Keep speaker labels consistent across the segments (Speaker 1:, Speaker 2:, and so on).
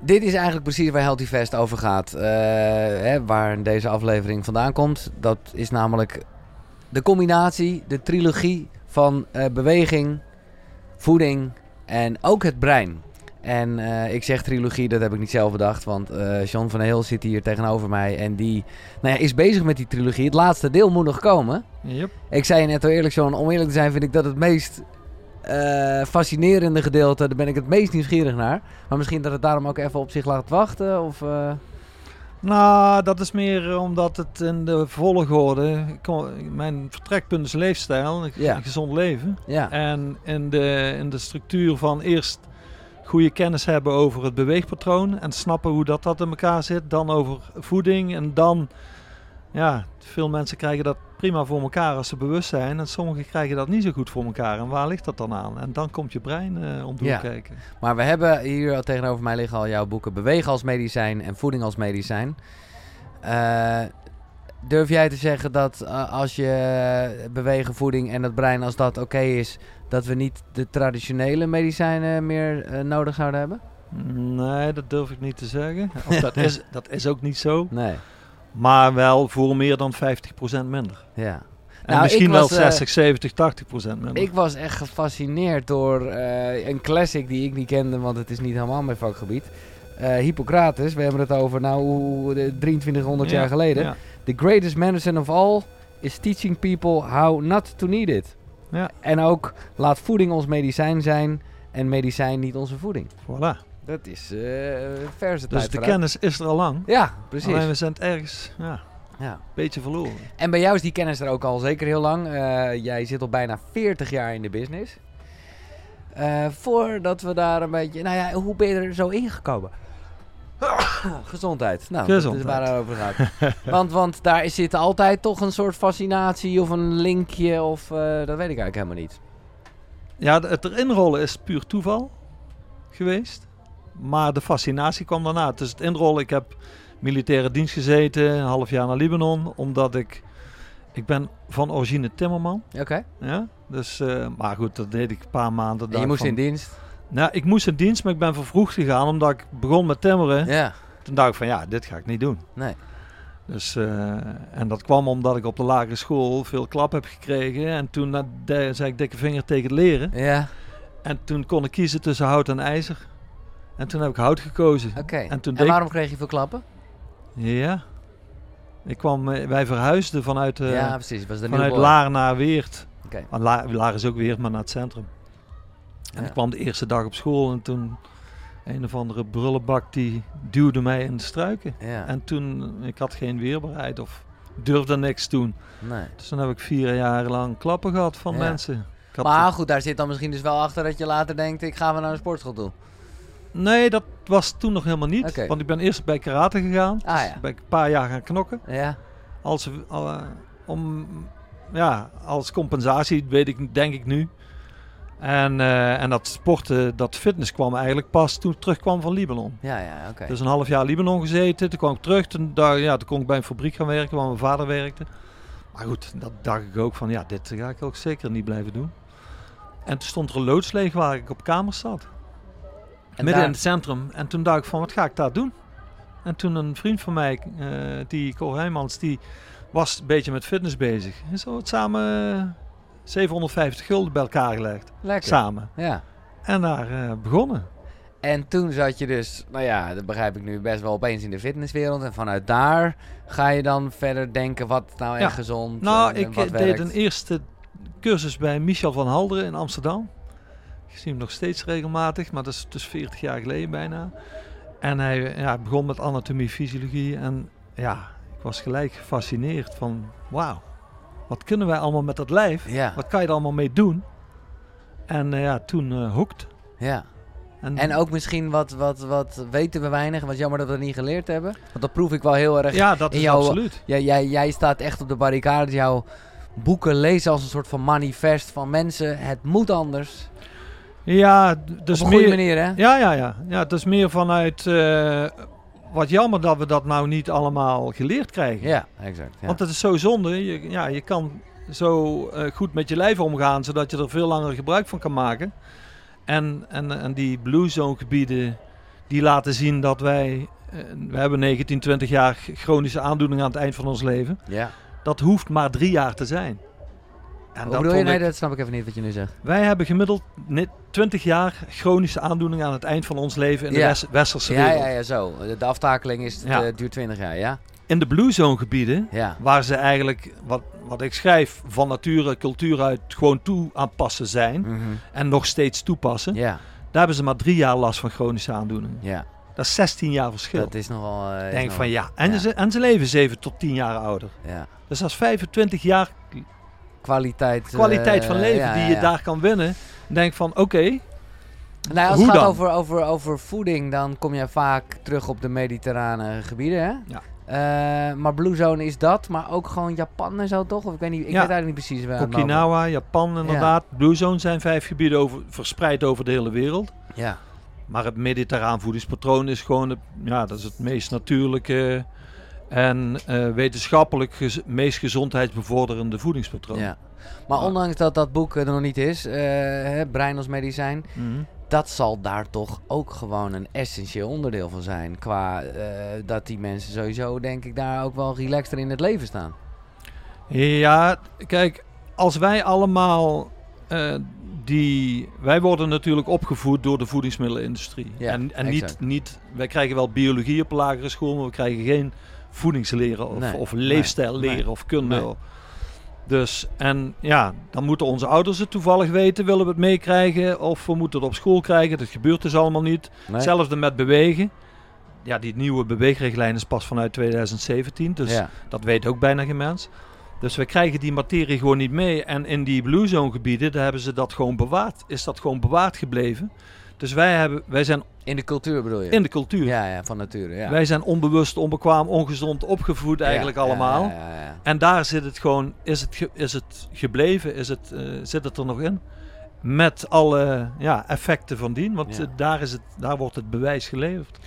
Speaker 1: dit is eigenlijk precies waar Healthy Fest over gaat. Eh, hè, waar deze aflevering vandaan komt. Dat is namelijk de combinatie, de trilogie van eh, beweging, voeding en ook het brein. En eh, ik zeg trilogie, dat heb ik niet zelf bedacht. Want eh John van Heel zit hier tegenover mij. En die nou ja, is bezig met die trilogie. Het laatste deel moet nog komen.
Speaker 2: Yep.
Speaker 1: Ik zei je net al eerlijk, John, om eerlijk te zijn vind ik dat het meest eh, fascinerende gedeelte. Daar ben ik het meest nieuwsgierig naar. Maar misschien dat het daarom ook even op zich laat wachten. Of, eh,
Speaker 2: Nou, dat is meer eh, omdat het in de volgorde... Mijn vertrekpunt is leefstijl, een
Speaker 1: Ja.
Speaker 2: een gezond leven.
Speaker 1: ja.
Speaker 2: En in de, in de structuur van eerst goede kennis hebben over het beweegpatroon en snappen hoe dat, dat in elkaar zit. Dan over voeding en dan, ja, veel mensen krijgen dat prima voor elkaar als ze bewust zijn. En sommigen krijgen dat niet zo goed voor elkaar. En waar ligt dat dan aan? En dan komt je brein eh om te
Speaker 1: Ja.
Speaker 2: kijken.
Speaker 1: Maar we hebben hier tegenover mij liggen al jouw boeken Bewegen als medicijn en Voeding als medicijn. Eh, durf jij te zeggen dat eh, als je bewegen, voeding en het brein, als dat oké is, dat we niet de traditionele medicijnen meer nodig zouden hebben?
Speaker 2: Nee, dat durf ik niet te zeggen. Of dat, is, dat is ook niet zo.
Speaker 1: Nee.
Speaker 2: Maar wel voor meer dan 50% minder.
Speaker 1: Ja.
Speaker 2: En
Speaker 1: Nou,
Speaker 2: misschien wel
Speaker 1: was, eh,
Speaker 2: 60, 70, 80% minder.
Speaker 1: Ik was echt gefascineerd door eh, een classic die ik niet kende, want het is niet helemaal mijn vakgebied. Eh, Hippocrates, we hebben het over nou hoe- de 2300
Speaker 2: Ja,
Speaker 1: jaar geleden.
Speaker 2: ja.
Speaker 1: The greatest medicine of all is teaching people how not to need it.
Speaker 2: Ja.
Speaker 1: En ook laat voeding ons medicijn zijn en medicijn niet onze voeding.
Speaker 2: Voilà.
Speaker 1: Dat is eh verse
Speaker 2: Dus
Speaker 1: tijd
Speaker 2: de
Speaker 1: vooruit.
Speaker 2: kennis is er al lang.
Speaker 1: Ja, precies.
Speaker 2: Alleen we zijn het ergens ja, een
Speaker 1: Ja.
Speaker 2: beetje verloren.
Speaker 1: En bij jou is die kennis er ook al zeker heel lang. Eh, jij zit al bijna 40 jaar in de business. Eh, voordat we daar een beetje... Nou ja, hoe ben je er zo ingekomen? Gezondheid. Nou, dat is
Speaker 2: Gezondheid.
Speaker 1: waar het over gaat. want, want daar zit altijd toch een soort fascinatie of een linkje of... dat weet ik eigenlijk helemaal niet.
Speaker 2: Ja, het erin rollen is puur toeval geweest. Maar de fascinatie kwam daarna. Dus het inrollen, ik heb militaire dienst gezeten, een half jaar naar Libanon. Omdat ik, ik ben van origine timmerman.
Speaker 1: Oké.
Speaker 2: Ja? Dus, eh, maar goed, dat deed ik een paar maanden.
Speaker 1: En je moest
Speaker 2: van-
Speaker 1: in dienst?
Speaker 2: Nou, ik moest in dienst, maar ik ben vervroegd gegaan omdat ik begon met timmeren.
Speaker 1: Ja.
Speaker 2: Toen dacht ik van ja, dit ga ik niet doen.
Speaker 1: Nee.
Speaker 2: Dus, eh, en dat kwam omdat ik op de lagere school veel klap heb gekregen. En toen eh, zei ik dikke vinger tegen het leren.
Speaker 1: Ja.
Speaker 2: En toen kon ik kiezen tussen hout en ijzer. En toen heb ik hout gekozen.
Speaker 1: Oké.
Speaker 2: En toen
Speaker 1: waarom kreeg je veel klappen?
Speaker 2: Ja. Ik kwam, eh, wij verhuisden vanuit, eh,
Speaker 1: ja, precies. Was de
Speaker 2: vanuit Laar naar Weert.
Speaker 1: Oké.
Speaker 2: La, Laar is ook Weert, maar naar het centrum. En
Speaker 1: Ja.
Speaker 2: ik kwam de eerste dag op school en toen een of andere brullenbak die duwde mij in de struiken.
Speaker 1: Ja.
Speaker 2: En toen, ik had geen weerbaarheid of durfde niks doen.
Speaker 1: Nee.
Speaker 2: Dus dan heb ik vier jaar lang klappen gehad van
Speaker 1: Ja.
Speaker 2: mensen.
Speaker 1: Maar goed, daar zit dan misschien dus wel achter dat je later denkt, ik ga weer naar een sportschool toe.
Speaker 2: Nee, dat was toen nog helemaal niet. Want ik ben eerst bij karate gegaan.
Speaker 1: Ah,
Speaker 2: Dus
Speaker 1: ja.
Speaker 2: ben ik een paar jaar gaan knokken.
Speaker 1: Ja.
Speaker 2: Als, al, eh, om, ja, als compensatie, weet ik, denk ik nu. En, eh, en dat sporten, dat fitness kwam eigenlijk pas toen ik terugkwam van Libanon.
Speaker 1: Ja, ja, oké.
Speaker 2: Dus een half jaar Libanon gezeten. Toen kwam ik terug. Toen, daar, ja, toen kon ik bij een fabriek gaan werken waar mijn vader werkte. Maar goed, dat dacht ik ook van ja, dit ga ik ook zeker niet blijven doen. En toen stond er een loods leeg waar ik op kamers zat.
Speaker 1: En
Speaker 2: midden
Speaker 1: daar-
Speaker 2: in het centrum. En toen dacht ik van wat ga ik daar doen? En toen een vriend van mij, eh, die Cor Heijmans, die was een beetje met fitness bezig. En zo het samen eh, 750 gulden bij elkaar gelegd.
Speaker 1: Lekker.
Speaker 2: Samen.
Speaker 1: Ja.
Speaker 2: En daar eh, begonnen.
Speaker 1: En toen zat je dus, nou ja, dat begrijp ik nu best wel opeens in de fitnesswereld. En vanuit daar ga je dan verder denken wat nou echt
Speaker 2: Ja.
Speaker 1: gezond
Speaker 2: Nou,
Speaker 1: en, en
Speaker 2: ik
Speaker 1: wat
Speaker 2: eh,
Speaker 1: werkt.
Speaker 2: deed een eerste cursus bij Michel van Halderen in Amsterdam. Ik zie hem nog steeds regelmatig, maar dat is dus 40 jaar geleden bijna. En hij ja, begon met anatomie, fysiologie. En ja, ik was gelijk gefascineerd van, wauw, wat kunnen wij allemaal met dat lijf?
Speaker 1: Ja,
Speaker 2: Wat kan je er allemaal mee doen? En eh, ja, toen eh hooked.
Speaker 1: ja. En ook misschien wat, wat, wat weten we weinig. Wat jammer dat we dat niet geleerd hebben. Want dat proef ik wel heel erg.
Speaker 2: Ja, dat
Speaker 1: in
Speaker 2: is
Speaker 1: jouw-
Speaker 2: absoluut.
Speaker 1: Jij, jij, jij staat echt op de barricades. Jouw boeken lezen als een soort van manifest van mensen. Het moet anders.
Speaker 2: Ja, dus
Speaker 1: op een
Speaker 2: meer,
Speaker 1: manier, hè?
Speaker 2: Ja, ja, ja. ja het is meer vanuit... eh, wat jammer dat we dat nou niet allemaal geleerd krijgen.
Speaker 1: Ja, exact. Ja.
Speaker 2: Want het is zo zonde. Je, ja, je kan zo eh, goed met je lijf omgaan, zodat je er veel langer gebruik van kan maken. En, en, en die blue zone gebieden, die laten zien dat wij, eh, we hebben 19, 20 jaar chronische aandoeningen aan het eind van ons leven.
Speaker 1: Ja.
Speaker 2: Dat hoeft maar drie jaar te zijn. En
Speaker 1: Hoe
Speaker 2: dat
Speaker 1: bedoel je? Nee, dat snap ik even niet wat je nu zegt.
Speaker 2: Wij hebben gemiddeld net 20 jaar chronische aandoeningen aan het eind van ons leven in de
Speaker 1: Ja.
Speaker 2: west- westerse
Speaker 1: Ja,
Speaker 2: wereld.
Speaker 1: ja, ja, zo. De, aftakeling is,
Speaker 2: Ja.
Speaker 1: eh, duurt 20 jaar, ja?
Speaker 2: In de Blue Zone gebieden,
Speaker 1: Ja.
Speaker 2: waar ze eigenlijk, wat, wat ik schrijf, van nature, cultuur uit gewoon toe aan het passen zijn.
Speaker 1: Mhm.
Speaker 2: En nog steeds toepassen.
Speaker 1: Ja,
Speaker 2: Daar hebben ze maar drie jaar last van chronische aandoeningen.
Speaker 1: ja.
Speaker 2: Dat is 16 jaar verschil.
Speaker 1: Dat is nogal... eh, is
Speaker 2: Denk
Speaker 1: nogal-
Speaker 2: van ja. En,
Speaker 1: ja.
Speaker 2: Ze, en ze leven 7 tot 10 jaar ouder.
Speaker 1: Ja.
Speaker 2: Dus dat is 25 jaar
Speaker 1: Kwaliteit.
Speaker 2: kwaliteit
Speaker 1: eh,
Speaker 2: van leven
Speaker 1: ja,
Speaker 2: die je daar kan winnen. Denk van oké,
Speaker 1: Nou, als
Speaker 2: Hoe
Speaker 1: het gaat
Speaker 2: dan?
Speaker 1: over, over, over voeding, dan kom je vaak terug op de mediterrane gebieden, hè?
Speaker 2: Ja.
Speaker 1: Eh, maar Blue Zone is dat, maar ook gewoon Japan en zo, toch? Of ik weet niet, ik
Speaker 2: Ja.
Speaker 1: weet eigenlijk niet precies waar.
Speaker 2: Okinawa, Japan inderdaad. Blue Zone zijn vijf gebieden over, verspreid over de hele wereld.
Speaker 1: Ja,
Speaker 2: Maar het mediterraan voedingspatroon is gewoon het, ja, dat is het meest natuurlijke en eh, wetenschappelijk gez- meest gezondheidsbevorderende voedingspatroon.
Speaker 1: ja. Maar
Speaker 2: Ja.
Speaker 1: ondanks dat dat boek er nog niet is, eh, hè, Brein als medicijn,
Speaker 2: Mhm.
Speaker 1: dat zal daar toch ook gewoon een essentieel onderdeel van zijn. Qua eh, dat die mensen sowieso, denk ik, daar ook wel relaxter in het leven staan.
Speaker 2: Ja, kijk, als wij allemaal eh, die. Wij worden natuurlijk opgevoed door de voedingsmiddelenindustrie.
Speaker 1: Ja,
Speaker 2: en en niet, niet. Wij krijgen wel biologie op lagere school, maar we krijgen geen voedingsleren of,
Speaker 1: Nee,
Speaker 2: of
Speaker 1: nee,
Speaker 2: leefstijl leren
Speaker 1: nee,
Speaker 2: of kunde. Dus, en ja, dan moeten onze ouders het toevallig weten, willen we het meekrijgen, of we moeten het op school krijgen. Dat gebeurt dus allemaal niet. Hetzelfde met bewegen. Ja, die nieuwe beweegrichtlijn is pas vanuit 2017, dus
Speaker 1: ja.
Speaker 2: dat weet ook bijna geen mens. Dus we krijgen die materie gewoon niet mee. En in die Blue Zone gebieden, daar hebben ze dat gewoon bewaard. Is dat gewoon bewaard gebleven. Dus wij, hebben, wij zijn
Speaker 1: In de cultuur bedoel je?
Speaker 2: in de cultuur.
Speaker 1: Ja, ja, van nature, ja.
Speaker 2: Wij zijn onbewust, onbekwaam, ongezond opgevoed eigenlijk
Speaker 1: Ja,
Speaker 2: allemaal.
Speaker 1: Ja, ja, ja.
Speaker 2: En daar zit het gewoon, is het, is het gebleven, is het, eh, zit het er nog in? Met alle ja, effecten van dien, want eh, daar, is het, daar wordt het bewijs geleverd.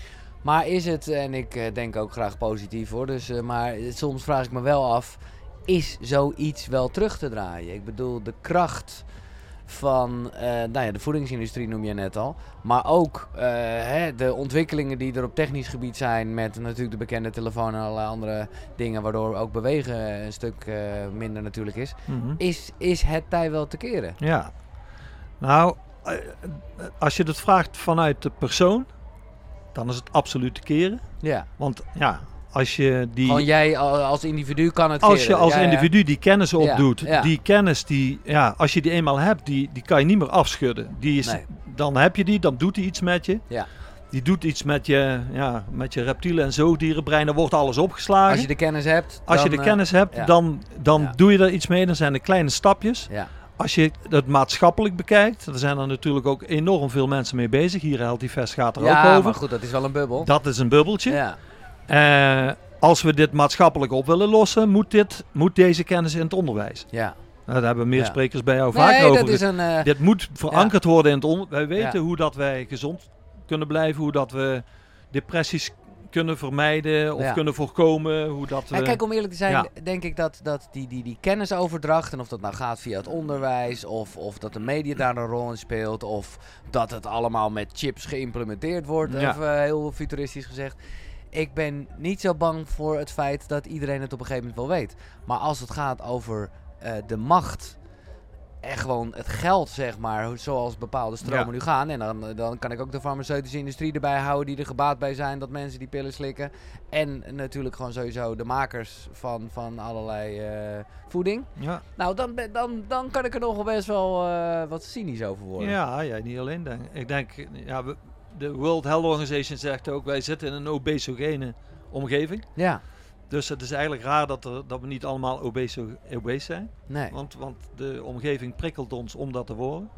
Speaker 1: Maar is het, en ik eh, denk ook graag positief hoor, dus, maar soms vraag ik me wel af, is zoiets wel terug te draaien? Ik bedoel, de kracht van eh, nou ja, de voedingsindustrie noem je net al, maar ook eh, hè, de ontwikkelingen die er op technisch gebied zijn met natuurlijk de bekende telefoon en allerlei andere dingen, waardoor ook bewegen een stuk eh, minder natuurlijk is.
Speaker 2: Mhm.
Speaker 1: is. Is het tij wel te keren?
Speaker 2: Ja. Nou, als je dat vraagt vanuit de persoon, dan is het absoluut te keren.
Speaker 1: Ja,
Speaker 2: Want ja, als je die.
Speaker 1: gewoon jij al- als individu kan het
Speaker 2: als je als
Speaker 1: Ja, ja.
Speaker 2: individu die kennis opdoet,
Speaker 1: ja.
Speaker 2: die kennis die, ja, als je die eenmaal hebt, die, die kan je niet meer afschudden. Die is,
Speaker 1: Nee.
Speaker 2: Dan heb je die, dan doet hij iets met je.
Speaker 1: Ja.
Speaker 2: Die doet iets met je, ja, met je reptielen en zoogdierenbrein. Dan wordt alles opgeslagen.
Speaker 1: Als je de kennis hebt.
Speaker 2: Als je de
Speaker 1: eh,
Speaker 2: kennis hebt,
Speaker 1: ja.
Speaker 2: dan, dan
Speaker 1: Ja.
Speaker 2: doe je er iets mee. Dan zijn er kleine stapjes.
Speaker 1: Ja,
Speaker 2: Als je het maatschappelijk bekijkt, er zijn er natuurlijk ook enorm veel mensen mee bezig. Hier Fest gaat er
Speaker 1: ja
Speaker 2: ook
Speaker 1: maar
Speaker 2: over.
Speaker 1: goed, dat is wel een bubbel.
Speaker 2: Dat is een bubbeltje.
Speaker 1: Ja,
Speaker 2: Eh, als we dit maatschappelijk op willen lossen, moet, dit, moet deze kennis in het onderwijs.
Speaker 1: ja.
Speaker 2: Nou, daar hebben meer
Speaker 1: Ja.
Speaker 2: sprekers bij jou
Speaker 1: Nee,
Speaker 2: vaak over.
Speaker 1: dat is een... eh,
Speaker 2: Dit moet verankerd worden in het onderwijs. Wij weten
Speaker 1: Ja.
Speaker 2: hoe dat wij gezond kunnen blijven, hoe dat we depressies kunnen vermijden of
Speaker 1: Ja.
Speaker 2: kunnen voorkomen. Hoe dat we...
Speaker 1: Ja, kijk, om eerlijk te zijn,
Speaker 2: ja.
Speaker 1: denk ik dat, dat die, die, die kennisoverdracht, en of dat nou gaat via het onderwijs, of, of dat de media daar een rol in speelt, of dat het allemaal met chips geïmplementeerd wordt,
Speaker 2: Ja.
Speaker 1: even eh, heel futuristisch gezegd. Ik ben niet zo bang voor het feit dat iedereen het op een gegeven moment wel weet. Maar als het gaat over eh, de macht en gewoon het geld, zeg maar, zoals bepaalde stromen
Speaker 2: Ja.
Speaker 1: nu gaan. En dan, dan kan ik ook de farmaceutische industrie erbij houden die er gebaat bij zijn dat mensen die pillen slikken. En natuurlijk gewoon sowieso de makers van, van allerlei eh, voeding.
Speaker 2: ja.
Speaker 1: Nou, dan, dan, dan kan ik er nog wel best wel eh, wat cynisch over worden.
Speaker 2: Ja, ja, niet alleen denk ik. denk, ja, we- de World Health Organization zegt ook, wij zitten in een obesogene omgeving.
Speaker 1: Ja,
Speaker 2: Dus het is eigenlijk raar dat, er, dat we niet allemaal obeso, obese zijn.
Speaker 1: nee.
Speaker 2: Want, want de omgeving prikkelt ons om dat te worden.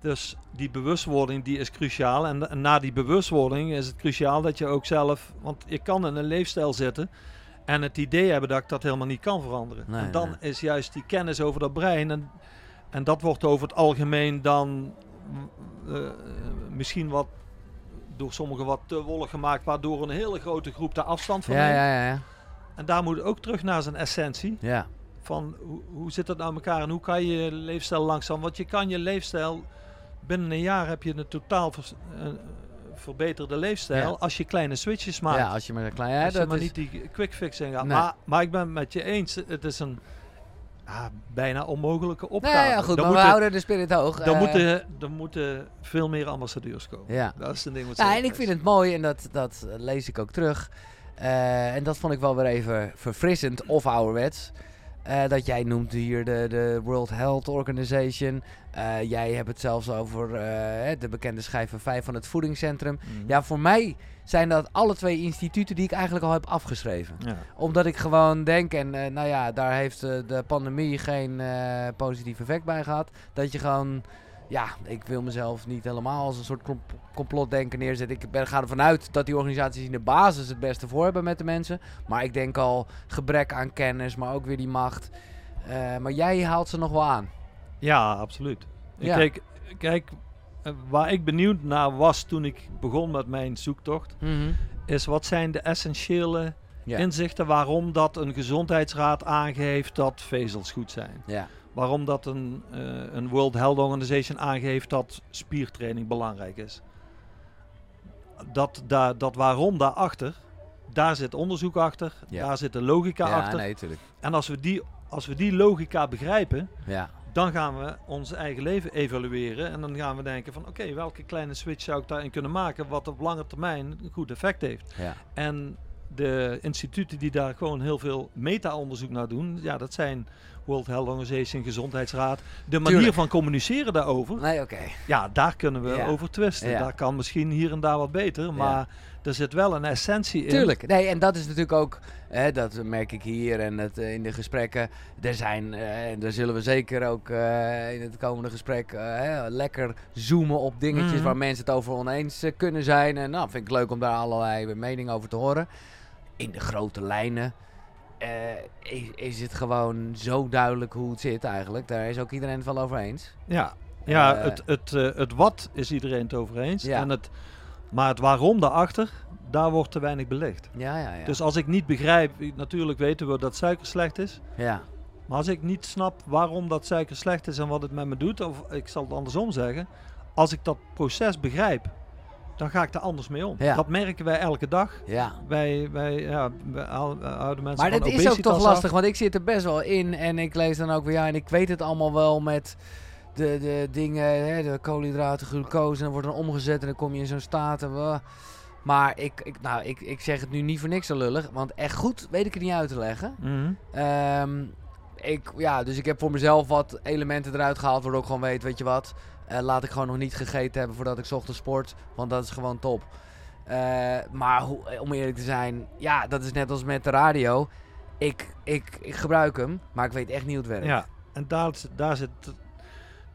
Speaker 2: Dus die bewustwording die is cruciaal. En, en na die bewustwording is het cruciaal dat je ook zelf... Want je kan in een leefstijl zitten en het idee hebben dat ik dat helemaal niet kan veranderen.
Speaker 1: Nee,
Speaker 2: en dan
Speaker 1: nee.
Speaker 2: is juist die kennis over dat brein... En, en dat wordt over het algemeen dan mm, eh, misschien wat door sommigen wat te wollig gemaakt... waardoor een hele grote groep daar afstand van
Speaker 1: Ja,
Speaker 2: neemt.
Speaker 1: ja, ja.
Speaker 2: En daar moet ook terug naar zijn essentie
Speaker 1: ja.
Speaker 2: van hoe, hoe zit het nou elkaar en hoe kan je je leefstijl langzaam, want je kan je leefstijl binnen een jaar heb je een totaal vers- eh, verbeterde leefstijl
Speaker 1: Ja.
Speaker 2: als je kleine switches maakt.
Speaker 1: Ja, als je maar een klein... Ja,
Speaker 2: als je
Speaker 1: dat
Speaker 2: maar
Speaker 1: is,
Speaker 2: niet die quick fix in gaat.
Speaker 1: Nee.
Speaker 2: Maar, maar ik ben het met je eens. Het is een ja, bijna onmogelijke opgave.
Speaker 1: nee, ja, goed,
Speaker 2: Dan
Speaker 1: maar we houden de spirit hoog.
Speaker 2: Dan
Speaker 1: Eh,
Speaker 2: moeten, dan moeten veel meer ambassadeurs komen.
Speaker 1: Ja.
Speaker 2: Dat is een ding wat
Speaker 1: Nou, en ik vind het mooi, en dat, dat lees ik ook terug. eh, en dat vond ik wel weer even verfrissend of ouderwets. eh, dat jij noemt hier de, de World Health Organization. Jij hebt het zelfs over de bekende schijven 5 van het voedingscentrum.
Speaker 2: Mhm.
Speaker 1: Ja, voor mij zijn dat alle twee instituten die ik eigenlijk al heb afgeschreven.
Speaker 2: Ja.
Speaker 1: Omdat ik gewoon denk, en eh, nou ja, daar heeft eh, de pandemie geen eh, positief effect bij gehad. Dat je gewoon, ja, ik wil mezelf niet helemaal als een soort complotdenker neerzetten. Ik ben, ga ervan uit dat die organisaties in de basis het beste voor hebben met de mensen. Maar ik denk al gebrek aan kennis, maar ook weer die macht. Maar jij haalt ze nog wel aan.
Speaker 2: Ja, absoluut.
Speaker 1: Ja.
Speaker 2: Kijk, kijk, waar ik benieuwd naar was toen ik begon met mijn zoektocht, is wat zijn de essentiële
Speaker 1: Ja.
Speaker 2: inzichten waarom dat een gezondheidsraad aangeeft dat vezels goed zijn.
Speaker 1: ja.
Speaker 2: Waarom dat een, eh, een World Health Organization aangeeft dat spiertraining belangrijk is. Dat, daar, dat waarom daarachter, daar zit onderzoek achter,
Speaker 1: Ja.
Speaker 2: daar zit de logica achter.
Speaker 1: nee.
Speaker 2: En als we, die, als we die logica begrijpen,
Speaker 1: Ja.
Speaker 2: Dan gaan we ons eigen leven evalueren. En dan gaan we denken van oké, welke kleine switch zou ik daarin kunnen maken wat op lange termijn een goed effect heeft.
Speaker 1: Ja.
Speaker 2: En de instituten die daar gewoon heel veel meta-onderzoek naar doen, ja, dat zijn World Health Organization, Gezondheidsraad. De manier
Speaker 1: Tuurlijk.
Speaker 2: van communiceren daarover,
Speaker 1: Nee, oké.
Speaker 2: ja, daar kunnen we
Speaker 1: Ja.
Speaker 2: over twisten.
Speaker 1: Ja.
Speaker 2: Daar kan misschien hier en daar wat beter, maar er zit wel een essentie in.
Speaker 1: Tuurlijk. Nee, en dat is natuurlijk ook, hè, dat merk ik hier en het, eh, in de gesprekken. Er zijn, eh, en daar zullen we zeker ook eh, in het komende gesprek hè, lekker zoomen op dingetjes
Speaker 2: Mhm.
Speaker 1: waar mensen het over oneens kunnen zijn. En nou, vind ik leuk om daar allerlei meningen over te horen. In de grote lijnen is, is het gewoon zo duidelijk hoe het zit eigenlijk. Daar is ook iedereen het wel over eens.
Speaker 2: Ja, ja het, het, het wat is iedereen het over eens.
Speaker 1: Ja.
Speaker 2: En het, maar het waarom daarachter, daar wordt te weinig belicht.
Speaker 1: Ja, ja, ja.
Speaker 2: Dus als ik niet begrijp, natuurlijk weten we dat suiker slecht is.
Speaker 1: ja.
Speaker 2: Maar als ik niet snap waarom dat suiker slecht is en wat het met me doet, of ik zal het andersom zeggen. Als ik dat proces begrijp, dan ga ik er anders mee om.
Speaker 1: Ja.
Speaker 2: Dat merken wij elke dag.
Speaker 1: ja.
Speaker 2: Wij, wij, ja, wij hou- houden mensen
Speaker 1: Maar dat is ook toch lastig,
Speaker 2: af.
Speaker 1: want ik zit er best wel in en ik lees dan ook weer, ja, en ik weet het allemaal wel met de, de dingen, hè, de koolhydraten, glucose, en dan wordt dan omgezet en dan kom je in zo'n staat. En, maar ik, ik, nou, ik, ik zeg het nu niet voor niks zo lullig, want echt goed weet ik het niet uit te leggen.
Speaker 2: Mhm.
Speaker 1: Ehm, ik, ja, dus ik heb voor mezelf wat elementen eruit gehaald, waardoor ik gewoon weet, weet je wat, eh, laat ik gewoon nog niet gegeten hebben voordat ik ochtends sport, want dat is gewoon top. Eh, maar hoe- om eerlijk te zijn, ja, dat is net als met de radio. Ik, ik, ik gebruik hem, maar ik weet echt niet hoe het werkt.
Speaker 2: Ja, en daar, daar zit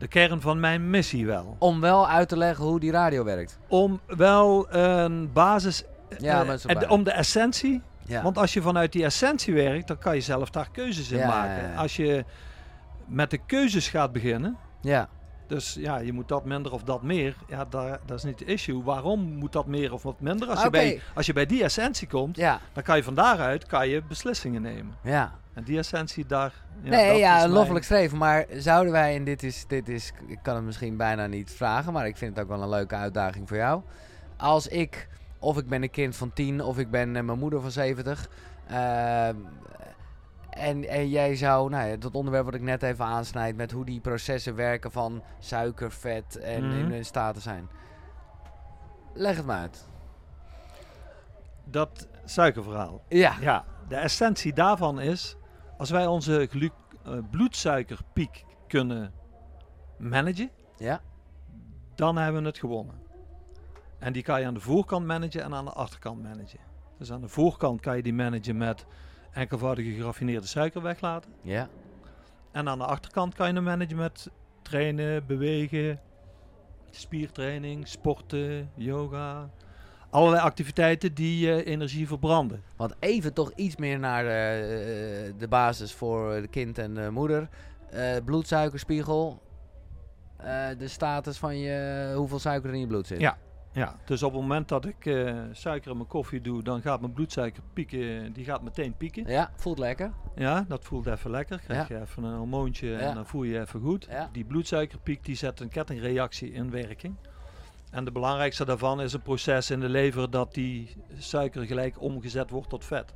Speaker 2: de kern van mijn missie wel.
Speaker 1: Om wel uit te leggen hoe die radio werkt.
Speaker 2: Om wel een basis,
Speaker 1: Ja,
Speaker 2: eh, en om de essentie
Speaker 1: Ja.
Speaker 2: Want als je vanuit die essentie werkt, dan kan je zelf daar keuzes in
Speaker 1: Ja,
Speaker 2: maken. Als je met de keuzes gaat beginnen,
Speaker 1: ja.
Speaker 2: Dus ja, je moet dat minder of dat meer, ja, daar, dat is niet de issue. Waarom moet dat meer of wat minder? Als, je,
Speaker 1: Oké.
Speaker 2: bij, als je bij die essentie komt,
Speaker 1: Ja.
Speaker 2: dan kan je van daaruit kan je beslissingen nemen.
Speaker 1: Ja.
Speaker 2: En die essentie daar. Ja,
Speaker 1: nee,
Speaker 2: dat
Speaker 1: ja, loffelijk streven. Maar zouden wij, en dit is, dit is, ik kan het misschien bijna niet vragen, maar ik vind het ook wel een leuke uitdaging voor jou. Als ik, of ik ben een kind van 10, of ik ben eh, mijn moeder van 70. ehm, en, en jij zou, nou ja, dat onderwerp wat ik net even aansnijd, met hoe die processen werken van suiker, vet en
Speaker 2: Mhm.
Speaker 1: in hun staten zijn. Leg het maar uit.
Speaker 2: Dat suikerverhaal.
Speaker 1: Ja.
Speaker 2: Ja, de essentie daarvan is, als wij onze eh, bloedsuikerpiek kunnen managen,
Speaker 1: Ja.
Speaker 2: dan hebben we het gewonnen. En die kan je aan de voorkant managen en aan de achterkant managen. Dus aan de voorkant kan je die managen met enkelvoudige geraffineerde suiker weglaten.
Speaker 1: Ja.
Speaker 2: En aan de achterkant kan je hem managen met trainen, bewegen, spiertraining, sporten, yoga. Allerlei activiteiten die je energie verbranden.
Speaker 1: Want even toch iets meer naar de, de basis voor de kind en de moeder. Eh, bloedsuikerspiegel. Eh, de status van je, hoeveel suiker er in je bloed zit.
Speaker 2: Ja. Ja, dus op het moment dat ik eh, suiker in mijn koffie doe, dan gaat mijn bloedsuiker pieken. Die gaat meteen pieken.
Speaker 1: Ja, voelt lekker.
Speaker 2: Ja, dat voelt even lekker. Krijg
Speaker 1: Ja.
Speaker 2: je even een hormoontje
Speaker 1: Ja.
Speaker 2: en dan voel je je even goed.
Speaker 1: Ja.
Speaker 2: Die bloedsuikerpiek die zet een kettingreactie in werking. En de belangrijkste daarvan is een proces in de lever dat die suiker gelijk omgezet wordt tot vet.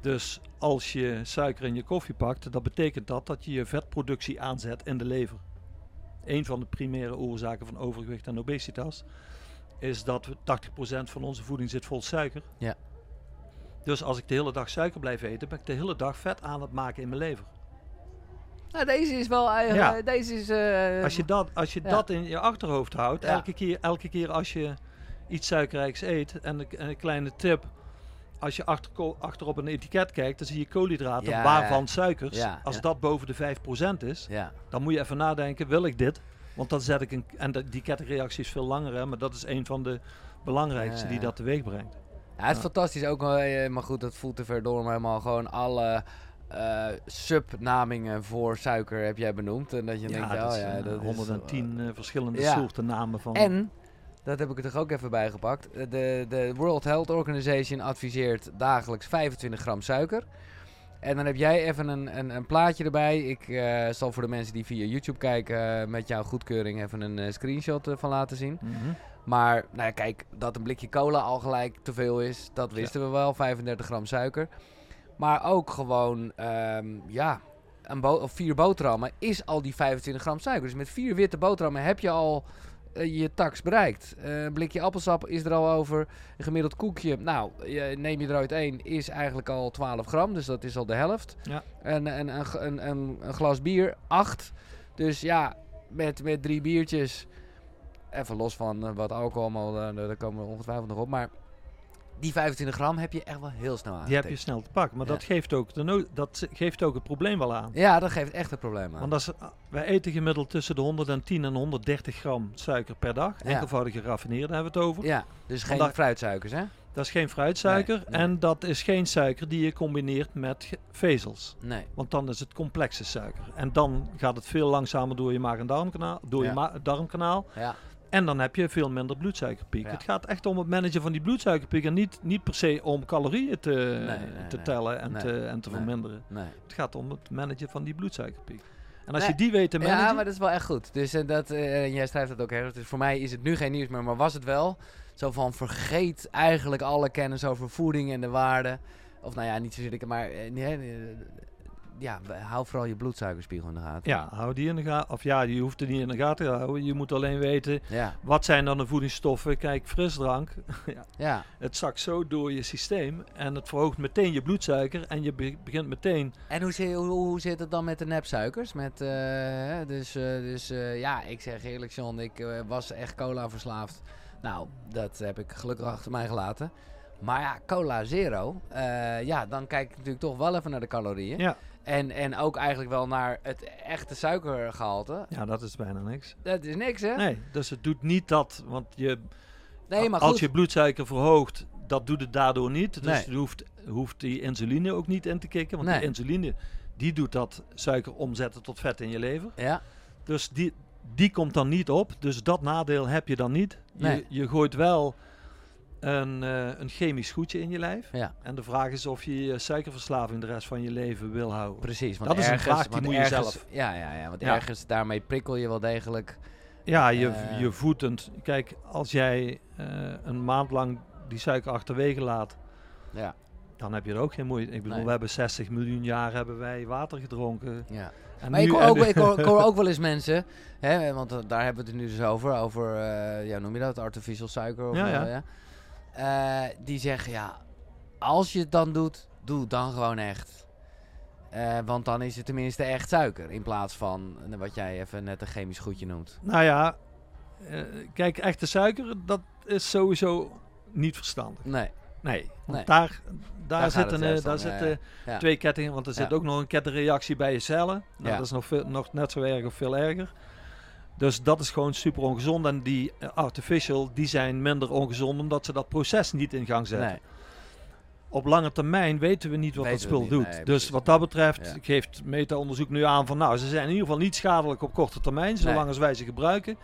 Speaker 2: Dus als je suiker in je koffie pakt, dat betekent dat dat je je vetproductie aanzet in de lever. Een van de primaire oorzaken van overgewicht en obesitas is dat we 80% van onze voeding zit vol suiker.
Speaker 1: Ja.
Speaker 2: Dus als ik de hele dag suiker blijf eten, ben ik de hele dag vet aan het maken in mijn lever.
Speaker 1: Nou, deze is wel eigenlijk...
Speaker 2: Ja.
Speaker 1: Deze is... eh,
Speaker 2: Als je dat, als je
Speaker 1: ja.
Speaker 2: dat in je achterhoofd houdt,
Speaker 1: Ja.
Speaker 2: elke, keer, elke keer als je iets suikerrijks eet, en een, en een kleine tip, als je achter, ko- achter op een etiket kijkt, dan zie je koolhydraten,
Speaker 1: Ja,
Speaker 2: waarvan
Speaker 1: ja.
Speaker 2: suikers.
Speaker 1: Ja,
Speaker 2: als
Speaker 1: ja.
Speaker 2: dat boven de 5% is,
Speaker 1: Ja.
Speaker 2: dan moet je even nadenken, wil ik dit? Want dan zet ik een, en de- die kettingreactie is veel langer, hè, maar dat is een van de belangrijkste die dat teweeg brengt.
Speaker 1: Ja, het is fantastisch ook, eh, maar goed, dat voelt te ver door. Maar helemaal gewoon alle eh, subnamingen voor suiker heb jij benoemd. En dat je denkt,
Speaker 2: dat
Speaker 1: oh ja, dat is,
Speaker 2: 110 eh, verschillende
Speaker 1: ja.
Speaker 2: soorten namen van.
Speaker 1: En, dat heb ik er toch ook even bij gepakt. De, de World Health Organization adviseert dagelijks 25 gram suiker. En dan heb jij even een, een, een plaatje erbij. Ik eh, zal voor de mensen die via YouTube kijken eh, met jouw goedkeuring even een eh, screenshot van laten zien.
Speaker 2: Mhm.
Speaker 1: Maar nou ja, kijk, dat een blikje cola al gelijk te veel is, dat wisten we wel. 35 gram suiker. Maar ook gewoon, ehm, ja, een bo- of vier boterhammen is al die 25 gram suiker. Dus met vier witte boterhammen heb je al je tax bereikt. Eh, een blikje appelsap is er al over. Een gemiddeld koekje, nou, neem je eruit één, is eigenlijk al 12 gram. Dus dat is al de helft.
Speaker 2: Ja.
Speaker 1: En, en, een, een, een, glas bier, 8. Dus ja, met, met drie biertjes... Even los van eh, wat alcohol, maar eh, daar komen we ongetwijfeld nog op. Maar die 25 gram heb je echt wel heel snel aan.
Speaker 2: Die heb je snel te pakken. Maar
Speaker 1: Ja.
Speaker 2: dat, geeft ook de no- dat geeft ook het probleem wel aan.
Speaker 1: Ja, dat geeft echt een probleem aan.
Speaker 2: Want als, wij eten gemiddeld tussen de 110 en 130 gram suiker per dag.
Speaker 1: Ja.
Speaker 2: Enkelvoudige geraffineerde hebben we het over.
Speaker 1: Ja, dus geen
Speaker 2: Omdat-
Speaker 1: fruitsuikers, hè?
Speaker 2: Dat is geen fruitsuiker.
Speaker 1: Nee, nee.
Speaker 2: En dat is geen suiker die je combineert met vezels.
Speaker 1: Nee.
Speaker 2: Want dan is het complexe suiker. En dan gaat het veel langzamer door je maag- en darmkanaal. Door
Speaker 1: Ja.
Speaker 2: je darmkanaal.
Speaker 1: Ja,
Speaker 2: En dan heb je veel minder bloedsuikerpiek.
Speaker 1: Ja.
Speaker 2: Het gaat echt om het managen van die bloedsuikerpiek. En niet, niet per se om calorieën te,
Speaker 1: nee,
Speaker 2: te tellen en
Speaker 1: Nee,
Speaker 2: te, en te verminderen.
Speaker 1: nee.
Speaker 2: Het gaat om het managen van die bloedsuikerpiek. En als je die weet te managen...
Speaker 1: Ja, maar dat is wel echt goed. Dus eh, dat, eh, en jij schrijft dat ook ergens. Dus voor mij is het nu geen nieuws meer, maar was het wel. Zo van vergeet eigenlijk alle kennis over voeding en de waarde. Of nou ja, niet zozeer, ik- maar nee, eh, ja, hou vooral je bloedsuikerspiegel in de gaten.
Speaker 2: Ja, hou die in de gaten. Of ja, je hoeft het niet in de gaten te houden. Je moet alleen weten,
Speaker 1: Ja,
Speaker 2: wat zijn dan de voedingsstoffen? Kijk, frisdrank, ja,
Speaker 1: ja.
Speaker 2: het zakt zo door je systeem. En het verhoogt meteen je bloedsuiker. En je be- begint meteen...
Speaker 1: En hoe, hoe, hoe zit het dan met de nepsuikers? Met, eh, dus eh, dus eh, ja, ik zeg eerlijk, John, ik was echt cola verslaafd. Nou, dat heb ik gelukkig achter mij gelaten. Maar ja, cola zero, ja, dan kijk ik natuurlijk toch wel even naar de calorieën.
Speaker 2: Ja,
Speaker 1: En, en ook eigenlijk wel naar het echte suikergehalte.
Speaker 2: ja dat is bijna niks.
Speaker 1: Dat is niks, hè?
Speaker 2: Nee, dus het doet niet dat... Want je,
Speaker 1: Nee, maar
Speaker 2: als je bloedsuiker verhoogt, dat doet het daardoor niet. Dus
Speaker 1: Nee.
Speaker 2: je hoeft, hoeft die insuline ook niet in te kicken. Want
Speaker 1: Nee.
Speaker 2: die insuline, die doet dat suiker omzetten tot vet in je lever.
Speaker 1: Ja,
Speaker 2: Dus die, die komt dan niet op. Dus dat nadeel heb je dan niet.
Speaker 1: Nee.
Speaker 2: Je, je gooit wel een, eh, een chemisch goedje in je lijf.
Speaker 1: ja,
Speaker 2: En de vraag is of je je suikerverslaving de rest van je leven wil houden.
Speaker 1: precies. Want
Speaker 2: Dat is een vraag die moet je zelf.
Speaker 1: Ja, ja, ja, want
Speaker 2: Ja.
Speaker 1: ergens daarmee prikkel je wel degelijk.
Speaker 2: Ja, je,
Speaker 1: Eh.
Speaker 2: je voetend. Kijk, als jij eh, een maand lang die suiker achterwege laat,
Speaker 1: Ja,
Speaker 2: dan heb je er ook geen moeite. Ik bedoel,
Speaker 1: Nee.
Speaker 2: we hebben 60 miljoen jaar hebben wij water gedronken.
Speaker 1: ja.
Speaker 2: En
Speaker 1: Maar ik hoor, ook, ik, hoor, ik hoor ook wel eens mensen, hè, want daar hebben we het nu dus over, over, ja, noem je dat, artificial suiker? Of
Speaker 2: Ja,
Speaker 1: wel,
Speaker 2: ja.
Speaker 1: Eh, die zeggen, ja, als je het dan doet, doe het dan gewoon echt. Eh, want dan is het tenminste echt suiker, in plaats van eh, wat jij even net een chemisch goedje noemt.
Speaker 2: Nou ja, kijk, echte suiker, dat is sowieso niet verstandig.
Speaker 1: Nee,
Speaker 2: Nee, want
Speaker 1: Nee.
Speaker 2: daar, daar, zitten, daar zitten
Speaker 1: ja.
Speaker 2: twee kettingen, want er zit
Speaker 1: Ja.
Speaker 2: ook nog een kettingreactie bij je cellen. Nou,
Speaker 1: Ja.
Speaker 2: Dat is nog, veel, nog net zo erg of veel erger. Dus dat is gewoon super ongezond. En die eh, artificial, die zijn minder ongezond omdat ze dat proces niet in gang zetten.
Speaker 1: nee.
Speaker 2: Op lange termijn weten we niet wat
Speaker 1: Weten
Speaker 2: dat spul
Speaker 1: niet,
Speaker 2: doet.
Speaker 1: nee,
Speaker 2: dus wat dat betreft
Speaker 1: Ja.
Speaker 2: geeft meta-onderzoek nu aan van nou, ze zijn in ieder geval niet schadelijk op korte termijn, zolang
Speaker 1: Nee.
Speaker 2: als wij ze gebruiken.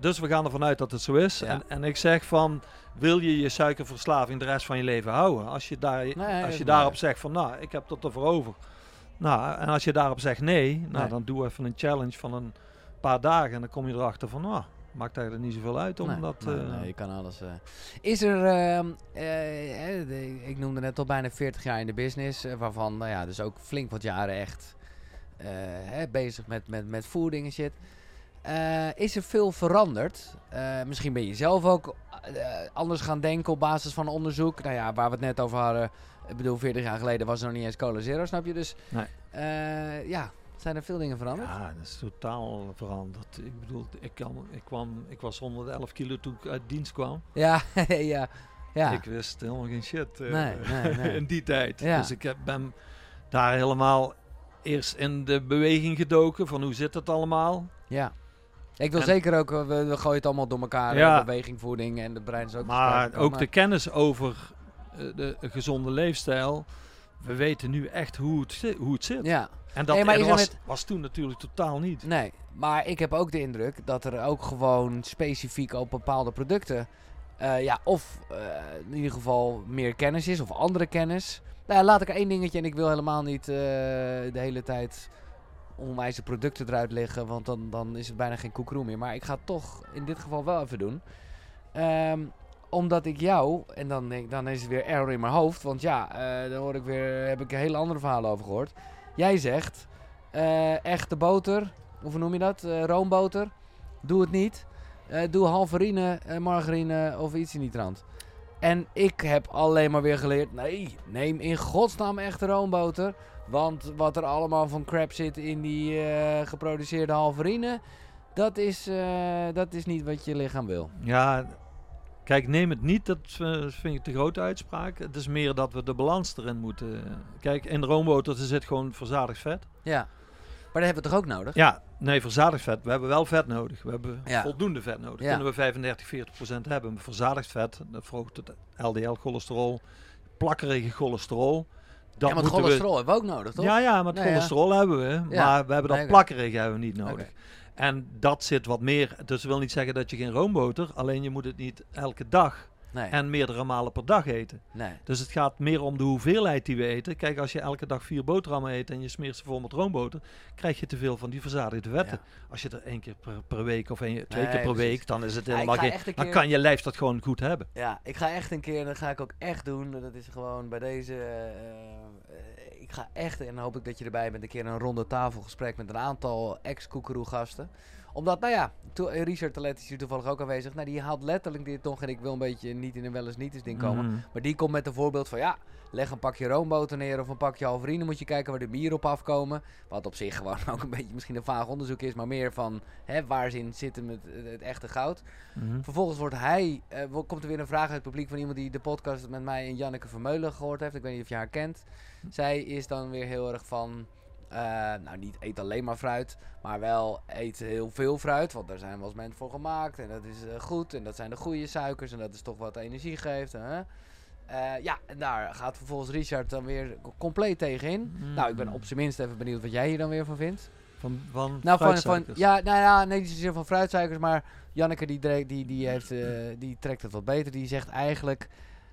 Speaker 2: Dus we gaan ervan uit dat het zo is.
Speaker 1: Ja.
Speaker 2: En, en ik zeg van, wil je je suikerverslaving de rest van je leven houden? Als je, daar, als je daarop zegt van, nou, ik heb dat ervoor over. Nou, en als je daarop zegt nee, nou, dan doe even een challenge van een paar dagen. En dan kom je erachter van, nou, maakt eigenlijk niet zoveel uit. Omdat,
Speaker 1: nee,
Speaker 2: eh,
Speaker 1: nee, je kan alles. eh. Is er, ehm, eh, de- ik noemde net al bijna 40 jaar in de business, waarvan nou ja, dus ook flink wat jaren echt hè, bezig met, met, met voeding en shit. Is er veel veranderd? Misschien ben je zelf ook anders gaan denken op basis van onderzoek. Nou ja, waar we het net over hadden. Ik bedoel, 40 jaar geleden was er nog niet eens Cola Zero, snap je? Dus
Speaker 2: Nee.
Speaker 1: ja, zijn er veel dingen veranderd?
Speaker 2: Ja, dat is totaal veranderd. Ik bedoel, ik, kan, ik, kwam, ik was 111 kilo toen ik uit dienst kwam.
Speaker 1: Ja, ja, ja.
Speaker 2: Ik wist helemaal geen shit eh,
Speaker 1: Nee, nee, nee.
Speaker 2: in die tijd.
Speaker 1: Ja.
Speaker 2: Dus ik heb, ben daar helemaal eerst in de beweging gedoken van hoe zit het allemaal.
Speaker 1: Ja. Ik wil
Speaker 2: En-
Speaker 1: zeker ook, eh, we, we gooien het allemaal door elkaar.
Speaker 2: Ja.
Speaker 1: Beweging, voeding en de brein is ook
Speaker 2: maar ook de kennis over eh, de, gezonde leefstijl. We weten nu echt hoe het, hoe het zit.
Speaker 1: Ja,
Speaker 2: En dat
Speaker 1: Nee, maar
Speaker 2: en was, was toen natuurlijk totaal niet.
Speaker 1: nee. Maar ik heb ook de indruk dat er ook gewoon specifiek op bepaalde producten... eh, ja, of eh, in ieder geval meer kennis is of andere kennis. Nou, ja, laat ik één dingetje en ik wil helemaal niet eh, de hele tijd onwijze producten eruit liggen, want dan, dan is het bijna geen koekroe meer. Maar ik ga het toch in dit geval wel even doen. Ehm, omdat ik jou, en dan, denk, dan is het weer error in mijn hoofd, want ja, dan hoor ik weer, heb ik hele andere verhalen over gehoord. Jij zegt, eh, echte boter, of hoe noem je dat, Eh, roomboter, doe het niet. Eh, doe halverine, margarine of iets in die trant. En ik heb alleen maar weer geleerd, nee, neem in godsnaam echte roomboter. Want wat er allemaal van crap zit in die geproduceerde halverine, dat is, dat is niet wat je lichaam wil.
Speaker 2: Ja, kijk, neem het niet. Dat eh, vind ik te grote uitspraak. Het is meer dat we de balans erin moeten. Kijk, in roomboter zit gewoon verzadigd vet.
Speaker 1: Ja, maar dat hebben we toch ook nodig?
Speaker 2: Ja, nee, verzadigd vet. We hebben wel vet nodig. We hebben
Speaker 1: Ja.
Speaker 2: voldoende vet nodig.
Speaker 1: Ja.
Speaker 2: Kunnen we 35, 40 procent hebben. Maar Verzadigd vet, dat verhoogt het LDL-cholesterol, plakkerige cholesterol. Dat
Speaker 1: ja, want
Speaker 2: moeten we-
Speaker 1: cholesterol hebben we ook nodig, toch?
Speaker 2: Ja, ja, maar het
Speaker 1: Nee, ja.
Speaker 2: cholesterol hebben we. Maar we hebben dat plakkerige hebben we niet nodig. En dat zit wat meer. Dus dat wil niet zeggen dat je geen roomboter, alleen je moet het niet elke dag
Speaker 1: Nee,
Speaker 2: en meerdere malen per dag eten.
Speaker 1: nee.
Speaker 2: Dus het gaat meer om de hoeveelheid die we eten. Kijk, als je elke dag vier boterhammen eet en je smeert ze vol met roomboter, krijg je te veel van die verzadigde vetten. Als je er één keer per, per week of één, twee
Speaker 1: Nee,
Speaker 2: keer per week, dan is het
Speaker 1: Ja,
Speaker 2: helemaal
Speaker 1: ga
Speaker 2: geen. Dan kan je lijf dat gewoon goed hebben.
Speaker 1: Ja, ik ga echt een keer, dat ga ik ook echt doen. Dat is gewoon bij deze. eh, eh, ik ga echt, en dan hoop ik dat je erbij bent, een keer een ronde tafelgesprek met een aantal ex-koekeroe gasten. Omdat, nou ja, Richard Talet is hier toevallig ook aanwezig. Nou, die haalt letterlijk dit nog. En ik wil een beetje niet in een wel eens niet eens ding komen.
Speaker 2: Mhm.
Speaker 1: Maar die komt met een voorbeeld van ja, leg een pakje roomboter neer of een pakje halverine. Moet je kijken waar de bieren op afkomen. Wat op zich gewoon ook een beetje misschien een vaag onderzoek is. Maar meer van hè, waar zin zit hem het, het echte goud.
Speaker 2: Mhm.
Speaker 1: Vervolgens wordt hij, eh, komt er weer een vraag uit het publiek van iemand die de podcast met mij en Janneke Vermeulen gehoord heeft. Ik weet niet of je haar kent. Zij is dan weer heel erg van, eh, nou niet eet alleen maar fruit, maar wel eet heel veel fruit. Want daar zijn wel eens mensen voor gemaakt en dat is eh, goed. En dat zijn de goede suikers en dat is toch wat energie geeft. Hè? Eh, ja, en daar gaat vervolgens Richard dan weer compleet tegenin. Nou, ik ben op zijn minst even benieuwd wat jij hier dan weer van vindt.
Speaker 2: Van, van
Speaker 1: Nou, van, ja, nou ja, nee, niet zozeer van fruitsuikers, maar Janneke die, die, die, heeft, die trekt het wat beter. Die zegt eigenlijk,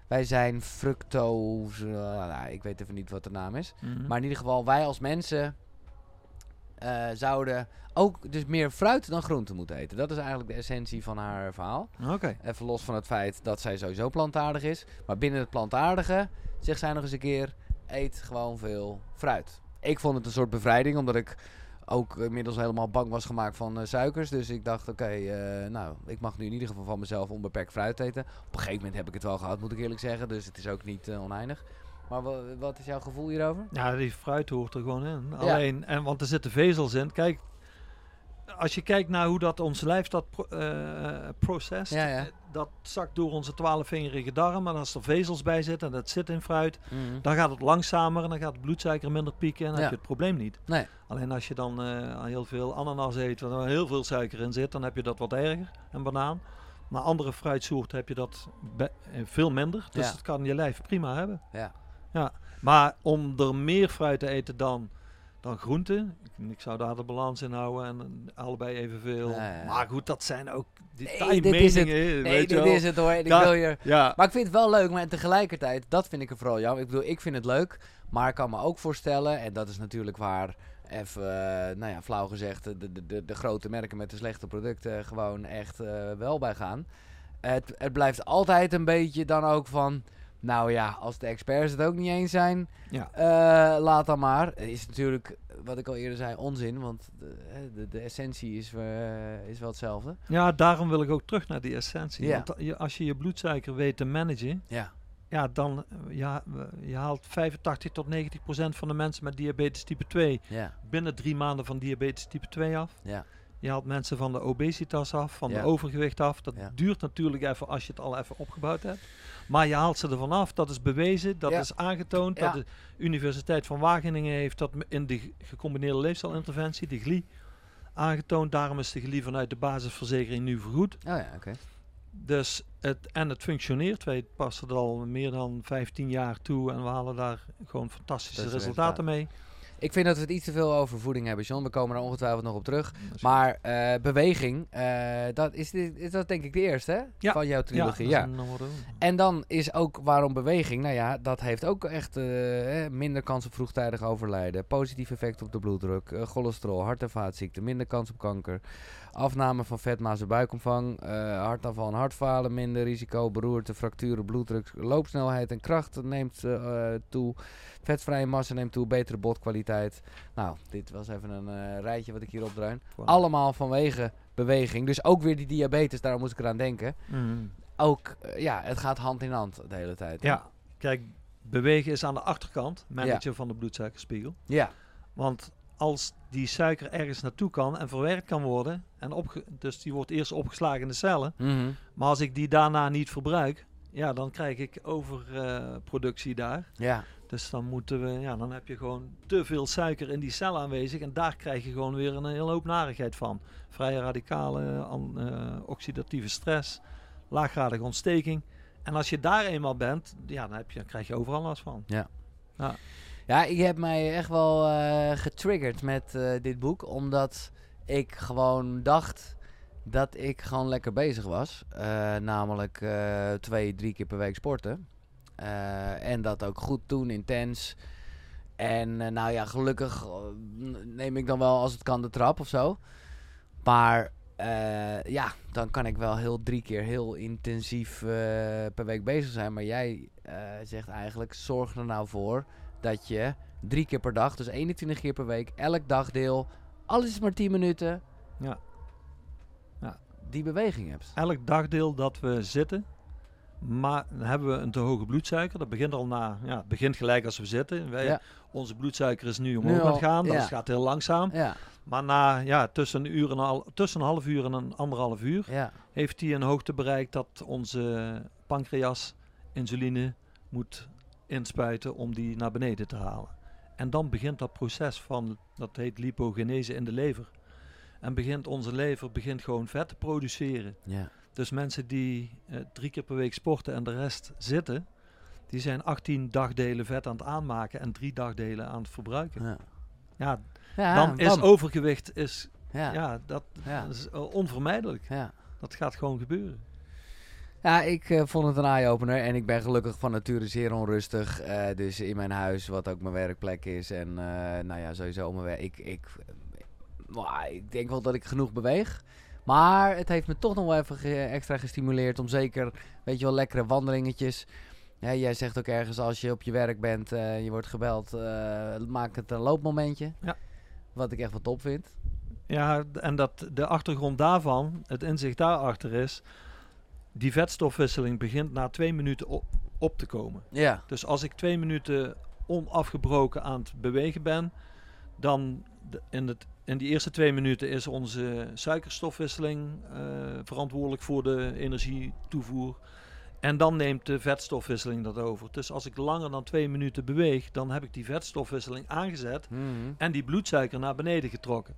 Speaker 1: wij zijn fructose, nou, ik weet even niet wat de naam is.
Speaker 2: Mhm.
Speaker 1: Maar in ieder geval, wij als mensen eh, zouden ook dus meer fruit dan groente moeten eten. Dat is eigenlijk de essentie van haar verhaal.
Speaker 2: Oké.
Speaker 1: Even los van het feit dat zij sowieso plantaardig is. Maar binnen het plantaardige zegt zij nog eens een keer: eet gewoon veel fruit. Ik vond het een soort bevrijding, omdat ik ook inmiddels helemaal bang was gemaakt van eh, suikers. Dus ik dacht: oké, eh, nou, ik mag nu in ieder geval van mezelf onbeperkt fruit eten. Op een gegeven moment heb ik het wel gehad, moet ik eerlijk zeggen. Dus het is ook niet eh, oneindig. Maar wa- wat is jouw gevoel hierover?
Speaker 2: Ja, die fruit hoort er gewoon in.
Speaker 1: Ja.
Speaker 2: Alleen, en, want er zitten vezels in. Kijk, als je kijkt naar hoe dat ons lijf dat pro eh, processt,
Speaker 1: Ja, ja.
Speaker 2: dat zakt door onze twaalfvingerige darm. En als er vezels bij zitten en dat zit in fruit,
Speaker 1: Mhm.
Speaker 2: dan gaat het langzamer en dan gaat het bloedsuiker minder pieken en dan
Speaker 1: Ja.
Speaker 2: heb je het probleem niet.
Speaker 1: Nee.
Speaker 2: Alleen als je dan eh, heel veel ananas eet, waar heel veel suiker in zit, dan heb je dat wat erger. En banaan. Maar andere fruitsoorten heb je dat eh, veel minder. Dus dat kan je lijf prima hebben.
Speaker 1: Ja.
Speaker 2: Ja, maar om er meer fruit te eten dan, dan groenten, ik, ik zou daar de balans in houden en allebei evenveel.
Speaker 1: Ja, ja.
Speaker 2: Maar goed, dat zijn ook
Speaker 1: Nee,
Speaker 2: detailmeningen.
Speaker 1: dit is het. Nee,
Speaker 2: je
Speaker 1: dit is het hoor. Ik wil hier
Speaker 2: Ja,
Speaker 1: Maar ik vind het wel leuk, maar tegelijkertijd, dat vind ik er vooral jammer. Ik bedoel, ik vind het leuk, maar ik kan me ook voorstellen, en dat is natuurlijk waar even, eh, nou ja, flauw gezegd, de, de, de, de grote merken met de slechte producten gewoon echt eh, wel bij gaan. Het, het blijft altijd een beetje dan ook van, nou ja, als de experts het ook niet eens zijn,
Speaker 2: Ja.
Speaker 1: eh, laat dan maar. Is natuurlijk, wat ik al eerder zei, onzin, want de, de, de essentie is, eh, is wel hetzelfde.
Speaker 2: Ja, daarom wil ik ook terug naar die essentie.
Speaker 1: Ja.
Speaker 2: Want als je je bloedsuiker weet te managen,
Speaker 1: Ja,
Speaker 2: ja, dan eh, ja, je haalt 85 tot 90 procent van de mensen met diabetes type 2
Speaker 1: ja,
Speaker 2: binnen drie maanden van diabetes type 2 af.
Speaker 1: ja,
Speaker 2: Je haalt mensen van de obesitas af, van
Speaker 1: Ja.
Speaker 2: de overgewicht af. Dat
Speaker 1: Ja.
Speaker 2: duurt natuurlijk even als je het al even opgebouwd hebt. Maar je haalt ze ervan af. Dat is bewezen, dat
Speaker 1: Ja.
Speaker 2: is aangetoond. Dat de Universiteit van Wageningen heeft dat in de ge- gecombineerde leefstijlinterventie, de GLI, aangetoond. Daarom is de GLI vanuit de basisverzekering nu vergoed.
Speaker 1: oh ja, oké.
Speaker 2: Dus het, en het functioneert. Wij passen er al meer dan 15 jaar toe en we halen daar gewoon fantastische resultaten mee.
Speaker 1: Ik vind dat we het iets te veel over voeding hebben, John. We komen er ongetwijfeld nog op terug. Maar eh, beweging, eh, dat is, dit, is dat denk ik de eerste hè?
Speaker 2: Ja.
Speaker 1: van jouw trilogie. Ja,
Speaker 2: één.
Speaker 1: En dan is ook waarom beweging. Nou ja, dat heeft ook echt eh, minder kans op vroegtijdig overlijden. Positief effect op de bloeddruk, eh, cholesterol, hart- en vaatziekten, minder kans op kanker. Afname van vetmaas en buikomvang, eh hartaanval en hartfalen, minder risico, beroerte, fracturen, bloeddruk, loopsnelheid en kracht neemt eh, eh, toe. Vetvrije massa neemt toe, betere botkwaliteit. Nou, dit was even een eh, rijtje wat ik hier opdruin.
Speaker 2: Wow.
Speaker 1: Allemaal vanwege beweging. Dus ook weer die diabetes, daar moest ik eraan denken.
Speaker 2: Mhm.
Speaker 1: Ook, eh, ja, het gaat hand in hand de hele tijd.
Speaker 2: Ja, kijk, bewegen is aan de achterkant, managen van de bloedsuikerspiegel.
Speaker 1: Ja,
Speaker 2: Want als die suiker ergens naartoe kan en verwerkt kan worden, en opge dus die wordt eerst opgeslagen in de cellen,
Speaker 1: Mhm.
Speaker 2: maar als ik die daarna niet verbruik, ja, dan krijg ik overproductie daar.
Speaker 1: ja,
Speaker 2: Dus dan moeten we, ja, dan heb je gewoon te veel suiker in die cel aanwezig en daar krijg je gewoon weer een hele hoop narigheid van. Vrije radicalen, an- eh, oxidatieve stress, laaggradige ontsteking. En als je daar eenmaal bent, ja, dan, heb je, dan krijg je overal last van.
Speaker 1: ja, ik heb mij echt wel eh, getriggerd met eh, dit boek, omdat ik gewoon dacht dat ik gewoon lekker bezig was. Namelijk twee, drie keer per week sporten. Eh, en dat ook goed doen, intens. En eh, nou ja, gelukkig eh, neem ik dan wel als het kan de trap of zo. Maar ja, dan kan ik wel heel drie keer heel intensief per week bezig zijn. Maar jij zegt eigenlijk, zorg er nou voor dat je drie keer per dag, dus 21 keer per week, elk dagdeel, alles is maar 10 minuten,
Speaker 2: Ja. Ja.
Speaker 1: die beweging hebt.
Speaker 2: Elk dagdeel dat we zitten, maar dan hebben we een te hoge bloedsuiker. Dat begint al na, ja, het begint gelijk als we zitten. Wij,
Speaker 1: Ja.
Speaker 2: Onze bloedsuiker is nu omhoog aan het gaan, dat
Speaker 1: ja.
Speaker 2: gaat heel langzaam.
Speaker 1: Ja,
Speaker 2: Maar na ja, tussen, een uur en al, tussen een half uur en een anderhalf uur
Speaker 1: ja,
Speaker 2: heeft hij een hoogte bereikt dat onze pancreas insuline moet inspuiten om die naar beneden te halen. En dan begint dat proces van, dat heet lipogenese in de lever. En begint onze lever begint gewoon vet te produceren.
Speaker 1: ja.
Speaker 2: Dus mensen die eh, drie keer per week sporten en de rest zitten, die zijn 18 dagdelen vet aan het aanmaken en drie dagdelen aan het verbruiken.
Speaker 1: ja.
Speaker 2: Ja,
Speaker 1: Ja,
Speaker 2: dan is overgewicht is,
Speaker 1: Ja, ja.
Speaker 2: dat,
Speaker 1: Ja.
Speaker 2: dat is eh, onvermijdelijk.
Speaker 1: ja.
Speaker 2: Dat gaat gewoon gebeuren.
Speaker 1: Ja, ik eh, vond het een eye-opener en ik ben gelukkig van nature zeer onrustig. eh, dus in mijn huis, wat ook mijn werkplek is. En eh, nou ja, sowieso mijn werk. Ik, ik, maar ik denk wel dat ik genoeg beweeg. Maar het heeft me toch nog wel even ge- extra gestimuleerd om zeker, weet je wel, lekkere wandelingetjes. Ja, jij zegt ook ergens als je op je werk bent en je wordt gebeld, eh, maak het een loopmomentje.
Speaker 2: Ja.
Speaker 1: Wat ik echt wat top vind.
Speaker 2: Ja, en dat de achtergrond daarvan, het inzicht daarachter is, die vetstofwisseling begint na twee minuten op, op te komen.
Speaker 1: Ja,
Speaker 2: Dus als ik twee minuten onafgebroken aan het bewegen ben, dan in, het, in die eerste twee minuten is onze suikerstofwisseling eh, verantwoordelijk voor de energietoevoer. En dan neemt de vetstofwisseling dat over. Dus als ik langer dan twee minuten beweeg, dan heb ik die vetstofwisseling aangezet
Speaker 1: Mhm.
Speaker 2: en die bloedsuiker naar beneden getrokken.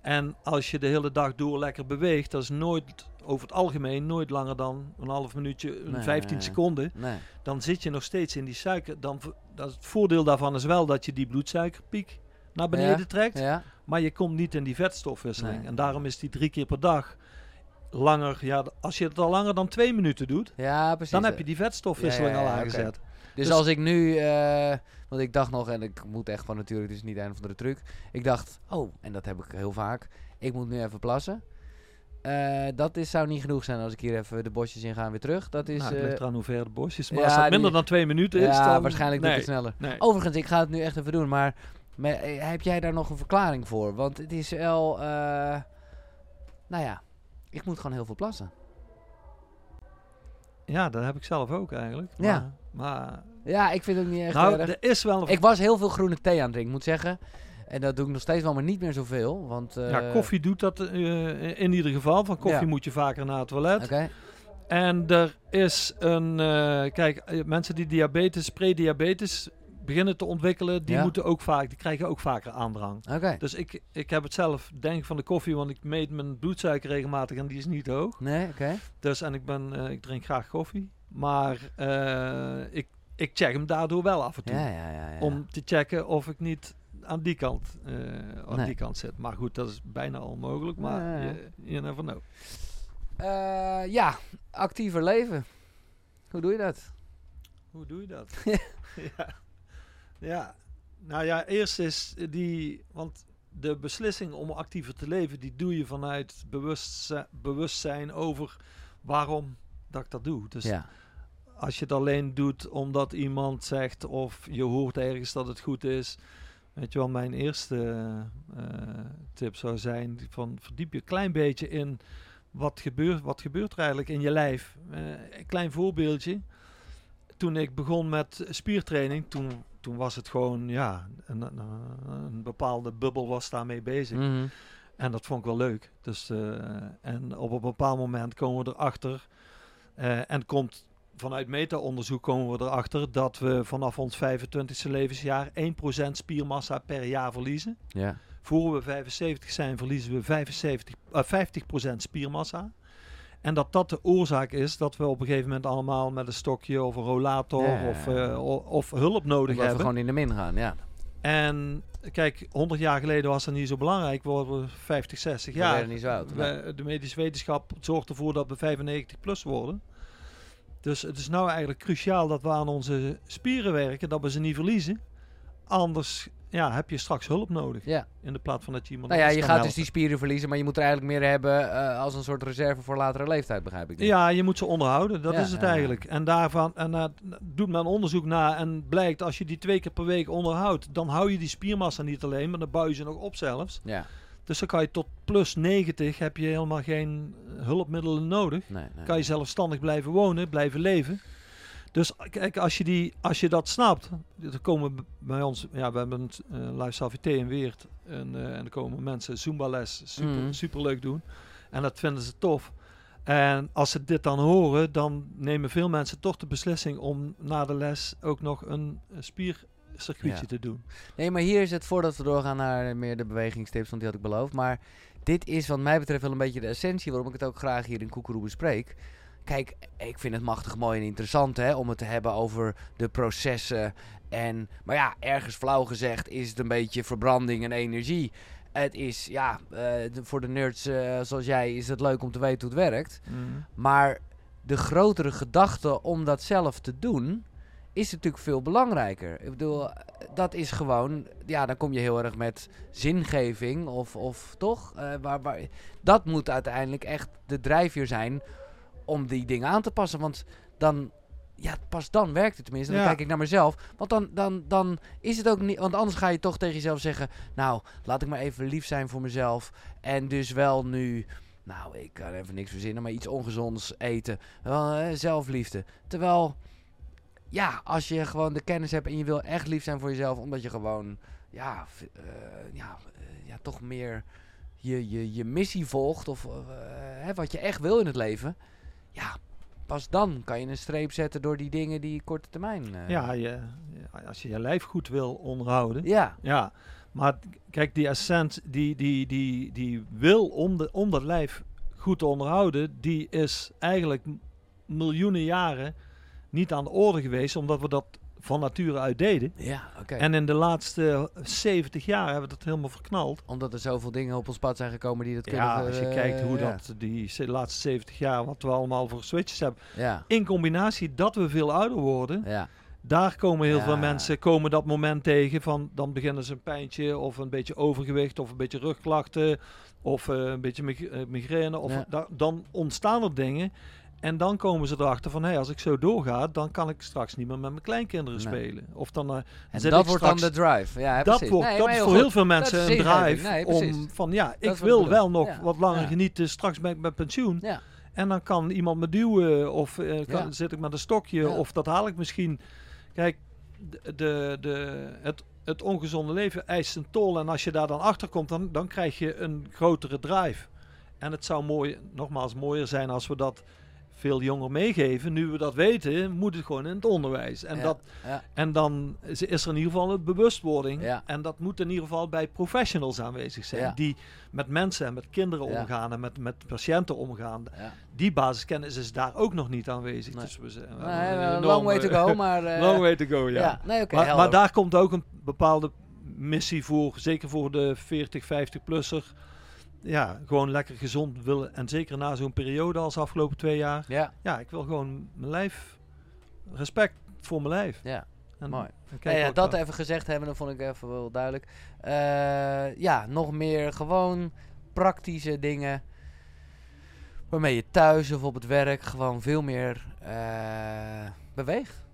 Speaker 2: En als je de hele dag door lekker beweegt, dat is nooit, over het algemeen, nooit langer dan een half minuutje, een
Speaker 1: Nee,
Speaker 2: 15
Speaker 1: nee.
Speaker 2: seconden.
Speaker 1: nee.
Speaker 2: Dan zit je nog steeds in die suiker. Dan, dat het voordeel daarvan is wel dat je die bloedsuikerpiek naar beneden
Speaker 1: Ja,
Speaker 2: trekt.
Speaker 1: Ja,
Speaker 2: Maar je komt niet in die vetstofwisseling.
Speaker 1: Nee.
Speaker 2: En daarom is die drie keer per dag langer. Ja, als je het al langer dan twee minuten doet,
Speaker 1: ja precies.
Speaker 2: dan heb je die vetstofwisseling al aangezet.
Speaker 1: Dus,
Speaker 2: Dus-
Speaker 1: als ik nu, eh, want ik dacht nog, en ik moet echt van natuurlijk, het is niet een of andere truc. Ik dacht, oh, en dat heb ik heel vaak, ik moet nu even plassen. Eh, dat is, zou niet genoeg zijn als ik hier even de bosjes in ga en weer terug. Dat is,
Speaker 2: nou, het
Speaker 1: eh,
Speaker 2: ligt eraan hoe ver de bosjes. Maar
Speaker 1: ja,
Speaker 2: als dat minder
Speaker 1: die-
Speaker 2: dan twee minuten is,
Speaker 1: ja,
Speaker 2: dan...
Speaker 1: waarschijnlijk
Speaker 2: nee,
Speaker 1: het sneller.
Speaker 2: Nee.
Speaker 1: Overigens, ik ga het nu echt even doen, maar me- eh, heb jij daar nog een verklaring voor? Want het is wel, eh, nou ja, ik moet gewoon heel veel plassen.
Speaker 2: Ja, dat heb ik zelf ook eigenlijk.
Speaker 1: Ja.
Speaker 2: Maar, maar
Speaker 1: Ja, ik vind het niet echt
Speaker 2: nou,
Speaker 1: erg.
Speaker 2: er is wel een...
Speaker 1: Ik was heel veel groene thee aan het drinken, moet zeggen. En dat doe ik nog steeds wel, maar niet meer zoveel. Want, eh,
Speaker 2: ja, koffie doet dat eh, in ieder geval. Van koffie
Speaker 1: Ja.
Speaker 2: moet je vaker naar het toilet.
Speaker 1: Oké,
Speaker 2: En er is een... eh, kijk, eh, mensen die diabetes, prediabetes beginnen te ontwikkelen, die
Speaker 1: Ja.
Speaker 2: moeten ook vaak, die krijgen ook vaker aandrang. Dus ik, ik heb het zelf, denk van de koffie, want ik meet mijn bloedsuiker regelmatig en die is niet hoog.
Speaker 1: Nee, oké.
Speaker 2: Dus en ik ben, eh, ik drink graag koffie, maar eh, ik, ik check hem daardoor wel af en toe.
Speaker 1: Ja, ja, ja. ja.
Speaker 2: Om te checken of ik niet aan die kant, eh, aan
Speaker 1: Nee.
Speaker 2: die kant zit. Maar goed, dat is bijna onmogelijk, maar
Speaker 1: Ja, ja, ja.
Speaker 2: je, you never know.
Speaker 1: Ja, actiever leven. Hoe doe je dat?
Speaker 2: Hoe doe je dat? ja. Ja, nou ja, eerst is die, want de beslissing om actiever te leven, die doe je vanuit bewustzijn, bewustzijn over waarom dat ik dat doe. Dus
Speaker 1: ja.
Speaker 2: als je het alleen doet omdat iemand zegt of je hoort ergens dat het goed is. Weet je wel, mijn eerste eh, tip zou zijn van verdiep je een klein beetje in wat gebeurt, wat gebeurt er eigenlijk in je lijf. Eh, een klein voorbeeldje. Toen ik begon met spiertraining, toen, toen was het gewoon, ja, een, een, een bepaalde bubbel was daarmee bezig.
Speaker 1: Mhm.
Speaker 2: En dat vond ik wel leuk. Dus, eh, en op een bepaald moment komen we erachter. eh en komt vanuit meta-onderzoek komen we erachter dat we vanaf ons 25e levensjaar 1% spiermassa per jaar verliezen.
Speaker 1: Ja.
Speaker 2: Voor we 75 zijn verliezen we 75, eh, 50% spiermassa. En dat dat de oorzaak is dat we op een gegeven moment allemaal met een stokje of een rollator
Speaker 1: Ja.
Speaker 2: Of, eh, of hulp nodig
Speaker 1: Omdat we
Speaker 2: hebben.
Speaker 1: gewoon in de min gaan, ja.
Speaker 2: En kijk, 100 jaar geleden was dat niet zo belangrijk. We worden 50, 60
Speaker 1: We
Speaker 2: jaar.
Speaker 1: werden niet zo oud.
Speaker 2: We- de medische wetenschap zorgt ervoor dat we 95 plus worden. Dus het is nou eigenlijk cruciaal dat we aan onze spieren werken, dat we ze niet verliezen. Anders ja, heb je straks hulp nodig.
Speaker 1: Ja.
Speaker 2: In de plaats van dat je iemand
Speaker 1: Nou ja, je gaat dus die spieren verliezen, maar je moet er eigenlijk meer hebben eh, als een soort reserve voor latere leeftijd, begrijp ik.
Speaker 2: helpen. Ja, je moet ze onderhouden. Dat
Speaker 1: Ja,
Speaker 2: is het
Speaker 1: ja,
Speaker 2: eigenlijk. En daarvan en, daar doet men onderzoek naar en blijkt als je die twee keer per week onderhoudt, dan hou je die spiermassa niet alleen, maar dan bouw je ze nog op zelfs.
Speaker 1: Ja,
Speaker 2: Dus dan kan je tot plus 90 heb je helemaal geen hulpmiddelen nodig.
Speaker 1: nee, nee.
Speaker 2: Kan je zelfstandig blijven wonen, blijven leven. Dus kijk, als je, die, als je dat snapt, dan komen bij ons, ja, we hebben een uh, Lifestyle VT in Weert. En, eh, en dan komen mensen Zumba les, super,
Speaker 1: Mhm.
Speaker 2: super leuk doen. En dat vinden ze tof. En als ze dit dan horen, dan nemen veel mensen toch de beslissing om na de les ook nog een eh, spiercircuitje
Speaker 1: Ja.
Speaker 2: te doen.
Speaker 1: Nee, maar hier is het voordat we doorgaan naar meer de bewegingstips, want die had ik beloofd. Maar dit is wat mij betreft wel een beetje de essentie waarom ik het ook graag hier in Koekeroe bespreek. Kijk, ik vind het machtig mooi en interessant hè, om het te hebben over de processen. En, maar ja, ergens flauw gezegd is het een beetje verbranding en energie. Het is, ja, eh, voor de nerds eh, zoals jij is het leuk om te weten hoe het werkt. Maar de grotere gedachte om dat zelf te doen, is natuurlijk veel belangrijker. Ik bedoel, dat is gewoon, ja, dan kom je heel erg met zingeving of, of toch? Eh, waar, waar, dat moet uiteindelijk echt de drijfveer zijn om die dingen aan te passen. Want dan, ja, pas dan werkt het tenminste. Dan
Speaker 2: Ja.
Speaker 1: kijk ik naar mezelf. Want dan, dan, dan is het ook niet, want anders ga je toch tegen jezelf zeggen, nou, laat ik maar even lief zijn voor mezelf. En dus wel nu nou, ik kan even niks verzinnen, maar iets ongezonds eten. Wel, eh, zelfliefde. Terwijl, ja, als je gewoon de kennis hebt en je wil echt lief zijn voor jezelf, omdat je gewoon, ja, eh, ja, eh, ja toch meer je, je, je missie volgt of hè, wat je echt wil in het leven. Ja, pas dan kan je een streep zetten door die dingen die korte termijn. eh,
Speaker 2: Ja, je, als je je lijf goed wil onderhouden.
Speaker 1: ja,
Speaker 2: Ja, maar kijk, die essent, die, die, die, die wil om, de, om dat lijf goed te onderhouden, die is eigenlijk miljoenen jaren niet aan de orde geweest, omdat we dat van nature uit deden.
Speaker 1: ja, oké.
Speaker 2: En in de laatste 70 jaar hebben we dat helemaal verknald.
Speaker 1: Omdat er zoveel dingen op ons pad zijn gekomen die dat kunnen...
Speaker 2: Ja, als je
Speaker 1: eh,
Speaker 2: kijkt hoe
Speaker 1: ja.
Speaker 2: dat die laatste 70 jaar, wat we allemaal voor switches hebben.
Speaker 1: Ja,
Speaker 2: In combinatie dat we veel ouder worden
Speaker 1: ja.
Speaker 2: Daar komen heel
Speaker 1: Ja.
Speaker 2: veel mensen komen dat moment tegen van dan beginnen ze een pijntje of een beetje overgewicht of een beetje rugklachten of eh, een beetje mig- eh, migraine of
Speaker 1: Ja.
Speaker 2: da- dan ontstaan er dingen en dan komen ze erachter van hé als ik zo doorga dan kan ik straks niet meer met mijn kleinkinderen
Speaker 1: Nee.
Speaker 2: spelen of dan eh,
Speaker 1: En dat wordt
Speaker 2: straks-
Speaker 1: dan de drive. Ja,
Speaker 2: dat
Speaker 1: precies.
Speaker 2: wordt
Speaker 1: Nee,
Speaker 2: dat is voor heel veel mensen een drive
Speaker 1: Nee,
Speaker 2: om van ja ik wil wel nog
Speaker 1: Ja.
Speaker 2: wat langer
Speaker 1: Ja.
Speaker 2: genieten straks ben ik met pensioen
Speaker 1: Ja.
Speaker 2: en dan kan iemand me duwen of eh, kan, zit ik met een stokje of dat haal ik misschien. Kijk, de, de, de, het, het ongezonde leven eist een tol en als je daar dan achter komt, dan, dan krijg je een grotere drive. En het zou mooi, nogmaals mooier zijn als we dat veel jonger meegeven. Nu we dat weten, moet het gewoon in het onderwijs. En,
Speaker 1: Ja.
Speaker 2: dat,
Speaker 1: Ja.
Speaker 2: en dan is, is er in ieder geval een bewustwording.
Speaker 1: Ja.
Speaker 2: En dat moet in ieder geval bij professionals aanwezig zijn. Die met mensen en met kinderen omgaan en met, met patiënten omgaan die basiskennis is daar ook nog niet aanwezig.
Speaker 1: Nee.
Speaker 2: Dus we zijn,
Speaker 1: Nee, wel long way to go, maar... eh,
Speaker 2: long way to go, ja.
Speaker 1: ja. Nee,
Speaker 2: maar, maar daar komt ook een bepaalde missie voor, zeker voor de 40, 50-plusser. Ja, gewoon lekker gezond willen. En zeker na zo'n periode als de afgelopen twee jaar.
Speaker 1: Ja,
Speaker 2: Ja, ik wil gewoon mijn lijf, respect voor mijn lijf.
Speaker 1: ja.
Speaker 2: En,
Speaker 1: Mooi.
Speaker 2: en
Speaker 1: ja, dat even gezegd hebben, dat vond ik even wel duidelijk. Eh, ja, nog meer gewoon praktische dingen. Waarmee je thuis of op het werk gewoon veel meer eh, beweegt.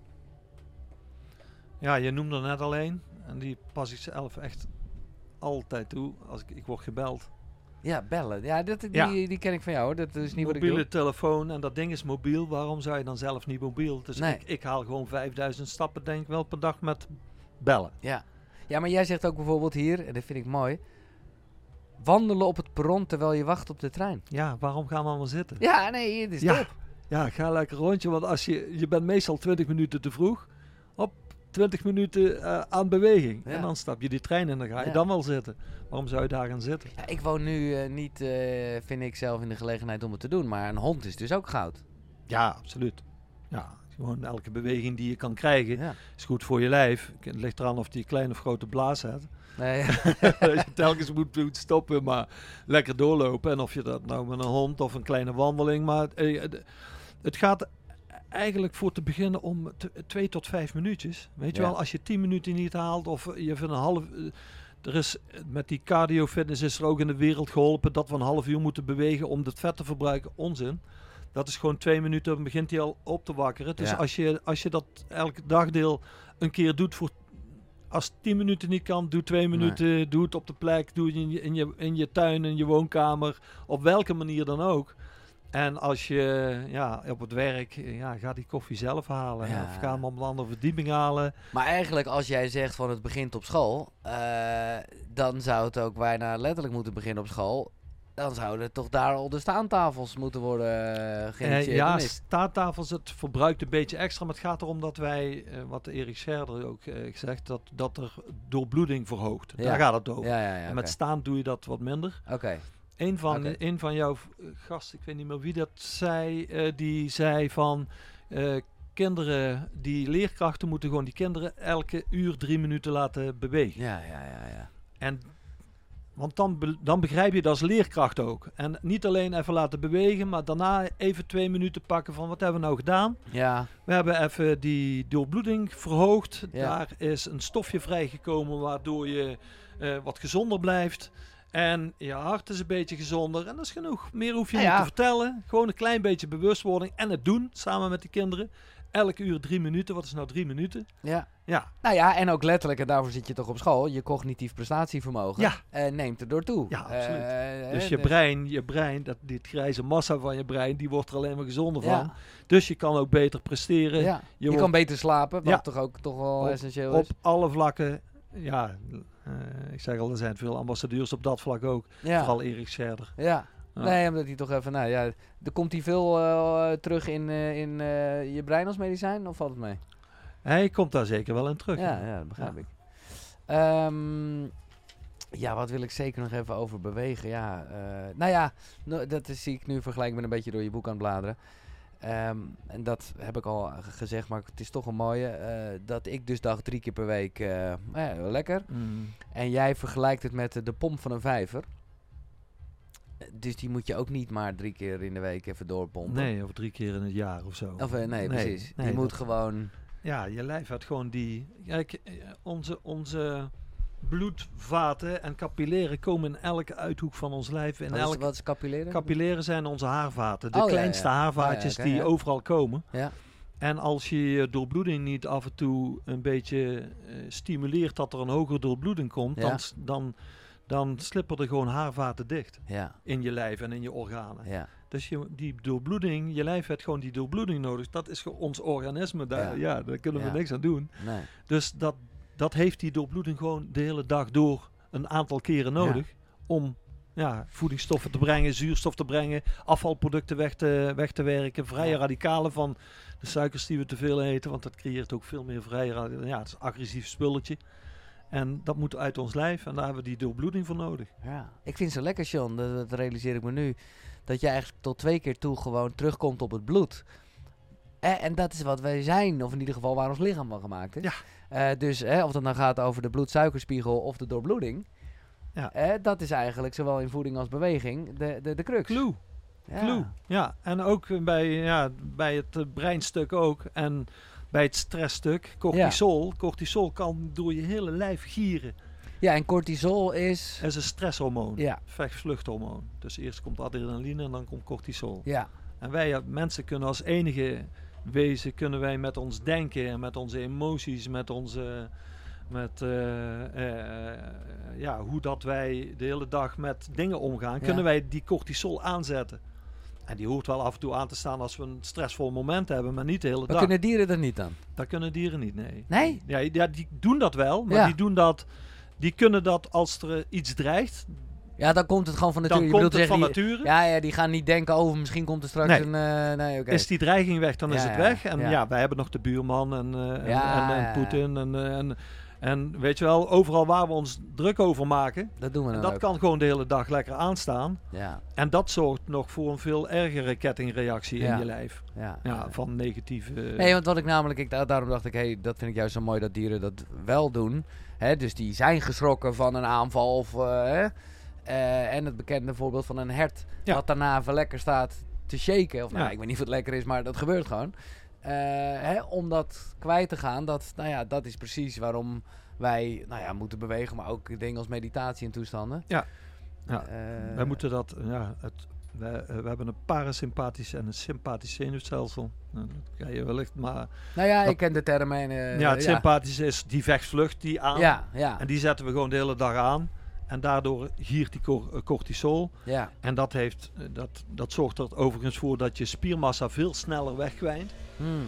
Speaker 2: Ja, je noemde er net alleen. En die pas ik zelf echt altijd toe. Als ik, ik word gebeld.
Speaker 1: Ja, bellen. Ja, dat, die,
Speaker 2: Ja.
Speaker 1: die ken ik van jou. hoor. Dat is niet wat ik doe.
Speaker 2: mobiele telefoon en dat ding is mobiel. Waarom zou je dan zelf niet mobiel? Dus
Speaker 1: Nee.
Speaker 2: ik, ik haal gewoon 5000 stappen denk ik wel per dag met bellen.
Speaker 1: Ja. ja, maar jij zegt ook bijvoorbeeld hier, en dat vind ik mooi... Wandelen op het perron terwijl je wacht op de trein.
Speaker 2: Ja, waarom gaan we allemaal zitten?
Speaker 1: Ja, nee, het is
Speaker 2: Ja.
Speaker 1: top.
Speaker 2: Ja, ga lekker rondje, want als je, je bent meestal 20 minuten te vroeg. Op 20 minuten eh, aan beweging.
Speaker 1: Ja.
Speaker 2: En dan stap je die trein en dan ga je
Speaker 1: Ja.
Speaker 2: dan wel zitten. Waarom zou je daar gaan zitten?
Speaker 1: Ja, ik woon nu eh, niet, eh, vind ik zelf, in de gelegenheid om het te doen. Maar een hond is dus ook goud.
Speaker 2: Ja, absoluut. Ja, gewoon elke beweging die je kan krijgen is goed voor je lijf. Het ligt eraan of die kleine of grote blaas hebt.
Speaker 1: Nee,
Speaker 2: dat je telkens moet, moet stoppen, maar lekker doorlopen. En of je dat nou met een hond of een kleine wandeling. Maar het gaat eigenlijk voor te beginnen om twee tot vijf minuutjes. Weet je wel, als je tien minuten niet haalt of je vindt een half... eh, er is met die cardio fitness is er ook in de wereld geholpen dat we een half uur moeten bewegen om het vet te verbruiken. Onzin. Dat is gewoon twee minuten, dan begint hij al op te wakkeren. Dus
Speaker 1: Ja.
Speaker 2: als, je, als je dat elke dagdeel een keer doet voor als het 10 minuten niet kan, doe twee minuten. Doe het op de plek. Doe het in je, in, je, in je tuin, in je woonkamer. Op welke manier dan ook. En als je ja, op het werk, ja, ga die koffie zelf halen.
Speaker 1: Ja.
Speaker 2: Of ga hem op een andere verdieping halen.
Speaker 1: maar eigenlijk als jij zegt van het begint op school, eh, dan zou het ook bijna letterlijk moeten beginnen op school. Dan zouden toch daar al de staantafels moeten worden uh,
Speaker 2: Eh,
Speaker 1: geïnitieerd.
Speaker 2: ja, staattafels, het verbruikt een beetje extra. Maar het gaat erom dat wij, eh, wat Erik Scherder ook eh, zegt, dat, dat er doorbloeding verhoogt.
Speaker 1: Ja.
Speaker 2: Daar gaat het over.
Speaker 1: Ja.
Speaker 2: En met staan doe je dat wat minder.
Speaker 1: Oké.
Speaker 2: Een van, een van jouw eh, gasten, ik weet niet meer wie dat zei, eh, die zei van eh, kinderen, die leerkrachten moeten gewoon die kinderen elke uur drie minuten laten bewegen.
Speaker 1: Ja, ja, ja, ja.
Speaker 2: En, want dan, be- dan begrijp je dat als leerkracht ook. En niet alleen even laten bewegen, maar daarna even twee minuten pakken van wat hebben we nou gedaan.
Speaker 1: Ja,
Speaker 2: We hebben even die doorbloeding verhoogd.
Speaker 1: Ja.
Speaker 2: Daar is een stofje vrijgekomen waardoor je wat gezonder blijft. En je hart is een beetje gezonder. En dat is genoeg. Meer hoef je
Speaker 1: Ja,
Speaker 2: niet
Speaker 1: ja.
Speaker 2: te vertellen. Gewoon een klein beetje bewustwording. En het doen samen met de kinderen. Elke uur drie minuten. Wat is nou drie minuten?
Speaker 1: ja.
Speaker 2: Ja,
Speaker 1: Nou ja, en ook letterlijk, en daarvoor zit je toch op school, je cognitief prestatievermogen
Speaker 2: Ja.
Speaker 1: eh, neemt erdoor toe.
Speaker 2: Ja, absoluut.
Speaker 1: Eh,
Speaker 2: dus
Speaker 1: eh,
Speaker 2: je brein, je brein, dat, dit grijze massa van je brein, die wordt er alleen maar gezonder van. Dus je kan ook beter presteren.
Speaker 1: ja. Je,
Speaker 2: wordt-
Speaker 1: kan beter slapen, wat toch ook toch wel
Speaker 2: Op-
Speaker 1: essentieel
Speaker 2: Op
Speaker 1: is.
Speaker 2: alle vlakken. Ja, ik zeg al, er zijn veel ambassadeurs op dat vlak ook.
Speaker 1: Ja.
Speaker 2: Vooral Erik Scherder.
Speaker 1: Ja.
Speaker 2: Ja.
Speaker 1: Nee, omdat hij toch even, nou ja, er komt hij veel eh, terug in, eh, in eh, je brein als medicijn, of valt het mee?
Speaker 2: Hij komt daar zeker wel in terug.
Speaker 1: Ja, ja, dat begrijp
Speaker 2: Ja.
Speaker 1: ik. Ehm, ja, wat wil ik zeker nog even over bewegen? Ja, eh, nou ja, no- dat zie ik nu vergelijk met een beetje door je boek aan het bladeren. Ehm, en dat heb ik al gezegd, maar het is toch een mooie. eh, dat ik dus dacht drie keer per week, eh, ja, lekker.
Speaker 2: Mm.
Speaker 1: En jij vergelijkt het met de, pomp van een vijver. Eh, Dus die moet je ook niet maar drie keer in de week even doorpompen.
Speaker 2: Nee, of drie keer in het jaar of zo.
Speaker 1: Of, eh, nee, precies.
Speaker 2: nee,
Speaker 1: die moet gewoon
Speaker 2: ja, je lijf had gewoon die... Kijk, eh, onze, onze bloedvaten en capilleren komen in elke uithoek van ons lijf. In
Speaker 1: Wat is,
Speaker 2: elke,
Speaker 1: wat is capilleren?
Speaker 2: capilleren zijn onze haarvaten. De
Speaker 1: Oh,
Speaker 2: kleinste
Speaker 1: ja.
Speaker 2: haarvaatjes
Speaker 1: Oh, ja, oké,
Speaker 2: die overal komen.
Speaker 1: Ja.
Speaker 2: En als je je doorbloeding niet af en toe een beetje eh, stimuleert dat er een hogere doorbloeding komt, dan, dan, dan slippen er gewoon haarvaten dicht
Speaker 1: Ja,
Speaker 2: in je lijf en in je organen.
Speaker 1: ja.
Speaker 2: Dus je, die doorbloeding, je lijf heeft gewoon die doorbloeding nodig. Dat is ons organisme. Daar,
Speaker 1: Ja.
Speaker 2: daar kunnen we niks aan doen.
Speaker 1: Nee.
Speaker 2: Dus dat, dat heeft die doorbloeding gewoon de hele dag door een aantal keren nodig. Om ja, voedingsstoffen te brengen, zuurstof te brengen, afvalproducten weg te, weg te werken, vrije radicalen van de suikers die we te veel eten. Want dat creëert ook veel meer vrije radicalen. Ja, het is een agressief spulletje. En dat moet uit ons lijf en daar hebben we die doorbloeding voor nodig.
Speaker 1: Ja. Ik vind zo lekker, John, dat, dat realiseer ik me nu, dat je eigenlijk tot twee keer toe gewoon terugkomt op het bloed. Eh, en dat is wat wij zijn, of in ieder geval waar ons lichaam van gemaakt is.
Speaker 2: Ja.
Speaker 1: Eh, dus hè, of het dan gaat over de bloedsuikerspiegel of de doorbloeding.
Speaker 2: Ja.
Speaker 1: dat is eigenlijk zowel in voeding als beweging de, de, de crux.
Speaker 2: Clue.
Speaker 1: Ja.
Speaker 2: Clue. Ja, en ook bij, ja, bij het eh, breinstuk ook. En bij het stressstuk, cortisol. Cortisol kan door je hele lijf gieren.
Speaker 1: Ja, en cortisol is...
Speaker 2: Dat is een stresshormoon.
Speaker 1: Ja,
Speaker 2: Vecht-vluchthormoon. Dus eerst komt adrenaline en dan komt cortisol.
Speaker 1: ja,
Speaker 2: En wij mensen kunnen als enige wezen, kunnen wij met ons denken en met onze emoties, met onze... Met eh, eh, ja, hoe dat wij de hele dag met dingen omgaan,
Speaker 1: Ja.
Speaker 2: kunnen wij die cortisol aanzetten. En die hoort wel af en toe aan te staan als we een stressvol moment hebben, maar niet de hele
Speaker 1: maar
Speaker 2: dag.
Speaker 1: kunnen dieren dat niet dan?
Speaker 2: Dat kunnen dieren niet, nee.
Speaker 1: Nee?
Speaker 2: Ja, ja die doen dat wel, maar
Speaker 1: Ja.
Speaker 2: die doen dat. Die kunnen dat als er iets dreigt,
Speaker 1: Ja, dan komt het gewoon van
Speaker 2: dan
Speaker 1: nature. Je
Speaker 2: komt het van
Speaker 1: die-
Speaker 2: nature.
Speaker 1: Ja, ja, die gaan niet denken, oh, misschien komt er straks
Speaker 2: Nee.
Speaker 1: een... eh, nee.
Speaker 2: Is die dreiging weg, dan is het weg. En
Speaker 1: ja.
Speaker 2: wij hebben nog de buurman en, eh, en, en. Poetin. En, eh, en, en weet je wel, overal waar we ons druk over maken,
Speaker 1: Dat doen we dan
Speaker 2: dat
Speaker 1: ook.
Speaker 2: kan gewoon de hele dag lekker aanstaan.
Speaker 1: Ja,
Speaker 2: En dat zorgt nog voor een veel ergere kettingreactie
Speaker 1: Ja.
Speaker 2: in je lijf.
Speaker 1: ja.
Speaker 2: Ja, van negatieve...
Speaker 1: Nee, want wat ik namelijk, ik, da- daarom dacht ik, hey, dat vind ik juist zo mooi dat dieren dat wel doen. Hè, dus die zijn geschrokken van een aanval. Of, hè, eh, en het bekende voorbeeld van een hert,
Speaker 2: Ja.
Speaker 1: wat daarna even lekker staat te shaken. Of nou,
Speaker 2: Ja.
Speaker 1: ik weet niet of het lekker is, maar dat gebeurt gewoon. Eh, hè, om dat kwijt te gaan, dat, nou ja, dat is precies waarom wij nou ja, moeten bewegen. Maar ook dingen als meditatie en toestanden.
Speaker 2: Ja. Ja.
Speaker 1: Eh,
Speaker 2: Wij moeten dat, ja, het, we, eh, we hebben een parasympathisch en een sympathisch zenuwstelsel. Nou, dat je wellicht, maar
Speaker 1: Nou ja,
Speaker 2: dat-
Speaker 1: ik ken de termen. En,
Speaker 2: ja, het sympathische is die vechtvlucht die aan.
Speaker 1: Ja, ja,
Speaker 2: En die zetten we gewoon de hele dag aan. En daardoor giert die eh, cortisol.
Speaker 1: ja.
Speaker 2: En dat, heeft, eh, dat, dat zorgt er overigens voor dat je spiermassa veel sneller wegkwijnt.
Speaker 1: Hmm,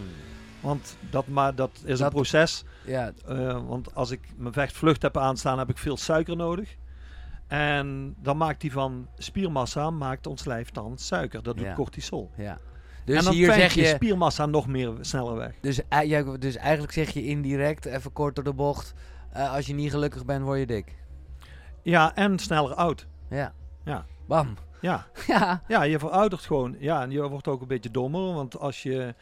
Speaker 2: Want dat, maar dat is
Speaker 1: Dat-
Speaker 2: een proces.
Speaker 1: ja,
Speaker 2: Eh, want als ik mijn vechtvlucht heb aanstaan, heb ik veel suiker nodig. En dan maakt die van spiermassa, maakt ons lijf dan suiker. Dat doet
Speaker 1: Ja.
Speaker 2: cortisol.
Speaker 1: ja.
Speaker 2: en
Speaker 1: Dus
Speaker 2: dan
Speaker 1: hier zeg
Speaker 2: je
Speaker 1: je...
Speaker 2: spiermassa nog meer sneller weg.
Speaker 1: Dus, ja, dus eigenlijk zeg je indirect, even kort door de bocht, als je niet gelukkig bent, word je dik.
Speaker 2: Ja, en sneller oud.
Speaker 1: Ja.
Speaker 2: Ja.
Speaker 1: Bam.
Speaker 2: Ja,
Speaker 1: Ja.
Speaker 2: ja je veroudert gewoon. Ja, en je wordt ook een beetje dommer. Want als je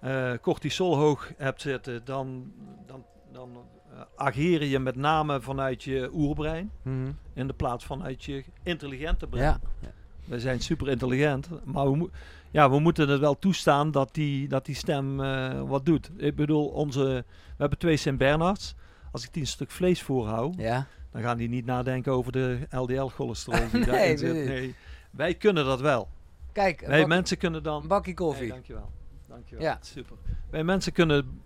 Speaker 2: eh, cortisol hoog hebt zitten, dan, dan, dan eh, ageer je met name vanuit je oerbrein.
Speaker 1: Mhm.
Speaker 2: In de plaats van uit je intelligente brein.
Speaker 1: Ja. ja.
Speaker 2: We zijn super intelligent, maar we, ja, we moeten het wel toestaan dat die, dat die stem eh, wat doet. Ik bedoel, onze, we hebben twee Sint-Bernards. Als ik die een stuk vlees voorhoud,
Speaker 1: Ja.
Speaker 2: Dan gaan die niet nadenken over de LDL-cholesterol die
Speaker 1: Nee,
Speaker 2: daarin zit. Nee, wij kunnen dat wel.
Speaker 1: Kijk,
Speaker 2: Wij
Speaker 1: bak-
Speaker 2: mensen kunnen dan...
Speaker 1: een bakje koffie.
Speaker 2: dankjewel. Dankjewel.
Speaker 1: Ja.
Speaker 2: Super. Wij mensen kunnen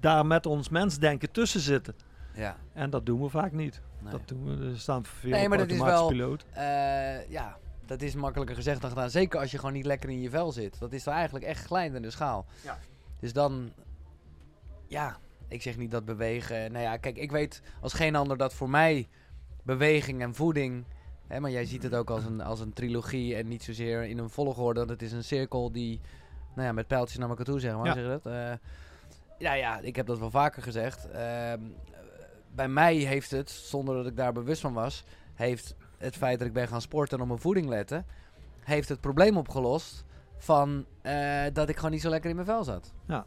Speaker 2: daar met ons mensdenken tussen zitten.
Speaker 1: ja.
Speaker 2: En dat doen we vaak niet.
Speaker 1: Nee.
Speaker 2: Dat doen we. Er staan veel
Speaker 1: Nee, maar dat is
Speaker 2: automatische
Speaker 1: wel-
Speaker 2: piloot.
Speaker 1: Eh, ja, dat is makkelijker gezegd dan gedaan. Zeker als je gewoon niet lekker in je vel zit. Dat is dan eigenlijk echt glijdende schaal.
Speaker 2: Ja.
Speaker 1: Dus dan, ja, ik zeg niet dat bewegen. Nou ja, kijk, ik weet als geen ander dat voor mij beweging en voeding. Hè, maar jij ziet het ook als een, als een trilogie en niet zozeer in een volgorde. Dat het is een cirkel die, nou ja, met pijltjes naar elkaar toe zeg maar.
Speaker 2: Ja.
Speaker 1: Zeg je dat? Ja, ja, ik heb dat wel vaker gezegd. Ehm, bij mij heeft het, zonder dat ik daar bewust van was, heeft het feit dat ik ben gaan sporten en op mijn voeding letten, heeft het probleem opgelost van eh, dat ik gewoon niet zo lekker in mijn vel zat.
Speaker 2: Ja.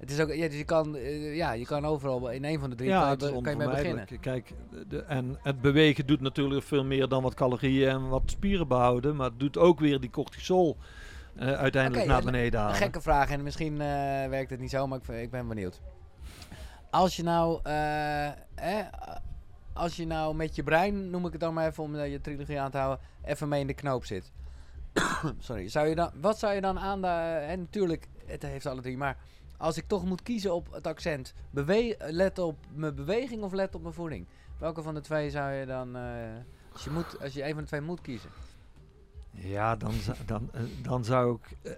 Speaker 1: Het is ook, ja, dus je kan, eh, ja, je kan overal in een van de drie
Speaker 2: Ja,
Speaker 1: be- kan je mee beginnen.
Speaker 2: Kijk, de, en het bewegen doet natuurlijk veel meer dan wat calorieën en wat spieren behouden. Maar het doet ook weer die cortisol eh, uiteindelijk naar
Speaker 1: en-
Speaker 2: beneden halen.
Speaker 1: gekke vraag en misschien eh, werkt het niet zo, maar ik, ik ben benieuwd. Als je nou, eh, als je nou met je brein, noem ik het dan maar even om je trilogie aan te houden, even mee in de knoop zit. Sorry, zou je dan, wat zou je dan aan de, en natuurlijk, het heeft alle drie, maar als ik toch moet kiezen op het accent, bewe let op mijn beweging of let op mijn voeding? Welke van de twee zou je dan, eh, als, je moet, als je een van de twee moet kiezen?
Speaker 2: Ja, dan, zou- dan, eh, dan zou ik... eh,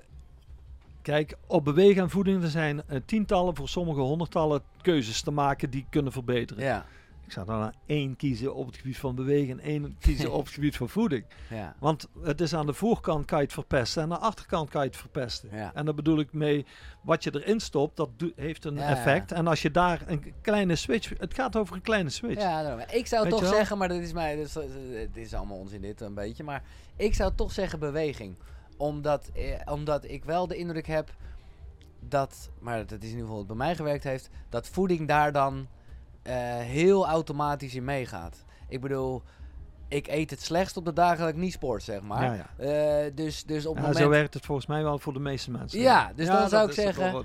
Speaker 2: kijk, op bewegen en voeding er zijn tientallen, voor sommige honderdtallen keuzes te maken die kunnen verbeteren.
Speaker 1: Ja,
Speaker 2: Ik zou dan één kiezen op het gebied van bewegen en één kiezen op het gebied van voeding.
Speaker 1: ja,
Speaker 2: Want het is aan de voorkant kan je het verpesten en aan de achterkant kan je het verpesten.
Speaker 1: ja.
Speaker 2: En daar bedoel ik mee, wat je erin stopt, dat heeft een
Speaker 1: Ja,
Speaker 2: effect. En als je daar een kleine switch, het gaat over een kleine switch.
Speaker 1: Ja, ik zou
Speaker 2: Weet
Speaker 1: toch zeggen, maar dat is mij, is, het is allemaal onzin dit een beetje, maar ik zou toch zeggen beweging. Omdat, eh, omdat ik wel de indruk heb dat, maar dat is in ieder geval wat bij mij gewerkt heeft, dat voeding daar dan heel automatisch in meegaat. Ik bedoel, ik eet het slechtst op de dagen dat ik niet sport, zeg maar.
Speaker 2: Ja, ja.
Speaker 1: Eh, dus, dus op het
Speaker 2: Ja,
Speaker 1: moment...
Speaker 2: Zo werkt het volgens mij wel voor de meeste mensen.
Speaker 1: Ja, dus dan
Speaker 2: dat
Speaker 1: zou ik zeggen-.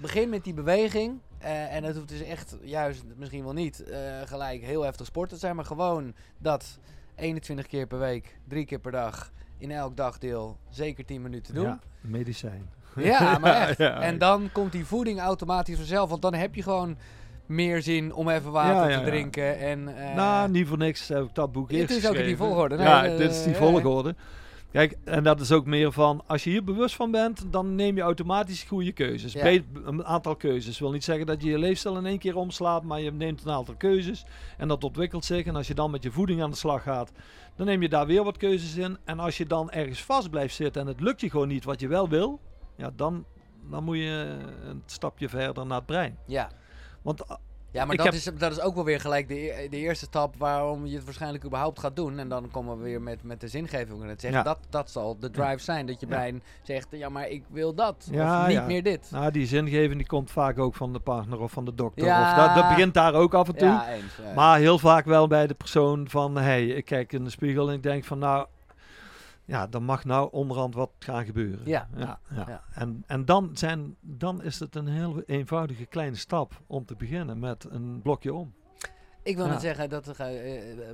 Speaker 1: Begin met die beweging. eh, en het hoeft dus echt, juist misschien wel niet, eh, gelijk heel heftig sport te zijn. Maar gewoon dat 21 keer per week, drie keer per dag, in elk dagdeel, zeker 10 minuten doen.
Speaker 2: Ja, medicijn.
Speaker 1: Ja, maar echt.
Speaker 2: Ja,
Speaker 1: En dan komt die voeding automatisch vanzelf. Want dan heb je gewoon meer zin om even water
Speaker 2: Ja,
Speaker 1: te drinken. En, eh,
Speaker 2: nou, niet voor niks heb ik dat boek
Speaker 1: Het
Speaker 2: eerst
Speaker 1: is ook in die volgorde, nee,
Speaker 2: ja,
Speaker 1: eh,
Speaker 2: dit is die
Speaker 1: ja.
Speaker 2: volgorde. Kijk, en dat is ook meer van, als je hier bewust van bent, dan neem je automatisch goede keuzes.
Speaker 1: Ja.
Speaker 2: Een aantal keuzes. wil niet zeggen dat je je leefstijl in één keer omslaat, maar je neemt een aantal keuzes en dat ontwikkelt zich. En als je dan met je voeding aan de slag gaat, dan neem je daar weer wat keuzes in. En als je dan ergens vast blijft zitten en het lukt je gewoon niet wat je wel wil, ja, dan, dan moet je een stapje verder naar het brein.
Speaker 1: ja.
Speaker 2: Want ah,
Speaker 1: Ja, maar dat,
Speaker 2: heb-
Speaker 1: is, dat is ook wel weer gelijk de, e- de eerste stap waarom je het waarschijnlijk überhaupt gaat doen. En dan komen we weer met, met de zingeving. En het zeggen,
Speaker 2: Ja.
Speaker 1: dat, dat zal de drive zijn. Dat je
Speaker 2: Ja.
Speaker 1: brein zegt, ja, maar ik wil dat.
Speaker 2: Ja,
Speaker 1: of niet meer dit.
Speaker 2: Nou, die zingeving die komt vaak ook van de partner of van de dokter.
Speaker 1: Ja.
Speaker 2: Of dat, dat begint daar ook af en toe.
Speaker 1: eens.
Speaker 2: Maar heel vaak wel bij de persoon van... hey, ik kijk in de spiegel en ik denk van... nou, ja, dan mag nou onderhand wat gaan gebeuren.
Speaker 1: Ja.
Speaker 2: ja, ja.
Speaker 1: Ja.
Speaker 2: En, en dan, zijn, dan is het een heel eenvoudige kleine stap om te beginnen met een blokje om.
Speaker 1: Ik wil net zeggen, dat uh,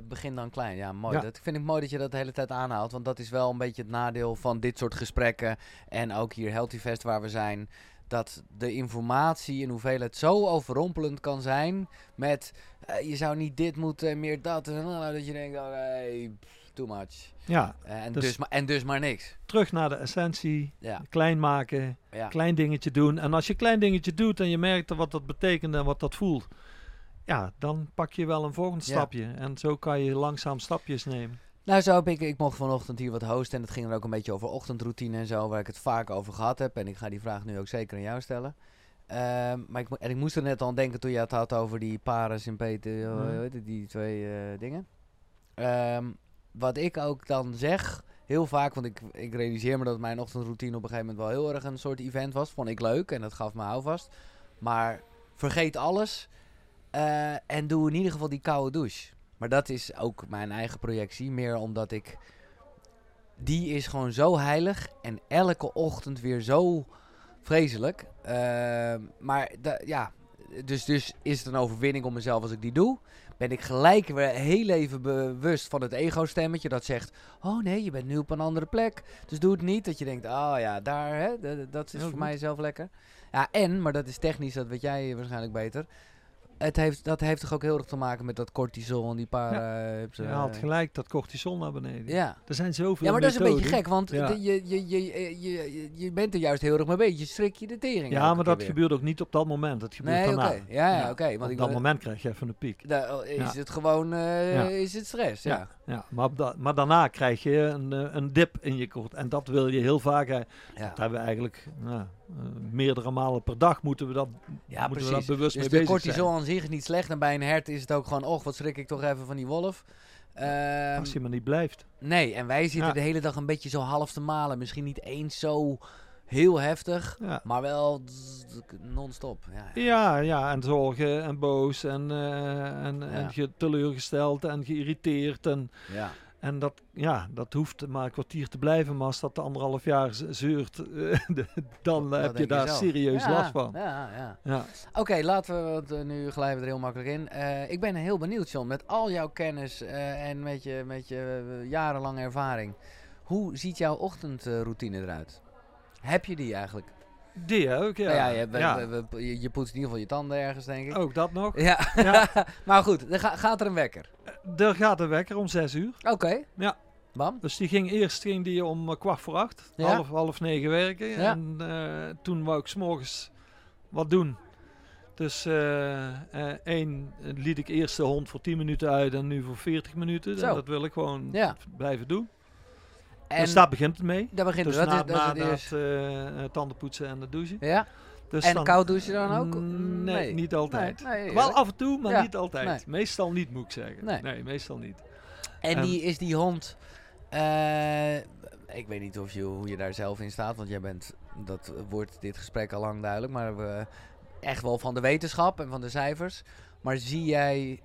Speaker 1: begin dan klein. Ja, mooi. Dat vind ik mooi dat je dat de hele tijd aanhaalt. Want dat is wel een beetje het nadeel van dit soort gesprekken. En ook hier Healthy Fest waar we zijn. Dat de informatie in hoeveelheid zo overrompelend kan zijn. Met eh, je zou niet dit moeten, meer dat. En dat je denkt, oh pff, too much.
Speaker 2: Ja,
Speaker 1: Eh, en,
Speaker 2: Dus-
Speaker 1: dus, maar, en dus maar niks.
Speaker 2: terug naar de essentie.
Speaker 1: Ja,
Speaker 2: Klein maken,
Speaker 1: ja.
Speaker 2: klein dingetje doen. En als je klein dingetje doet en je merkt wat dat betekent en wat dat voelt... Ja, dan pak je wel een volgend
Speaker 1: Ja.
Speaker 2: stapje. En zo kan je langzaam stapjes nemen.
Speaker 1: Nou, zo heb ik, ik mocht vanochtend hier wat hosten en het ging er ook een beetje over ochtendroutine en zo, waar ik het vaak over gehad heb. En ik ga die vraag nu ook zeker aan jou stellen. Ehm, maar ik, en ik moest er net al aan denken toen je het had over die pares en Peter, hoe
Speaker 2: Mhm.
Speaker 1: heet het, die twee eh, dingen. Ehm, wat ik ook dan zeg, heel vaak, want ik, ik realiseer me dat mijn ochtendroutine op een gegeven moment wel heel erg een soort event was. Vond ik leuk en dat gaf me houvast. Maar vergeet alles eh, en doe in ieder geval die koude douche. Maar dat is ook mijn eigen projectie. Meer omdat ik. Die is gewoon zo heilig. En elke ochtend weer zo vreselijk. Ehm, maar ja. Dus, dus is het een overwinning om mezelf als ik die doe. Ben ik gelijk weer heel even bewust van het ego-stemmetje dat zegt: Oh nee, je bent nu op een andere plek. Dus doe het niet. Dat je denkt: Oh ja, daar, hè, dat is
Speaker 2: Heel
Speaker 1: voor
Speaker 2: goed.
Speaker 1: mij zelf lekker. Ja, en, maar dat is technisch, dat weet jij waarschijnlijk beter. Het heeft, dat heeft toch ook heel erg te maken met dat cortisol en die paar. eh,
Speaker 2: Je haalt
Speaker 1: eh,
Speaker 2: gelijk dat cortisol naar beneden.
Speaker 1: ja.
Speaker 2: Er zijn zoveel
Speaker 1: ja, maar dat is een beetje gek, want
Speaker 2: Ja.
Speaker 1: je, je, je, je, je, je bent er juist heel erg mee bezig. Je strik je de tering.
Speaker 2: Ja, maar dat
Speaker 1: weer.
Speaker 2: gebeurt ook niet op dat moment. Dat gebeurt
Speaker 1: Nee, oké.
Speaker 2: daarna.
Speaker 1: Ja, ja, oké. want
Speaker 2: Op
Speaker 1: ik
Speaker 2: dat moment krijg je even een piek.
Speaker 1: Da- is
Speaker 2: Ja.
Speaker 1: het gewoon eh,
Speaker 2: Ja.
Speaker 1: is het stress, ja.
Speaker 2: Ja, maar, da- maar daarna krijg je een, eh, een dip in je kort. En dat wil je heel vaak.
Speaker 1: Ja,
Speaker 2: Dat hebben we eigenlijk nou, eh, meerdere malen per dag moeten we dat,
Speaker 1: ja
Speaker 2: moeten we daar bewust
Speaker 1: Dus
Speaker 2: mee
Speaker 1: de
Speaker 2: bezig
Speaker 1: cortisol
Speaker 2: zijn.
Speaker 1: aan zich is niet slecht. En bij een hert is het ook gewoon, och, wat schrik ik toch even van die wolf. Ehm,
Speaker 2: Als je maar niet blijft.
Speaker 1: nee, en wij zitten
Speaker 2: Ja.
Speaker 1: de hele dag een beetje zo half te malen. Misschien niet eens zo heel heftig,
Speaker 2: Ja.
Speaker 1: maar wel non-stop. Ja.
Speaker 2: Ja, ja, en zorgen en boos en, eh, en,
Speaker 1: Ja.
Speaker 2: teleurgesteld en geïrriteerd. En,
Speaker 1: ja.
Speaker 2: En dat, ja, dat hoeft maar een kwartier te blijven, maar als dat de anderhalf jaar zeurt, eh, dan
Speaker 1: Dat
Speaker 2: heb je daar serieus
Speaker 1: Ja,
Speaker 2: last van.
Speaker 1: Ja, ja.
Speaker 2: Ja.
Speaker 1: Oké, laten we, want eh, nu glijden we er heel makkelijk in. Eh, ik ben heel benieuwd, John, met al jouw kennis eh, en met je, met je jarenlange ervaring. Hoe ziet jouw ochtendroutine eruit? Heb je die eigenlijk?
Speaker 2: Die ook, ja.
Speaker 1: Nou ja, je, we-
Speaker 2: Ja.
Speaker 1: we- we- je, je poetst in ieder geval je tanden ergens, denk ik.
Speaker 2: Ook dat nog.
Speaker 1: Ja,
Speaker 2: Ja.
Speaker 1: maar goed, er ga- gaat er een wekker.
Speaker 2: Er gaat een wekker om zes uur.
Speaker 1: Oké.
Speaker 2: Ja.
Speaker 1: Bam.
Speaker 2: Dus die ging eerst ging die om eh, kwart voor acht,
Speaker 1: Ja.
Speaker 2: half, half negen werken. En eh, toen wou ik s'morgens wat doen. Dus eh, eh, één eh, liet ik eerst de hond voor 10 minuten uit en nu voor 40 minuten. En dat wil ik gewoon blijven doen.
Speaker 1: En
Speaker 2: dus daar begint het mee.
Speaker 1: daar begint
Speaker 2: Dus
Speaker 1: het.
Speaker 2: na,
Speaker 1: Dat is, dat
Speaker 2: na,
Speaker 1: is het eerste.
Speaker 2: eh, eh, tandenpoetsen en het douchen.
Speaker 1: Ja?
Speaker 2: Dus
Speaker 1: En
Speaker 2: dan-
Speaker 1: koud douchen dan ook?
Speaker 2: Mm, Nee,
Speaker 1: Nee.
Speaker 2: niet altijd.
Speaker 1: Nee, nee,
Speaker 2: Wel af en toe, maar
Speaker 1: Ja,
Speaker 2: niet altijd. Meestal niet, moet ik zeggen.
Speaker 1: Nee.
Speaker 2: meestal niet.
Speaker 1: En
Speaker 2: Ehm,
Speaker 1: die, is die hond... eh, ik weet niet of je, hoe je daar zelf in staat, want jij bent... Dat wordt dit gesprek al lang duidelijk, maar we, echt wel van de wetenschap en van de cijfers. Maar zie jij,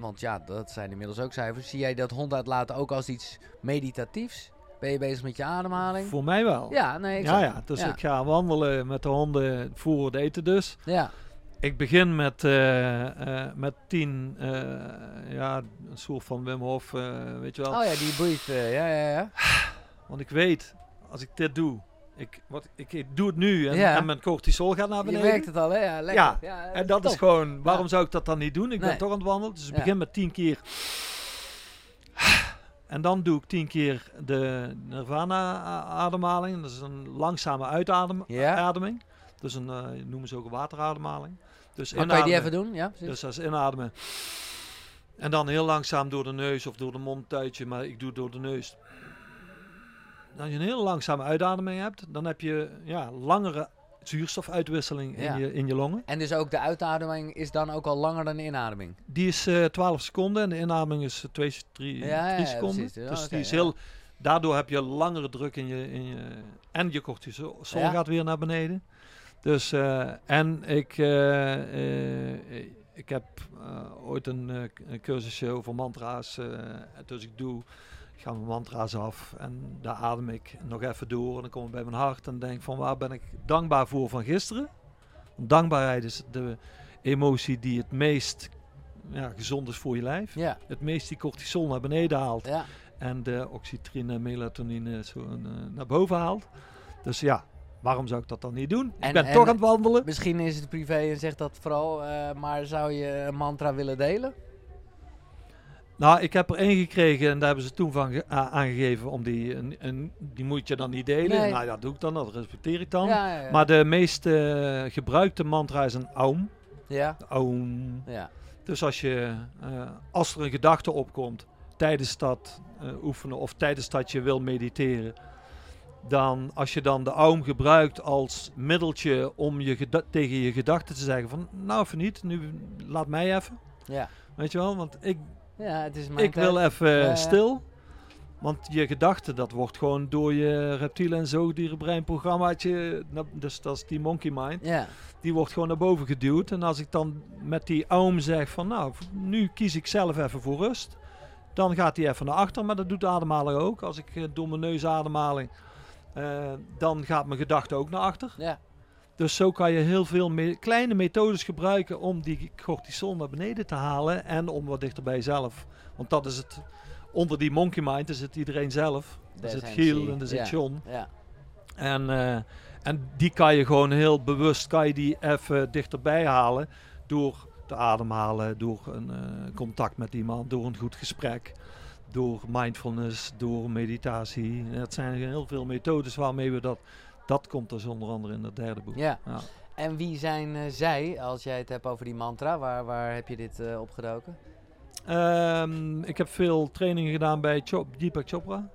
Speaker 1: want ja, dat zijn inmiddels ook cijfers. Zie jij dat hond uitlaten ook als iets meditatiefs? Ben je bezig met je ademhaling?
Speaker 2: Voor mij wel.
Speaker 1: Ja, nee, ik
Speaker 2: ja, ja, dus
Speaker 1: ja.
Speaker 2: ik ga wandelen met de honden voor het eten dus.
Speaker 1: Ja,
Speaker 2: Ik begin met, eh, eh, met tien, eh, ja, een soort van Wim Hof, weet je wel.
Speaker 1: oh ja, die eh, ja, ja, ja.
Speaker 2: Want ik weet, als ik dit doe, ik, wat, ik, ik doe het nu en,
Speaker 1: Ja.
Speaker 2: en mijn cortisol gaat naar
Speaker 1: Je
Speaker 2: beneden.
Speaker 1: merkt het al, hè? Ja, lekker.
Speaker 2: Ja,
Speaker 1: Ja,
Speaker 2: En dat is gewoon, waarom zou ik dat dan niet doen? Ik
Speaker 1: Nee.
Speaker 2: ben toch aan het wandelen, dus ik begin met tien keer. En dan doe ik tien keer de Nirvana-ademhaling. Dat is een langzame uitademing.
Speaker 1: Ja.
Speaker 2: Dus een, eh, noemen ze ook een waterademhaling. Dus
Speaker 1: kan je die even doen? Ja, precies.
Speaker 2: Dus dat is inademen. En dan heel langzaam door de neus of door de mond tuitje, maar ik doe het door de neus. Als je een heel langzame uitademing hebt, dan heb je ja, langere zuurstofuitwisseling
Speaker 1: Ja.
Speaker 2: in, je, in je longen.
Speaker 1: En dus ook de uitademing is dan ook al langer dan de inademing.
Speaker 2: Die is eh 12 seconden en de inademing is 2, 3,
Speaker 1: Ja,
Speaker 2: seconden. dus die is heel, daardoor heb je langere druk in je, in je en je cortisol gaat weer naar beneden. Dus, eh, en ik, eh, eh, ik heb eh, ooit een, eh, cursusje over mantra's. eh, dus ik doe, ik ga mijn mantra's af en daar adem ik nog even door. En dan kom ik bij mijn hart en denk van waar ben ik dankbaar voor van gisteren. Dankbaarheid is de emotie die het meest ja, gezond is voor je lijf.
Speaker 1: Ja,
Speaker 2: Het meest die cortisol naar beneden haalt.
Speaker 1: ja.
Speaker 2: En de oxytrine en melatonine zo eh, naar boven haalt. Dus ja, waarom zou ik dat dan niet doen?
Speaker 1: En-
Speaker 2: ik ben
Speaker 1: en-
Speaker 2: toch aan het wandelen.
Speaker 1: Misschien is het privé en zegt dat vooral, eh, maar zou je een mantra willen delen?
Speaker 2: Nou, ik heb er één gekregen en daar hebben ze toen van ge- a- aangegeven om die, en, en die moet je dan niet delen.
Speaker 1: Nee.
Speaker 2: Nou, dat doe ik dan, dat respecteer ik dan.
Speaker 1: Ja, ja, ja.
Speaker 2: Maar de meest eh, gebruikte mantra is een aum.
Speaker 1: ja,
Speaker 2: Aum.
Speaker 1: ja.
Speaker 2: Dus als, je, eh, als er een gedachte opkomt tijdens dat eh, oefenen of tijdens dat je wil mediteren, dan als je dan de aum gebruikt als middeltje om je geda- tegen je gedachten te zeggen van nou even niet, nu laat mij even.
Speaker 1: ja.
Speaker 2: Weet je wel, want ik,
Speaker 1: Ja, het is mijn
Speaker 2: ik wil even stil. Want je gedachten, dat wordt gewoon door je reptielen en zoogdierenbreinprogrammaatje, dus dat is die monkey mind,
Speaker 1: Ja,
Speaker 2: die wordt gewoon naar boven geduwd. En als ik dan met die aum zeg van nou, nu kies ik zelf even voor rust. Dan gaat hij even naar achter, maar dat doet de ademhaling ook. Als ik eh, door mijn neusademhaling, eh dan gaat mijn gedachte ook naar achter.
Speaker 1: ja.
Speaker 2: Dus zo kan je heel veel me- kleine methodes gebruiken om die cortisol naar beneden te halen. En om wat dichter bij jezelf. Want dat is het, onder die monkey mind is het iedereen zelf. Er
Speaker 1: Daar
Speaker 2: zit Giel en er zit. John.
Speaker 1: Ja,
Speaker 2: En, eh, en die kan je gewoon heel bewust kan je die even dichterbij halen door te ademhalen, door een eh, contact met iemand, door een goed gesprek, door mindfulness, door meditatie. Het zijn heel veel methodes waarmee we dat. Dat komt dus onder andere in het derde boek.
Speaker 1: ja.
Speaker 2: Ja.
Speaker 1: En wie zijn eh, zij, als jij het hebt over die mantra? Waar, waar heb je dit eh, opgedoken?
Speaker 2: Ehm, ik heb veel trainingen gedaan bij Chop, Deepak Chopra.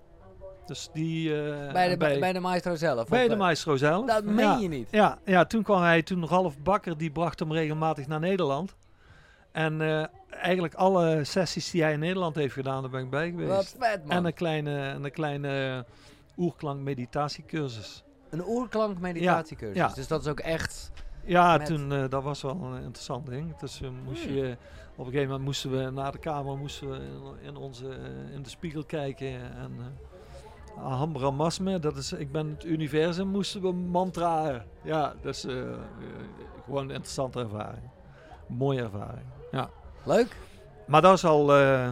Speaker 2: Dus die... eh,
Speaker 1: bij, de,
Speaker 2: bij,
Speaker 1: bij de maestro zelf?
Speaker 2: bij de maestro zelf.
Speaker 1: Dat meen
Speaker 2: ja.
Speaker 1: je niet?
Speaker 2: Ja, ja, toen kwam hij, toen Ralf Bakker, die bracht hem regelmatig naar Nederland. En eigenlijk alle sessies die hij in Nederland heeft gedaan, daar ben ik bij geweest.
Speaker 1: Wat vet, man.
Speaker 2: En een kleine, en een kleine oerklank meditatiecursus.
Speaker 1: Een oerklank meditatiecursus.
Speaker 2: Ja, ja.
Speaker 1: Dus dat is ook echt
Speaker 2: Ja,
Speaker 1: Met-
Speaker 2: toen, eh, dat was wel een interessant ding. Dus eh, moest
Speaker 1: Hmm.
Speaker 2: je, op een gegeven moment moesten we naar de kamer moesten we in, in onze, eh, in de spiegel kijken. En uh, Brahmasme, dat is ik ben het universum, moesten we mantraen. Ja, dus eh, eh, gewoon een interessante ervaring. Mooie ervaring, ja.
Speaker 1: Leuk.
Speaker 2: Maar dat is al eh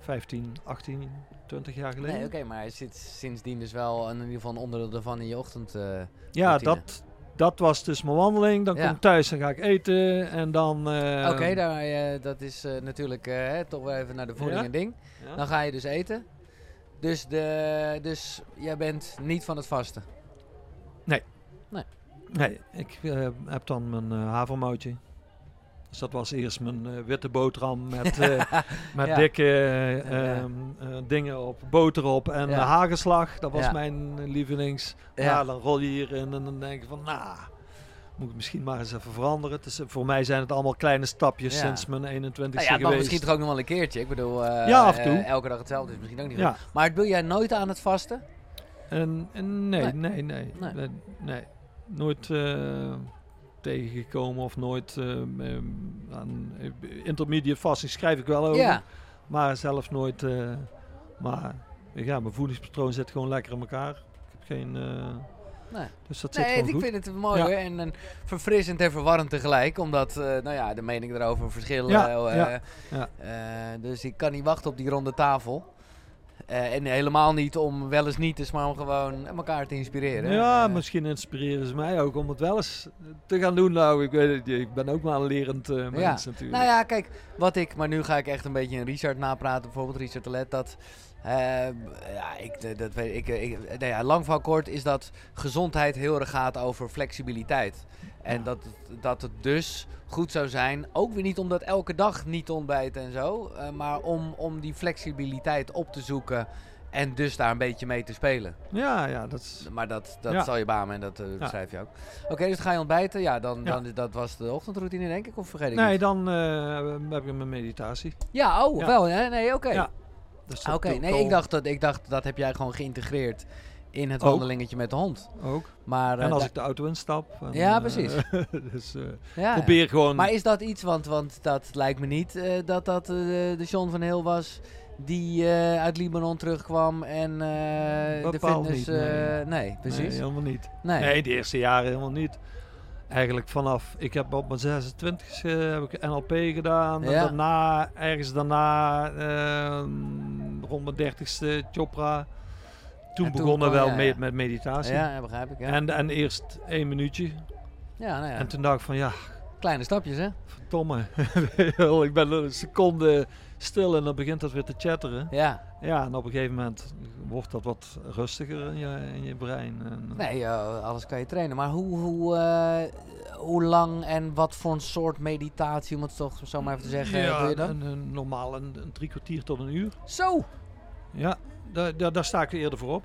Speaker 2: 15, 18, 20 jaar geleden.
Speaker 1: Nee, oké, maar hij zit sindsdien dus wel in ieder geval een onderdeel ervan in je ochtend. eh,
Speaker 2: ja, dat, dat was dus mijn wandeling. Dan
Speaker 1: Ja.
Speaker 2: kom ik thuis en ga ik eten. En dan... eh,
Speaker 1: Oké, daar, dat is eh, natuurlijk hè, toch wel even naar de voeding
Speaker 2: Ja.
Speaker 1: en ding.
Speaker 2: ja.
Speaker 1: Dan ga je dus eten. Dus, de, dus jij bent niet van het vasten.
Speaker 2: Nee, ik eh, heb dan mijn havermoutje. Dus dat was eerst mijn eh, witte boterham met, eh, met
Speaker 1: Ja.
Speaker 2: dikke eh,
Speaker 1: Ja.
Speaker 2: ehm, eh, dingen op, boter op en
Speaker 1: Ja.
Speaker 2: hagelslag. Dat was
Speaker 1: Ja.
Speaker 2: mijn lievelings.
Speaker 1: Ja.
Speaker 2: Ja. dan rol je hierin en dan denk je van, nou, moet ik misschien maar eens even veranderen. Eh, voor mij zijn het allemaal kleine stapjes
Speaker 1: Ja.
Speaker 2: sinds mijn 21ste
Speaker 1: Nou ja, het mag
Speaker 2: geweest.
Speaker 1: misschien toch ook nog wel een keertje. Ik bedoel,
Speaker 2: Ja, af en toe.
Speaker 1: elke dag hetzelfde is misschien ook niet
Speaker 2: Ja.
Speaker 1: goed. Maar doe jij nooit aan het vasten?
Speaker 2: En, en nee,
Speaker 1: Nee.
Speaker 2: nee, nee,
Speaker 1: Nee.
Speaker 2: nee. nee. Nooit tegengekomen of nooit eh, aan intermediate fasting schrijf ik wel over.
Speaker 1: Ja.
Speaker 2: Maar zelf nooit. eh, maar ja, mijn voedingspatroon zit gewoon lekker in elkaar. Ik heb geen. eh,
Speaker 1: Nee.
Speaker 2: dus dat zit
Speaker 1: Nee, ik
Speaker 2: goed.
Speaker 1: vind het mooi
Speaker 2: Ja.
Speaker 1: En, en verfrissend en verwarrend tegelijk. Omdat, eh, nou ja, de meningen erover verschillen.
Speaker 2: Ja, ja, ja.
Speaker 1: dus ik kan niet wachten op die ronde tafel. Eh, en helemaal niet om wel eens niet eens, maar om gewoon elkaar te inspireren.
Speaker 2: Ja,
Speaker 1: Eh,
Speaker 2: misschien inspireren ze mij ook om het wel eens te gaan doen. Nou, ik weet het, niet. ik ben ook maar een lerend eh, mens natuurlijk.
Speaker 1: Nou ja, kijk, wat ik, maar nu ga ik echt een beetje een Richard napraten, bijvoorbeeld Richard Telet, dat, eh, ja, ik, dat weet ik, ik nee, ja, lang van kort is dat gezondheid heel erg gaat over flexibiliteit. En dat, dat het dus goed zou zijn, ook weer niet omdat elke dag niet ontbijten en zo, eh, maar om, om die flexibiliteit op te zoeken en dus daar een beetje mee te spelen.
Speaker 2: ja, ja, dat is.
Speaker 1: Maar dat, dat
Speaker 2: Ja.
Speaker 1: zal je bamen en dat
Speaker 2: Ja.
Speaker 1: beschrijf je ook. Oké, dus ga je ontbijten. Ja, dan,
Speaker 2: Ja.
Speaker 1: dan dat was de ochtendroutine denk ik, of vergeet ik
Speaker 2: Nee, dan eh, heb ik mijn meditatie.
Speaker 1: Ja, oh,
Speaker 2: Ja.
Speaker 1: wel. Nee, oké.
Speaker 2: Ja. Dus dat
Speaker 1: Oké, nee, ik dacht, dat, ik dacht dat heb jij gewoon geïntegreerd in het
Speaker 2: Ook.
Speaker 1: wandelingetje met de hond.
Speaker 2: ook.
Speaker 1: Maar, eh,
Speaker 2: En als
Speaker 1: da-
Speaker 2: ik de auto instap. en,
Speaker 1: Ja,
Speaker 2: eh,
Speaker 1: precies.
Speaker 2: dus eh,
Speaker 1: ja,
Speaker 2: probeer gewoon.
Speaker 1: Maar is dat iets, want, want dat lijkt me niet eh, dat dat eh, de John van Heel was die eh, uit Libanon terugkwam en eh, de fitness...
Speaker 2: niet, nee.
Speaker 1: eh, nee, precies.
Speaker 2: Nee, helemaal niet.
Speaker 1: Nee.
Speaker 2: Nee, de eerste jaren helemaal niet. Eigenlijk vanaf, ik heb op mijn 26 e heb ik NLP gedaan. En
Speaker 1: Ja.
Speaker 2: daarna, ergens daarna, ehm, rond mijn 30ste, Chopra. Toen
Speaker 1: En toen
Speaker 2: begonnen
Speaker 1: kwam-
Speaker 2: wel mee met meditatie.
Speaker 1: Ja, ja, begrijp ik. Ja,
Speaker 2: En, en eerst één minuutje.
Speaker 1: ja, nou ja.
Speaker 2: En toen dacht ik van ja,
Speaker 1: kleine stapjes, hè?
Speaker 2: verdomme. ik ben een seconde stil en dan begint dat weer te chatteren.
Speaker 1: Ja.
Speaker 2: Ja, en op een gegeven moment wordt dat wat rustiger in je, in je brein. En,
Speaker 1: Nee, eh, alles kan je trainen. Maar hoe, hoe, eh, hoe lang en wat voor een soort meditatie, om het toch zo maar even te zeggen,
Speaker 2: ja,
Speaker 1: doe je dan?
Speaker 2: Een, een normaal een, een drie kwartier tot een uur.
Speaker 1: Zo!
Speaker 2: Ja, daar, daar, daar sta ik eerder voor op.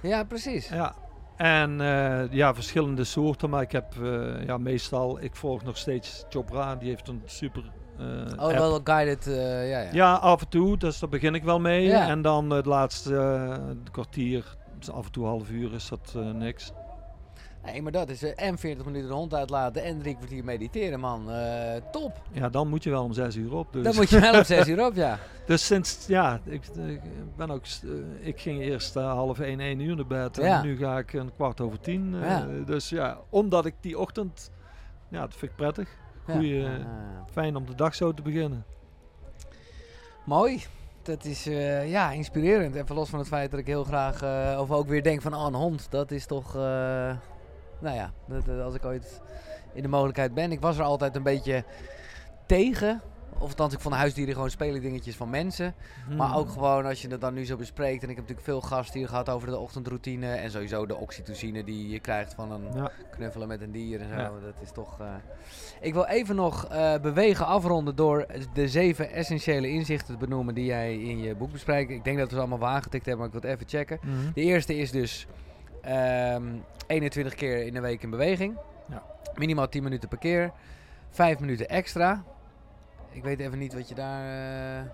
Speaker 1: Ja, precies.
Speaker 2: Ja. En eh, ja, verschillende soorten, maar ik heb eh, ja, meestal, ik volg nog steeds Chopra, die heeft een super eh,
Speaker 1: Oh,
Speaker 2: app.
Speaker 1: wel guided, ja, ja.
Speaker 2: Ja, af en toe, dus daar begin ik wel mee.
Speaker 1: Ja.
Speaker 2: En dan het laatste kwartier, dus af en toe half uur is dat niks.
Speaker 1: Nee, maar dat is eh, en 40 minuten de hond uitlaten en drie kwartier mediteren, man. Eh, top!
Speaker 2: Ja, dan moet je wel om zes uur op. Dus,
Speaker 1: Dan moet je wel op 6 uur op, ja.
Speaker 2: dus sinds, ja, ik, ik ben ook, eh, ik ging eerst half één, één uur naar bed.
Speaker 1: Ja.
Speaker 2: En nu ga ik een kwart over tien. eh,
Speaker 1: Ja.
Speaker 2: Dus ja, omdat ik die ochtend, ja, dat vind ik prettig. Goeie,
Speaker 1: Ja. Ah.
Speaker 2: Fijn om de dag zo te beginnen.
Speaker 1: Mooi. Dat is ja, inspirerend. Even los van het feit dat ik heel graag, of ook weer denk van, oh, een hond, dat is toch, nou ja, dat, dat als ik ooit in de mogelijkheid ben. Ik was er altijd een beetje tegen. Of althans, ik vond huisdieren gewoon spelen dingetjes van mensen. Maar
Speaker 2: Hmm.
Speaker 1: ook gewoon als je het dan nu zo bespreekt. En ik heb natuurlijk veel gasten hier gehad over de ochtendroutine. En sowieso de oxytocine die je krijgt van een
Speaker 2: Ja,
Speaker 1: knuffelen met een dier en zo.
Speaker 2: Ja.
Speaker 1: Dat is toch. eh, Ik wil even nog eh, bewegen afronden door de zeven essentiële inzichten te benoemen die jij in je boek bespreekt. Ik denk dat we ze allemaal wel aangetikt hebben, maar ik wil het even checken.
Speaker 2: Mhm.
Speaker 1: De eerste is dus ehm, 21 keer in de week in beweging.
Speaker 2: Ja.
Speaker 1: Minimaal 10 minuten per keer. 5 minuten extra. Ik weet even niet wat je daar. eh,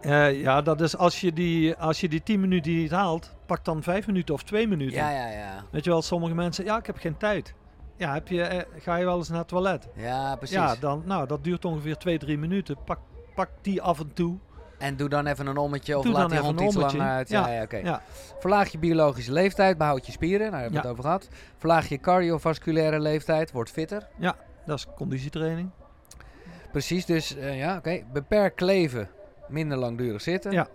Speaker 2: Eh, ja, dat is als je, die, als je die 10 minuten niet haalt, pak dan 5 minuten of 2 minuten.
Speaker 1: Ja, ja, ja.
Speaker 2: Weet je wel, sommige mensen, ja, ik heb geen tijd. ja, heb je, eh, ga je wel eens naar het toilet?
Speaker 1: Ja, precies.
Speaker 2: Ja, dan, nou, dat duurt ongeveer 2, 3 minuten. Pak, pak die af en toe.
Speaker 1: En doe dan even een ommetje of
Speaker 2: Doe
Speaker 1: laat die hond iets langer uit. Ja,
Speaker 2: Ja,
Speaker 1: ja, oké.
Speaker 2: ja.
Speaker 1: Verlaag je biologische leeftijd, behoud je spieren. Daar hebben we
Speaker 2: Ja.
Speaker 1: het over gehad. Verlaag je cardiovasculaire leeftijd, wordt fitter.
Speaker 2: Dat is conditietraining.
Speaker 1: Precies, dus eh, ja, oké. Beperk kleven, minder langdurig zitten.
Speaker 2: Ja.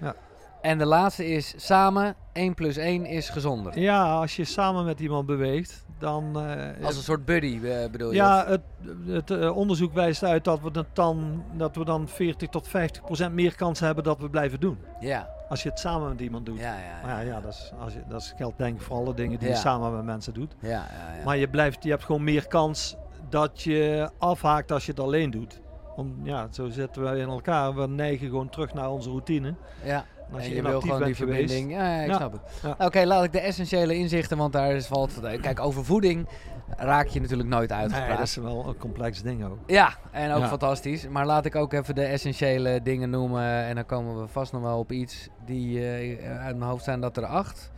Speaker 2: Ja.
Speaker 1: En de laatste is samen 1 plus 1 is gezonder.
Speaker 2: Ja, als je samen met iemand beweegt, dan... eh,
Speaker 1: Als een soort buddy eh, bedoel je?
Speaker 2: ja, het, het eh, onderzoek wijst uit dat we, dan, dat we dan 40 tot 50 procent meer kans hebben dat we blijven doen.
Speaker 1: ja.
Speaker 2: Als je het samen met iemand doet.
Speaker 1: Ja, ja,
Speaker 2: Maar ja, ja dat, is, als je, dat geldt denk ik voor alle dingen die je samen met mensen doet.
Speaker 1: ja, ja, ja.
Speaker 2: Maar je, blijft, je hebt gewoon meer kans dat je afhaakt als je het alleen doet. Om, ja, zo zitten wij in elkaar. We neigen gewoon terug naar onze routine.
Speaker 1: ja.
Speaker 2: Als
Speaker 1: en
Speaker 2: je,
Speaker 1: je wil gewoon die verbinding. Ja, ja, ik
Speaker 2: Ja.
Speaker 1: snap het.
Speaker 2: Ja.
Speaker 1: Oké, laat ik de essentiële inzichten, want daar is valt. Kijk, over voeding raak je natuurlijk nooit uitgepraat.
Speaker 2: Nee, dat is wel een complex ding ook.
Speaker 1: Ja, en ook fantastisch. Maar laat ik ook even de essentiële dingen noemen. En dan komen we vast nog wel op iets die eh, uit mijn hoofd zijn dat er acht.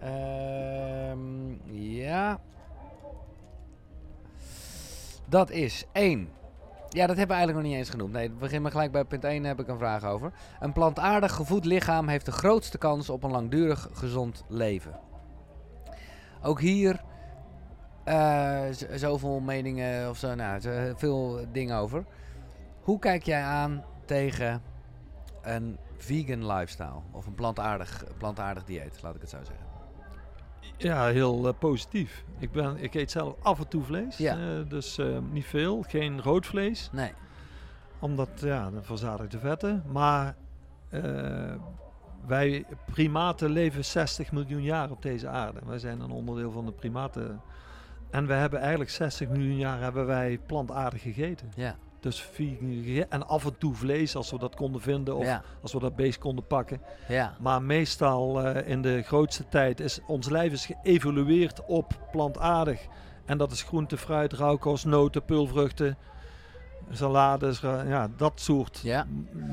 Speaker 1: Ehm, ja. Dat is één. Ja, dat hebben we eigenlijk nog niet eens genoemd. Nee, we beginnen gelijk bij punt 1, heb ik een vraag over. Een plantaardig gevoed lichaam heeft de grootste kans op een langdurig gezond leven. Ook hier eh, zoveel meningen of zo, nou, veel dingen over. Hoe kijk jij aan tegen een vegan lifestyle of een plantaardig, plantaardig dieet, laat ik het zo zeggen?
Speaker 2: Ja, heel eh, positief. Ik, ben, ik eet zelf af en toe vlees.
Speaker 1: Ja.
Speaker 2: eh, dus eh, niet veel. Geen rood vlees.
Speaker 1: Nee.
Speaker 2: Omdat, ja, de verzadigde vetten. Maar wij primaten leven 60 miljoen jaar op deze aarde. Wij zijn een onderdeel van de primaten. En we hebben eigenlijk 60 miljoen jaar hebben wij plantaardig gegeten.
Speaker 1: Ja.
Speaker 2: Dus. En af en toe vlees als we dat konden vinden. Of
Speaker 1: Ja.
Speaker 2: als we dat beest konden pakken.
Speaker 1: Ja.
Speaker 2: Maar meestal eh, in de grootste tijd is ons lijf is geëvolueerd op plantaardig. En dat is groente, fruit, rauwkost, noten, peulvruchten, salades, ja, dat soort
Speaker 1: Ja.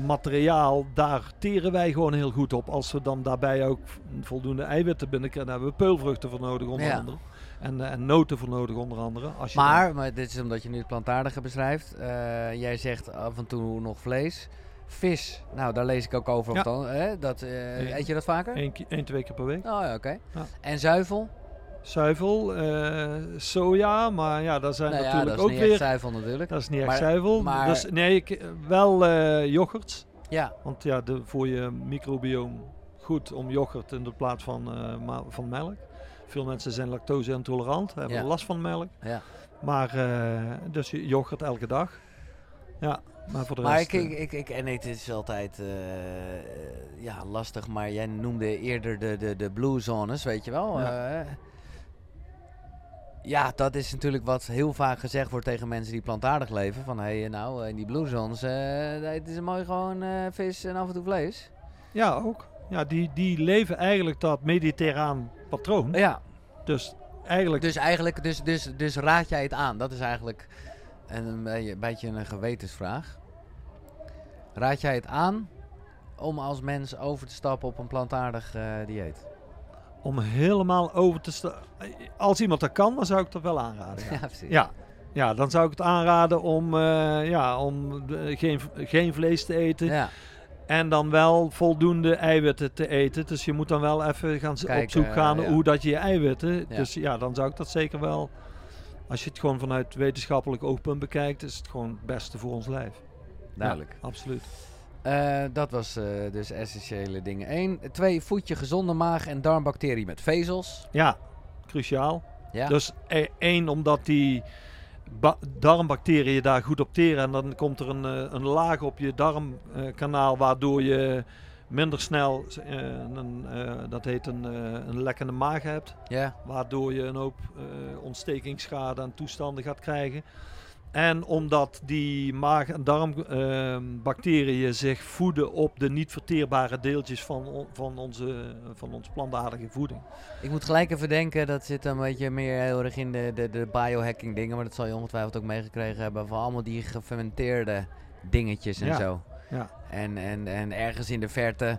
Speaker 2: materiaal. Daar teren wij gewoon heel goed op. Als we dan daarbij ook voldoende eiwitten binnenkrijgen, daar hebben we peulvruchten voor nodig onder
Speaker 1: Ja.
Speaker 2: andere. En, eh, en noten voor nodig onder andere. Als je dan-
Speaker 1: Maar, maar dit is omdat je nu het plantaardige beschrijft. Eh, jij zegt af en toe nog vlees. Vis, nou daar lees ik ook over.
Speaker 2: Ja.
Speaker 1: dan, hè? Dat, eh,
Speaker 2: Ja.
Speaker 1: eet je dat vaker?
Speaker 2: één, twee keer per week.
Speaker 1: Oh ja, oké.
Speaker 2: Ja.
Speaker 1: En zuivel?
Speaker 2: Zuivel, soja, maar ja, daar zijn
Speaker 1: Nou ja,
Speaker 2: natuurlijk
Speaker 1: dat is
Speaker 2: ook
Speaker 1: niet echt
Speaker 2: weer
Speaker 1: zuivel natuurlijk.
Speaker 2: Dat is niet echt
Speaker 1: Maar-
Speaker 2: zuivel.
Speaker 1: maar-
Speaker 2: Dus nee, ik, wel yoghurt.
Speaker 1: Ja,
Speaker 2: Want ja, de, voor je microbioom goed om yoghurt in de plaats van, van melk. Veel mensen zijn lactose intolerant, hebben
Speaker 1: Ja.
Speaker 2: last van melk.
Speaker 1: ja.
Speaker 2: Maar eh, dus je- yoghurt elke dag. Ja, maar voor de
Speaker 1: Maar
Speaker 2: rest...
Speaker 1: ik, ik,
Speaker 2: eh,
Speaker 1: ik, ik, en het is altijd eh, ja, lastig, maar jij noemde eerder de, de, de blue zones, weet je wel?
Speaker 2: Ja.
Speaker 1: Ja, dat is natuurlijk wat heel vaak gezegd wordt tegen mensen die plantaardig leven. Van, hé, hey, nou, in die blue zones, het is mooi gewoon vis en af en toe vlees.
Speaker 2: ja, ook. Ja, die, die leven eigenlijk dat mediterraan patroon.
Speaker 1: Ja,
Speaker 2: Dus eigenlijk...
Speaker 1: dus eigenlijk, dus, dus, dus raad jij het aan? Dat is eigenlijk een, een beetje- een gewetensvraag. Raad jij het aan om als mens over te stappen op een plantaardig eh, dieet?
Speaker 2: om helemaal over te staan... Als iemand dat kan, dan zou ik dat wel aanraden. ja.
Speaker 1: Ja, precies.
Speaker 2: Ja, ja, dan zou ik het aanraden om, eh, ja, om eh, geen, geen vlees te eten.
Speaker 1: Ja,
Speaker 2: En dan wel voldoende eiwitten te eten. Dus je moet dan wel even gaan op zoek gaan
Speaker 1: ja.
Speaker 2: hoe dat je je eiwitten.
Speaker 1: Ja.
Speaker 2: Dus ja, dan zou ik dat zeker wel. Als je het gewoon vanuit wetenschappelijk oogpunt bekijkt, is het gewoon het beste voor ons lijf.
Speaker 1: duidelijk.
Speaker 2: Ja, absoluut.
Speaker 1: Eh, dat was eh, dus essentiële dingen. 1. 2. Voed je gezonde maag- en darmbacteriën met vezels.
Speaker 2: Ja, cruciaal.
Speaker 1: Ja.
Speaker 2: Dus eh, één, omdat die darmbacteriën daar goed op teren. En dan komt er een, eh, een laag op je darmkanaal, waardoor je minder snel eh, een, eh, dat heet een, een lekkende maag hebt. Waardoor je een hoop ontstekingsschade en toestanden gaat krijgen. En omdat die maag- en darmbacteriën zich voeden op de niet verteerbare deeltjes van, on- van, onze, van ons plantaardige voeding.
Speaker 1: Ik moet gelijk even denken, dat zit een beetje meer heel erg in de, de, de biohacking dingen. Maar dat zal je ongetwijfeld ook meegekregen hebben. Van allemaal die gefermenteerde dingetjes en
Speaker 2: Ja.
Speaker 1: zo.
Speaker 2: Ja.
Speaker 1: En, en, en ergens in de verte,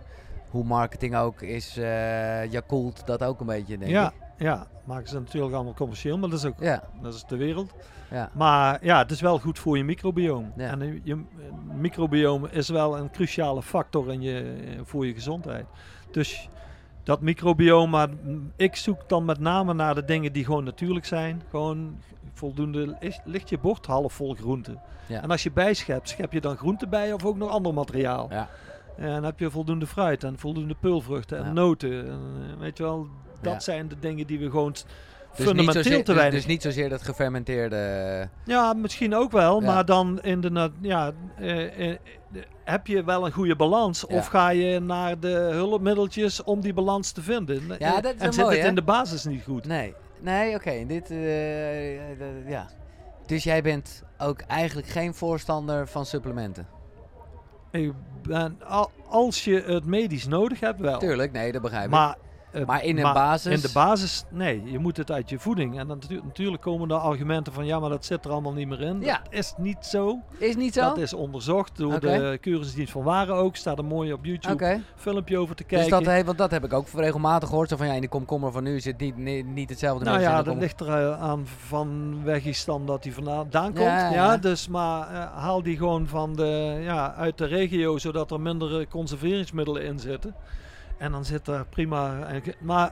Speaker 1: hoe marketing ook is, eh Yakult dat ook een beetje, denk
Speaker 2: Ja,
Speaker 1: ik.
Speaker 2: Ja, maken ze natuurlijk allemaal commercieel, maar dat is ook
Speaker 1: Ja,
Speaker 2: dat is de wereld.
Speaker 1: Ja.
Speaker 2: Maar ja, het is wel goed voor je microbioom.
Speaker 1: Ja.
Speaker 2: En je, je microbioom is wel een cruciale factor in je, voor je gezondheid. Dus dat microbioom, maar ik zoek dan met name naar de dingen die gewoon natuurlijk zijn. Gewoon voldoende, is- ligt je bord half vol groente.
Speaker 1: Ja.
Speaker 2: En als je bijschept, schep je dan groente bij of ook nog ander materiaal.
Speaker 1: Ja.
Speaker 2: En heb je voldoende fruit en voldoende peulvruchten en noten. En, eh, weet je wel, dat zijn de dingen die we gewoon
Speaker 1: Dus niet,
Speaker 2: fundamenteel
Speaker 1: zozeer,
Speaker 2: te
Speaker 1: dus,
Speaker 2: weinig
Speaker 1: dus niet zozeer dat gefermenteerde...
Speaker 2: ja, misschien ook wel,
Speaker 1: Ja.
Speaker 2: maar dan in de, ja, eh, eh, heb je wel een goede balans?
Speaker 1: Ja.
Speaker 2: Of ga je naar de hulpmiddeltjes om die balans te vinden?
Speaker 1: Ja,
Speaker 2: Eh,
Speaker 1: dat is
Speaker 2: en zit
Speaker 1: mooi,
Speaker 2: het
Speaker 1: hè?
Speaker 2: in de basis niet goed?
Speaker 1: Nee, nee, oké. Dit, ja. Dus jij bent ook eigenlijk geen voorstander van supplementen?
Speaker 2: Ik ben, al- als je het medisch nodig hebt, wel.
Speaker 1: Tuurlijk, nee, dat begrijp ik.
Speaker 2: Maar, eh,
Speaker 1: Maar in een basis-
Speaker 2: In de basis, nee. Je moet het uit je voeding. En dan natu- natuurlijk komen er argumenten van, ja, maar dat zit er allemaal niet meer in.
Speaker 1: Ja.
Speaker 2: Dat is niet zo.
Speaker 1: Is niet zo?
Speaker 2: Dat is onderzocht door
Speaker 1: Oké.
Speaker 2: de Keuringsdienst van Waren ook. Staat er mooi op YouTube
Speaker 1: Oké.
Speaker 2: filmpje over te
Speaker 1: Dus
Speaker 2: kijken.
Speaker 1: dat, he- want dat heb ik ook regelmatig gehoord. Zo van, ja, in de komkommer van nu zit niet, niet, niet hetzelfde
Speaker 2: Nou ja,
Speaker 1: de
Speaker 2: dat ligt er eh, aan van weg dan dat hij vandaan komt.
Speaker 1: Ja,
Speaker 2: Ja,
Speaker 1: ja, ja.
Speaker 2: dus maar eh, haal die gewoon van de, ja, uit de regio, zodat er minder conserveringsmiddelen in zitten. En dan zit er prima. Maar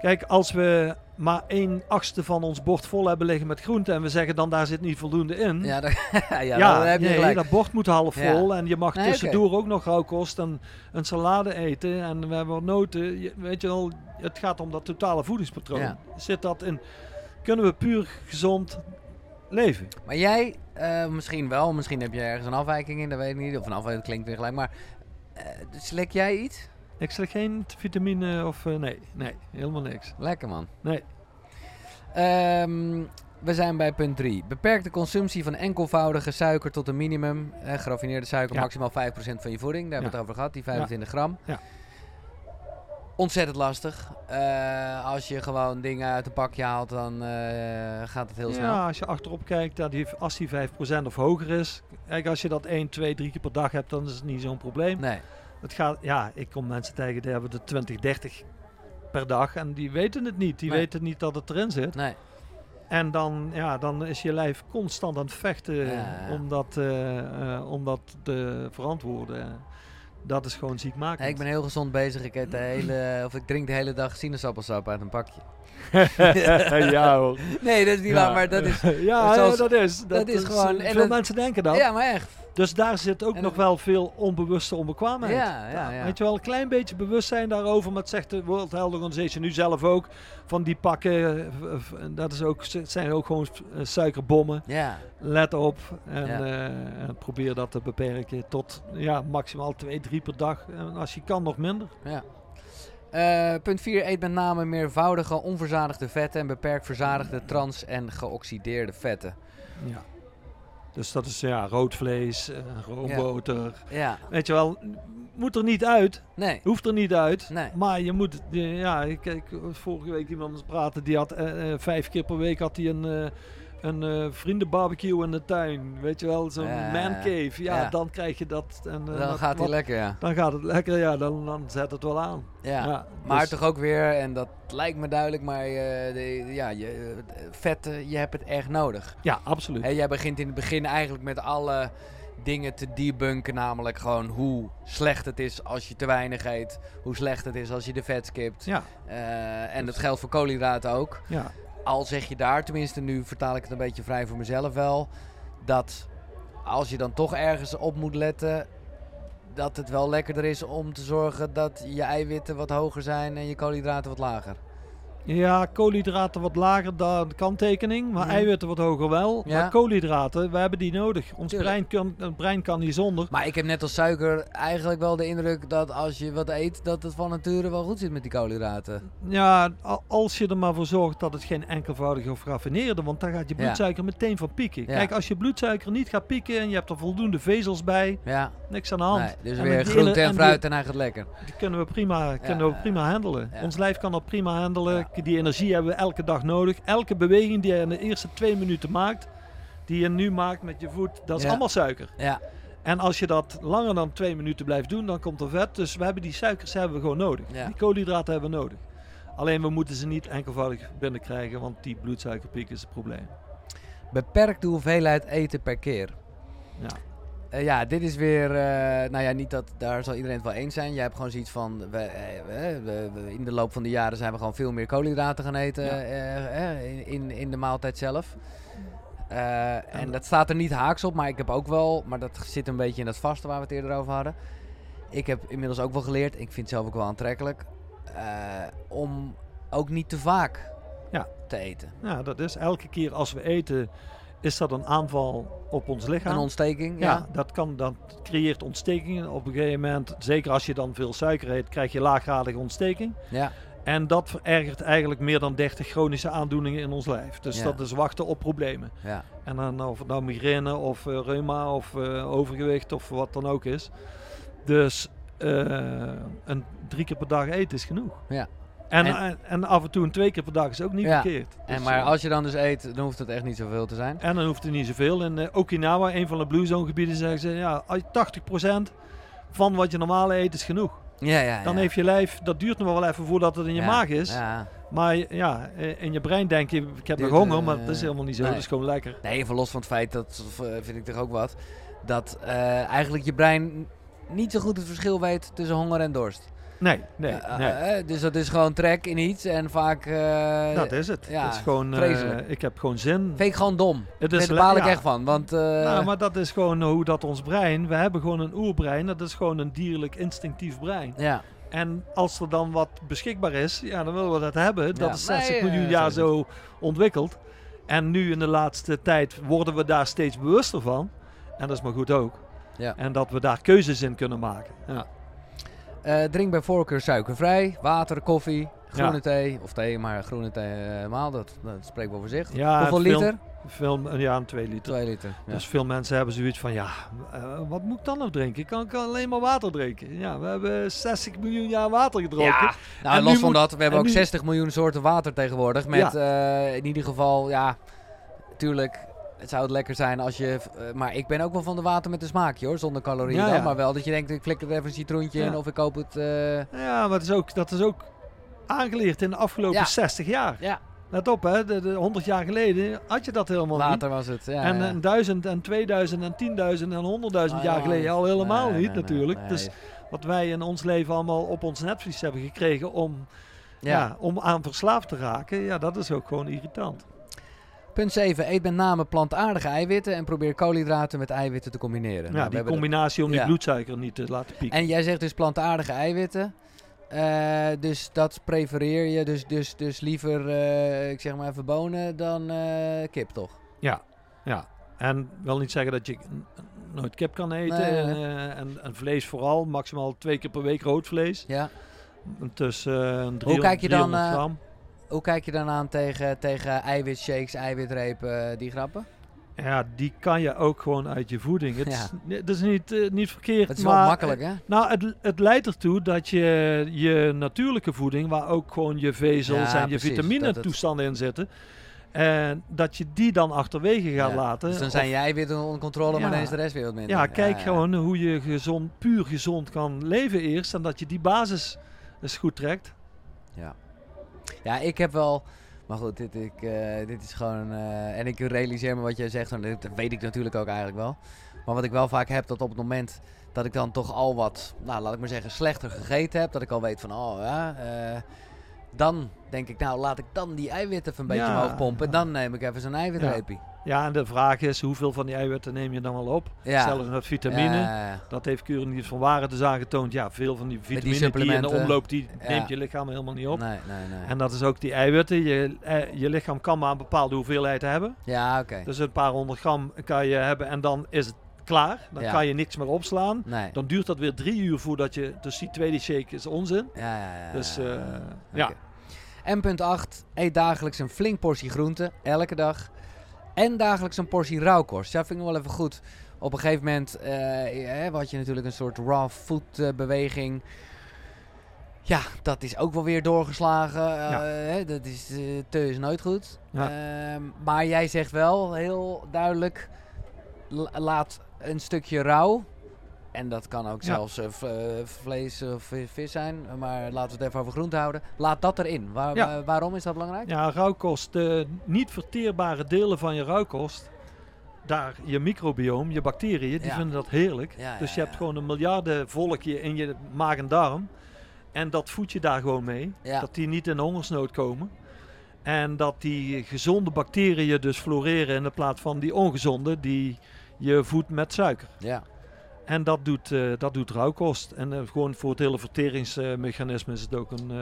Speaker 2: kijk, als we maar één achtste van ons bord vol hebben liggen met groenten en we zeggen dan daar zit niet voldoende in.
Speaker 1: Ja, ja, heb je
Speaker 2: nee,
Speaker 1: gelijk.
Speaker 2: dat bord moet half
Speaker 1: Ja.
Speaker 2: vol en je mag
Speaker 1: Nee,
Speaker 2: tussendoor ook nog rauwkost en een salade eten en we hebben wat noten. Je- weet je wel, het gaat om dat totale voedingspatroon.
Speaker 1: Ja.
Speaker 2: Zit dat in? Kunnen we puur gezond leven?
Speaker 1: Maar jij, eh, misschien wel, misschien heb je ergens een afwijking in, dat weet ik niet. Of een afwijking klinkt weer gelijk, maar eh slik jij iets?
Speaker 2: Ik zeg geen vitamine of eh, nee, nee, helemaal niks.
Speaker 1: Lekker man.
Speaker 2: Nee.
Speaker 1: Ehm, we zijn bij punt 3. Beperk de consumptie van enkelvoudige suiker tot een minimum. Eh, geraffineerde suiker,
Speaker 2: Ja.
Speaker 1: maximaal 5% van je voeding. Daar hebben we
Speaker 2: Ja.
Speaker 1: het over gehad, die 25 gram.
Speaker 2: Ja.
Speaker 1: Ontzettend lastig. Eh, als je gewoon dingen uit een pakje haalt, dan eh, gaat het heel snel.
Speaker 2: Ja, als je achterop kijkt, dat die, als die 5% of hoger is. Kijk, als je dat 1, 2, 3 keer per dag hebt, dan is het niet zo'n probleem.
Speaker 1: Nee.
Speaker 2: Het gaat, ja, ik kom mensen tegen die hebben de 20, 30 per dag en die weten het niet. Die
Speaker 1: Nee.
Speaker 2: weten niet dat het erin zit.
Speaker 1: Nee.
Speaker 2: En dan, ja, dan is je lijf constant aan het vechten
Speaker 1: Ja,
Speaker 2: om, dat, eh, eh, om dat te verantwoorden. Dat is gewoon ziekmakend.
Speaker 1: Nee, ik ben heel gezond bezig. Ik, eet de hele, of ik drink de hele dag sinaasappelsap uit een pakje.
Speaker 2: ja hoor.
Speaker 1: Nee, dat is niet
Speaker 2: Ja.
Speaker 1: waar, maar dat is...
Speaker 2: ja,
Speaker 1: zoals-
Speaker 2: ja, dat is. Dat,
Speaker 1: is gewoon- en
Speaker 2: Veel
Speaker 1: dat-
Speaker 2: mensen denken dat.
Speaker 1: Ja, maar echt.
Speaker 2: Dus daar zit ook
Speaker 1: En
Speaker 2: nog wel veel onbewuste onbekwaamheid.
Speaker 1: Ja, ja, ja.
Speaker 2: Weet je wel, een klein beetje bewustzijn daarover. Maar het zegt de World Health Organization nu zelf ook. Van die pakken, eh, v- dat is ook, zijn ook gewoon eh, suikerbommen.
Speaker 1: Ja.
Speaker 2: Let op en
Speaker 1: Ja.
Speaker 2: eh, en probeer dat te beperken tot ja, maximaal 2, 3 per dag. En als je kan nog minder.
Speaker 1: Ja. Eh, punt 4. Eet met name meervoudige, onverzadigde vetten en beperk verzadigde trans- en geoxideerde vetten.
Speaker 2: Ja. Dus dat is ja, rood vlees, eh, roomboter.
Speaker 1: Ja.
Speaker 2: Weet je wel, moet er niet uit.
Speaker 1: Nee.
Speaker 2: Hoeft er niet uit.
Speaker 1: Nee.
Speaker 2: Maar je moet, ja, ik kijk vorige week iemand praten, die had eh, eh, vijf keer per week had hij een, een eh, vriendenbarbecue in de tuin. Weet je wel, zo'n
Speaker 1: Ja,
Speaker 2: man cave. Ja,
Speaker 1: ja.
Speaker 2: dan krijg je dat. En, eh,
Speaker 1: Dan
Speaker 2: dat-
Speaker 1: gaat hij lekker, ja.
Speaker 2: Dan gaat het lekker, ja, dan, dan zet het wel aan.
Speaker 1: Ja.
Speaker 2: Ja,
Speaker 1: Maar
Speaker 2: dus-
Speaker 1: toch ook weer, en dat lijkt me duidelijk, maar eh, de, ja, je, vetten, je hebt het echt nodig.
Speaker 2: Ja, absoluut.
Speaker 1: Hè, jij begint in het begin eigenlijk met alle dingen te debunken, namelijk gewoon hoe slecht het is als je te weinig eet, hoe slecht het is als je de vet skipt.
Speaker 2: Ja,
Speaker 1: en dat geldt voor koolhydraten ook.
Speaker 2: ja.
Speaker 1: Al zeg je daar, tenminste nu vertaal ik het een beetje vrij voor mezelf wel, dat als je dan toch ergens op moet letten, dat het wel lekkerder is om te zorgen dat je eiwitten wat hoger zijn en je koolhydraten wat lager.
Speaker 2: Ja, koolhydraten wat lager, de kanttekening. Maar
Speaker 1: Mhm.
Speaker 2: eiwitten wat hoger wel.
Speaker 1: Ja.
Speaker 2: Maar koolhydraten, we hebben die nodig. Ons brein kan, het brein kan niet zonder.
Speaker 1: Maar ik heb net als suiker eigenlijk wel de indruk dat als je wat eet, dat het van nature wel goed zit met die koolhydraten.
Speaker 2: Ja, als je er maar voor zorgt dat het geen enkelvoudige of raffineerde, want dan gaat je
Speaker 1: Ja.
Speaker 2: bloedsuiker meteen van pieken. Kijk, als je bloedsuiker niet gaat pieken en je hebt er voldoende vezels bij,
Speaker 1: Ja,
Speaker 2: niks aan de hand.
Speaker 1: nee, dus
Speaker 2: En
Speaker 1: weer groente en
Speaker 2: en
Speaker 1: fruit en hij gaat lekker.
Speaker 2: Die, kunnen we prima, kunnen we prima handelen. Ons lijf kan dat prima handelen. Die energie hebben we elke dag nodig. Elke beweging die je in de eerste twee minuten maakt, die je nu maakt met je voet, dat is
Speaker 1: Ja.
Speaker 2: allemaal suiker.
Speaker 1: Ja,
Speaker 2: En als je dat langer dan twee minuten blijft doen, dan komt er vet. Dus we hebben die suikers hebben we gewoon nodig.
Speaker 1: Ja.
Speaker 2: Die koolhydraten hebben we nodig. Alleen we moeten ze niet enkelvoudig binnenkrijgen, want die bloedsuikerpiek is het probleem.
Speaker 1: Beperk de hoeveelheid eten per keer.
Speaker 2: Ja.
Speaker 1: Eh, ja, dit is weer, eh, nou ja, niet dat, daar zal iedereen het wel eens zijn. Jij hebt gewoon zoiets van, we, eh, we- in de loop van de jaren zijn we gewoon veel meer koolhydraten gaan eten
Speaker 2: Ja.
Speaker 1: in, in, de maaltijd zelf. Eh, en dat staat er niet haaks op, maar ik heb ook wel, maar dat zit een beetje in dat vaste waar we het eerder over hadden. Ik heb inmiddels ook wel geleerd, ik vind het zelf ook wel aantrekkelijk, om ook niet te vaak
Speaker 2: Ja.
Speaker 1: te eten.
Speaker 2: ja, dat is elke keer als we eten, is dat een aanval op ons lichaam.
Speaker 1: Een ontsteking,
Speaker 2: ja,
Speaker 1: ja.
Speaker 2: dat, kan, dat creëert ontstekingen. Op een gegeven moment, zeker als je dan veel suiker eet, krijg je laaggradige ontsteking.
Speaker 1: Ja,
Speaker 2: En dat verergert eigenlijk meer dan 30 chronische aandoeningen in ons lijf. Dus
Speaker 1: Ja.
Speaker 2: dat is wachten op problemen.
Speaker 1: ja.
Speaker 2: En dan of het nou migraine of eh, reuma of eh, overgewicht of wat dan ook is. Dus eh, een drie keer per dag eten is genoeg.
Speaker 1: Ja.
Speaker 2: En,
Speaker 1: En-
Speaker 2: af en toe een twee keer per dag is ook niet
Speaker 1: Ja.
Speaker 2: verkeerd.
Speaker 1: En
Speaker 2: Dus,
Speaker 1: maar
Speaker 2: eh,
Speaker 1: als je dan dus eet, dan hoeft het echt niet zoveel te zijn.
Speaker 2: en dan hoeft er niet zoveel. In eh, Okinawa, een van de Blue Zone gebieden, zeggen ze ja, als je 80% van wat je normaal eet is genoeg.
Speaker 1: Ja, ja,
Speaker 2: Dan heeft je lijf, dat duurt nog wel even voordat het in je maag is.
Speaker 1: Ja.
Speaker 2: Maar ja, eh, in je brein denk je, ik heb nog honger, maar dat is helemaal niet zo.
Speaker 1: nee.
Speaker 2: Dat is gewoon lekker.
Speaker 1: Nee, even los van het feit, dat vind ik toch ook wat, dat eigenlijk je brein niet zo goed het verschil weet tussen honger en dorst.
Speaker 2: Nee, nee, nee.
Speaker 1: eh, eh, dus dat is gewoon trek in iets en vaak... eh,
Speaker 2: dat is het.
Speaker 1: ja,
Speaker 2: het is gewoon, eh, ik heb gewoon zin.
Speaker 1: Vind ik gewoon dom.
Speaker 2: Het
Speaker 1: Daar
Speaker 2: is
Speaker 1: baal ik
Speaker 2: ja.
Speaker 1: echt van, want... eh,
Speaker 2: Nou, maar dat is gewoon hoe dat ons brein, we hebben gewoon een oerbrein, dat is gewoon een dierlijk instinctief brein.
Speaker 1: Ja,
Speaker 2: En als er dan wat beschikbaar is, ja, dan willen we dat hebben. Dat
Speaker 1: Ja.
Speaker 2: is 60
Speaker 1: Nee,
Speaker 2: miljoen jaar
Speaker 1: zo
Speaker 2: zo ontwikkeld. En nu in de laatste tijd worden we daar steeds bewuster van. En dat is maar goed ook.
Speaker 1: Ja.
Speaker 2: En dat we daar keuzes in kunnen maken. Ja.
Speaker 1: Eh, drink bij voorkeur suikervrij, water, koffie, groene
Speaker 2: Ja.
Speaker 1: thee. Of thee, maar groene thee helemaal, dat, dat spreekt wel voor zich.
Speaker 2: Ja,
Speaker 1: Hoeveel
Speaker 2: veel-
Speaker 1: liter?
Speaker 2: Veel, ja, een 2 liter.
Speaker 1: Twee liter. Ja.
Speaker 2: Dus veel mensen hebben zoiets van, ja, eh, wat moet ik dan nog drinken? Ik kan, kan alleen maar water drinken. Ja, we hebben 60 miljoen jaar water gedronken.
Speaker 1: Ja, nou,
Speaker 2: En
Speaker 1: los van
Speaker 2: moet-
Speaker 1: dat, we hebben
Speaker 2: en
Speaker 1: ook
Speaker 2: nu-
Speaker 1: 60 miljoen soorten water tegenwoordig. Met eh, in ieder geval, ja, tuurlijk, het zou het lekker zijn als je... eh, maar ik ben ook wel van de water met een smaakje hoor, zonder calorieën
Speaker 2: Ja,
Speaker 1: dan.
Speaker 2: ja.
Speaker 1: Maar wel dat je denkt, ik flikker er even een citroentje in of ik koop het... eh,
Speaker 2: Ja, maar het is ook, dat is ook aangeleerd in de afgelopen
Speaker 1: Ja.
Speaker 2: 60 jaar.
Speaker 1: ja,
Speaker 2: Let op, hè, de, de 100 jaar geleden had je dat helemaal
Speaker 1: water was het. Ja,
Speaker 2: niet. En
Speaker 1: ja.
Speaker 2: een duizend en 2000 en 10.000 en 100.000
Speaker 1: Ah,
Speaker 2: jaar
Speaker 1: ja.
Speaker 2: geleden al helemaal
Speaker 1: Nee,
Speaker 2: niet
Speaker 1: nee,
Speaker 2: natuurlijk.
Speaker 1: nee.
Speaker 2: Dus wat wij in ons leven allemaal op ons netvlies hebben gekregen om, ja.
Speaker 1: ja.
Speaker 2: om aan verslaafd te raken, ja, dat is ook gewoon irritant.
Speaker 1: Punt 7. Eet met name plantaardige eiwitten en probeer koolhydraten met eiwitten te combineren.
Speaker 2: Ja,
Speaker 1: Nou,
Speaker 2: die combinatie om die
Speaker 1: ja.
Speaker 2: bloedsuiker niet te laten pieken.
Speaker 1: En jij zegt dus plantaardige eiwitten. Eh, dus dat prefereer je dus, dus, dus liever, eh, ik zeg maar even bonen dan eh, kip toch?
Speaker 2: Ja, ja. En wil niet zeggen dat je nooit kip kan eten.
Speaker 1: Nee,
Speaker 2: En, en, en vlees vooral, maximaal twee keer per week rood vlees.
Speaker 1: Ja.
Speaker 2: Tussen 300,
Speaker 1: kijk je dan,
Speaker 2: 300 gram.
Speaker 1: Hoe kijk je dan aan tegen, tegen eiwitshakes, eiwitrepen, die grappen?
Speaker 2: Ja, die kan je ook gewoon uit je voeding. Het,
Speaker 1: Ja.
Speaker 2: is, het is niet, eh, niet verkeerd.
Speaker 1: Het is
Speaker 2: maar,
Speaker 1: wel makkelijk hè?
Speaker 2: eh, Nou, het, het leidt ertoe dat je je natuurlijke voeding, waar ook gewoon je vezels
Speaker 1: Ja,
Speaker 2: en je
Speaker 1: precies,
Speaker 2: vitamine
Speaker 1: dat het-
Speaker 2: toestanden in zitten, en dat je die dan achterwege gaat
Speaker 1: Ja.
Speaker 2: laten.
Speaker 1: Dus dan
Speaker 2: Of-
Speaker 1: zijn je eiwitten onder controle, maar dan is de rest weer wat minder.
Speaker 2: Ja, kijk gewoon hoe je gezond, puur gezond kan leven eerst. En dat je die basis eens goed trekt.
Speaker 1: Ja. Ja, ik heb wel. Maar goed, dit, ik, eh, dit is gewoon. eh, en ik realiseer me wat jij zegt, en dat weet ik natuurlijk ook eigenlijk wel. Maar wat ik wel vaak heb, dat op het moment dat ik dan toch al wat, nou laat ik maar zeggen, slechter gegeten heb, dat ik al weet van, oh ja, eh, dan denk ik, nou laat ik dan die eiwitten even een beetje omhoog pompen. En dan neem ik even zo'n eiwitreepie.
Speaker 2: Ja, en de vraag is hoeveel van die eiwitten neem je dan wel op?
Speaker 1: Ja.
Speaker 2: Zelfs met vitamine.
Speaker 1: Ja,
Speaker 2: Dat heeft niet van Waren dus aangetoond. Ja, veel van die vitamine die, in de omloop, die
Speaker 1: Ja.
Speaker 2: neemt je lichaam helemaal niet op.
Speaker 1: nee, nee, nee.
Speaker 2: En dat is ook die eiwitten. Je, eh, je lichaam kan maar een bepaalde hoeveelheid hebben.
Speaker 1: ja, oké.
Speaker 2: Dus een paar honderd gram kan je hebben en dan is het klaar. Dan
Speaker 1: Ja.
Speaker 2: kan je niks meer opslaan.
Speaker 1: Nee.
Speaker 2: Dan duurt dat weer drie uur voordat je... Dus die tweede shake is onzin.
Speaker 1: Ja, ja, ja.
Speaker 2: Dus eh, ja.
Speaker 1: En punt 8. Eet dagelijks een flink portie groente, elke dag. En dagelijks een portie rauwkost. Ja, vind ik wel even goed. Op een gegeven moment eh, eh, had je natuurlijk een soort raw food eh, beweging. Ja, dat is ook wel weer doorgeslagen. Eh,
Speaker 2: Ja.
Speaker 1: dat is, eh, te is nooit goed.
Speaker 2: Ja.
Speaker 1: Ehm, maar jij zegt wel heel duidelijk... la- laat een stukje rauw En dat kan ook zelfs eh, eh, vlees of vi- vis zijn. Maar laten we het even over groente houden. Laat dat erin. Waar,
Speaker 2: Ja.
Speaker 1: wa- waarom is dat belangrijk?
Speaker 2: Ja, rauwkost. De niet verteerbare delen van je rauwkost. Daar, je microbioom, je bacteriën, die
Speaker 1: Ja.
Speaker 2: vinden dat heerlijk. Dus je hebt gewoon een miljardenvolkje in je maag en darm. En dat voed je daar gewoon mee. Dat die niet in hongersnood komen. En dat die gezonde bacteriën dus floreren in de plaats van die ongezonde die je voedt met suiker.
Speaker 1: Ja.
Speaker 2: En dat doet, eh, dat doet rauwkost. En eh, gewoon voor het hele verteringsmechanisme is het ook een, eh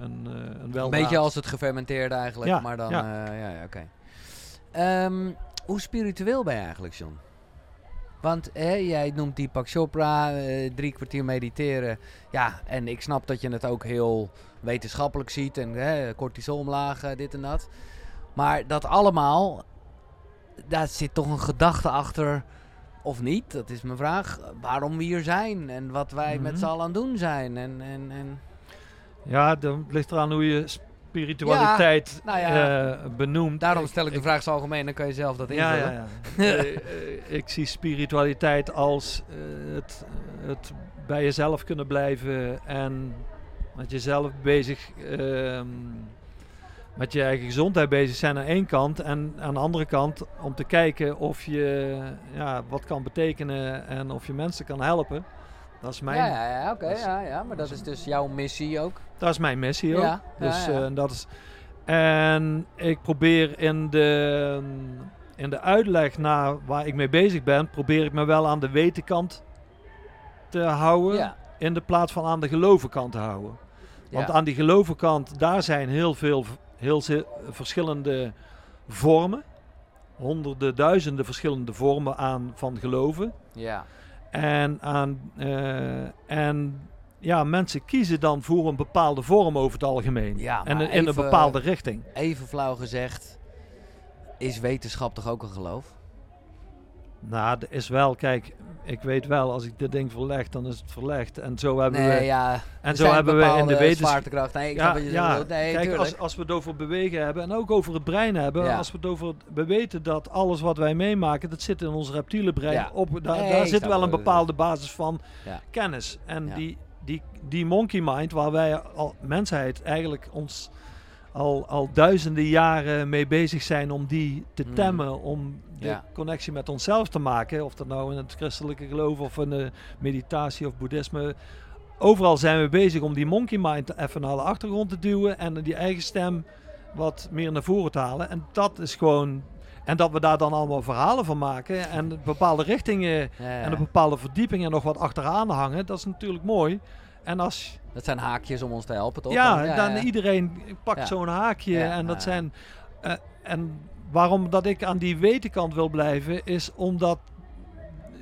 Speaker 2: een, een
Speaker 1: Een beetje als het gefermenteerde eigenlijk.
Speaker 2: Ja,
Speaker 1: maar dan,
Speaker 2: ja.
Speaker 1: ja, ja, oké. Ehm, hoe spiritueel ben je eigenlijk, John? Want hè, jij noemt Deepak Chopra, eh, drie kwartier mediteren. Ja, en ik snap dat je het ook heel wetenschappelijk ziet. En hè, cortisol omlaag, dit en dat. Maar dat allemaal, daar zit toch een gedachte achter, of niet? Dat is mijn vraag. Waarom we hier zijn en wat wij met
Speaker 2: Mhm.
Speaker 1: z'n allen aan het doen zijn. En, en, en
Speaker 2: Ja, dan ligt eraan hoe je spiritualiteit
Speaker 1: nou ja.
Speaker 2: eh, benoemt.
Speaker 1: daarom stel ik de vraag zo algemeen, dan kan je zelf dat invullen.
Speaker 2: ja. Eh, eh, ik zie spiritualiteit als het, het bij jezelf kunnen blijven en met jezelf bezig, ehm, met je eigen gezondheid bezig zijn aan één kant. En aan de andere kant om te kijken of je ja, wat kan betekenen en of je mensen kan helpen. Dat is mijn,
Speaker 1: Ja, ja, ja oké. ja, ja, maar dat is dus jouw missie ook.
Speaker 2: Dat is mijn missie ook.
Speaker 1: Ja, ja,
Speaker 2: dus,
Speaker 1: ja.
Speaker 2: eh, dat is, en ik probeer in de, in de uitleg naar waar ik mee bezig ben, probeer ik me wel aan de wetenkant te houden.
Speaker 1: Ja.
Speaker 2: In de plaats van aan de gelovenkant te houden. Want
Speaker 1: ja.
Speaker 2: aan die gelovenkant, daar zijn heel veel heel verschillende vormen. Honderden, duizenden verschillende vormen aan, van geloven.
Speaker 1: ja.
Speaker 2: En, aan, eh, en ja, mensen kiezen dan voor een bepaalde vorm over het algemeen.
Speaker 1: Ja,
Speaker 2: en in een bepaalde richting.
Speaker 1: Even flauw gezegd, is wetenschap toch ook een geloof?
Speaker 2: Nou, er is wel, kijk, ik weet wel, als ik dit ding verleg, dan is het verlegd. En zo hebben
Speaker 1: nee,
Speaker 2: we,
Speaker 1: ja.
Speaker 2: en zo hebben we in de wetenschap.
Speaker 1: Nee, ik
Speaker 2: Ja,
Speaker 1: je
Speaker 2: ja.
Speaker 1: Nee,
Speaker 2: kijk,
Speaker 1: tuurlijk.
Speaker 2: als, als we het over bewegen hebben en ook over het brein hebben,
Speaker 1: Ja.
Speaker 2: als we het over het, we weten dat alles wat wij meemaken, dat zit in ons reptiele brein.
Speaker 1: Ja.
Speaker 2: Op, daar
Speaker 1: Nee,
Speaker 2: daar zit wel een bepaalde basis van kennis. En die, die, die monkey mind, waar wij al mensheid eigenlijk ons al, al duizenden jaren mee bezig zijn om die te
Speaker 1: Mhm.
Speaker 2: temmen, om de
Speaker 1: Ja.
Speaker 2: connectie met onszelf te maken, of dat nou in het christelijke geloof of in de meditatie of boeddhisme. Overal zijn we bezig om die monkey mind even naar de achtergrond te duwen en die eigen stem wat meer naar voren te halen. En dat is gewoon. En dat we daar dan allemaal verhalen van maken en bepaalde richtingen
Speaker 1: Ja, ja.
Speaker 2: en een bepaalde verdiepingen nog wat achteraan hangen, dat is natuurlijk mooi. En als
Speaker 1: Dat zijn haakjes om ons te helpen, toch?
Speaker 2: ja, dan iedereen pakt zo'n haakje en dat zijn eh, en waarom dat ik aan die wetenkant wil blijven is omdat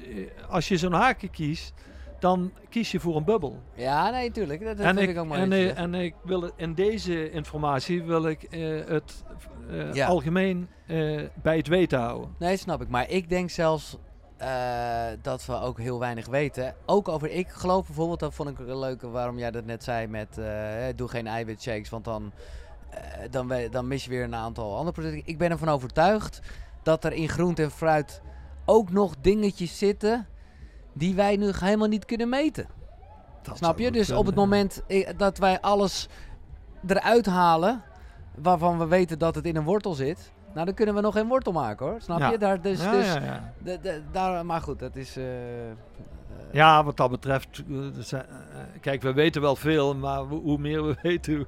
Speaker 2: eh, als je zo'n haakje kiest, dan kies je voor een bubbel.
Speaker 1: Ja, nee, tuurlijk. Dat, dat
Speaker 2: en, ik,
Speaker 1: ik ook mooi.
Speaker 2: en,
Speaker 1: zegt.
Speaker 2: en ik wil in deze informatie wil ik eh, het
Speaker 1: Ja.
Speaker 2: algemeen bij het weten houden.
Speaker 1: Nee, snap ik. Maar ik denk zelfs eh, dat we ook heel weinig weten. Ook over, ik geloof bijvoorbeeld, dat vond ik een leuke waarom jij dat net zei met eh, hè, doe geen eiwitshakes, want dan, eh, dan, we- dan mis je weer een aantal andere producten. Ik ben ervan overtuigd dat er in groente en fruit ook nog dingetjes zitten die wij nu helemaal niet kunnen meten.
Speaker 2: Dat
Speaker 1: Snap je? Dus op het moment eh, dat wij alles eruit halen waarvan we weten dat het in een wortel zit, nou dan kunnen we nog geen wortel maken hoor. Snap
Speaker 2: Ja.
Speaker 1: je? Daar, dus,
Speaker 2: ja,
Speaker 1: dus, daar, maar goed, dat is. eh, eh,
Speaker 2: Ja, wat dat betreft, eh, kijk, we weten wel veel, maar hoe, meer we weten,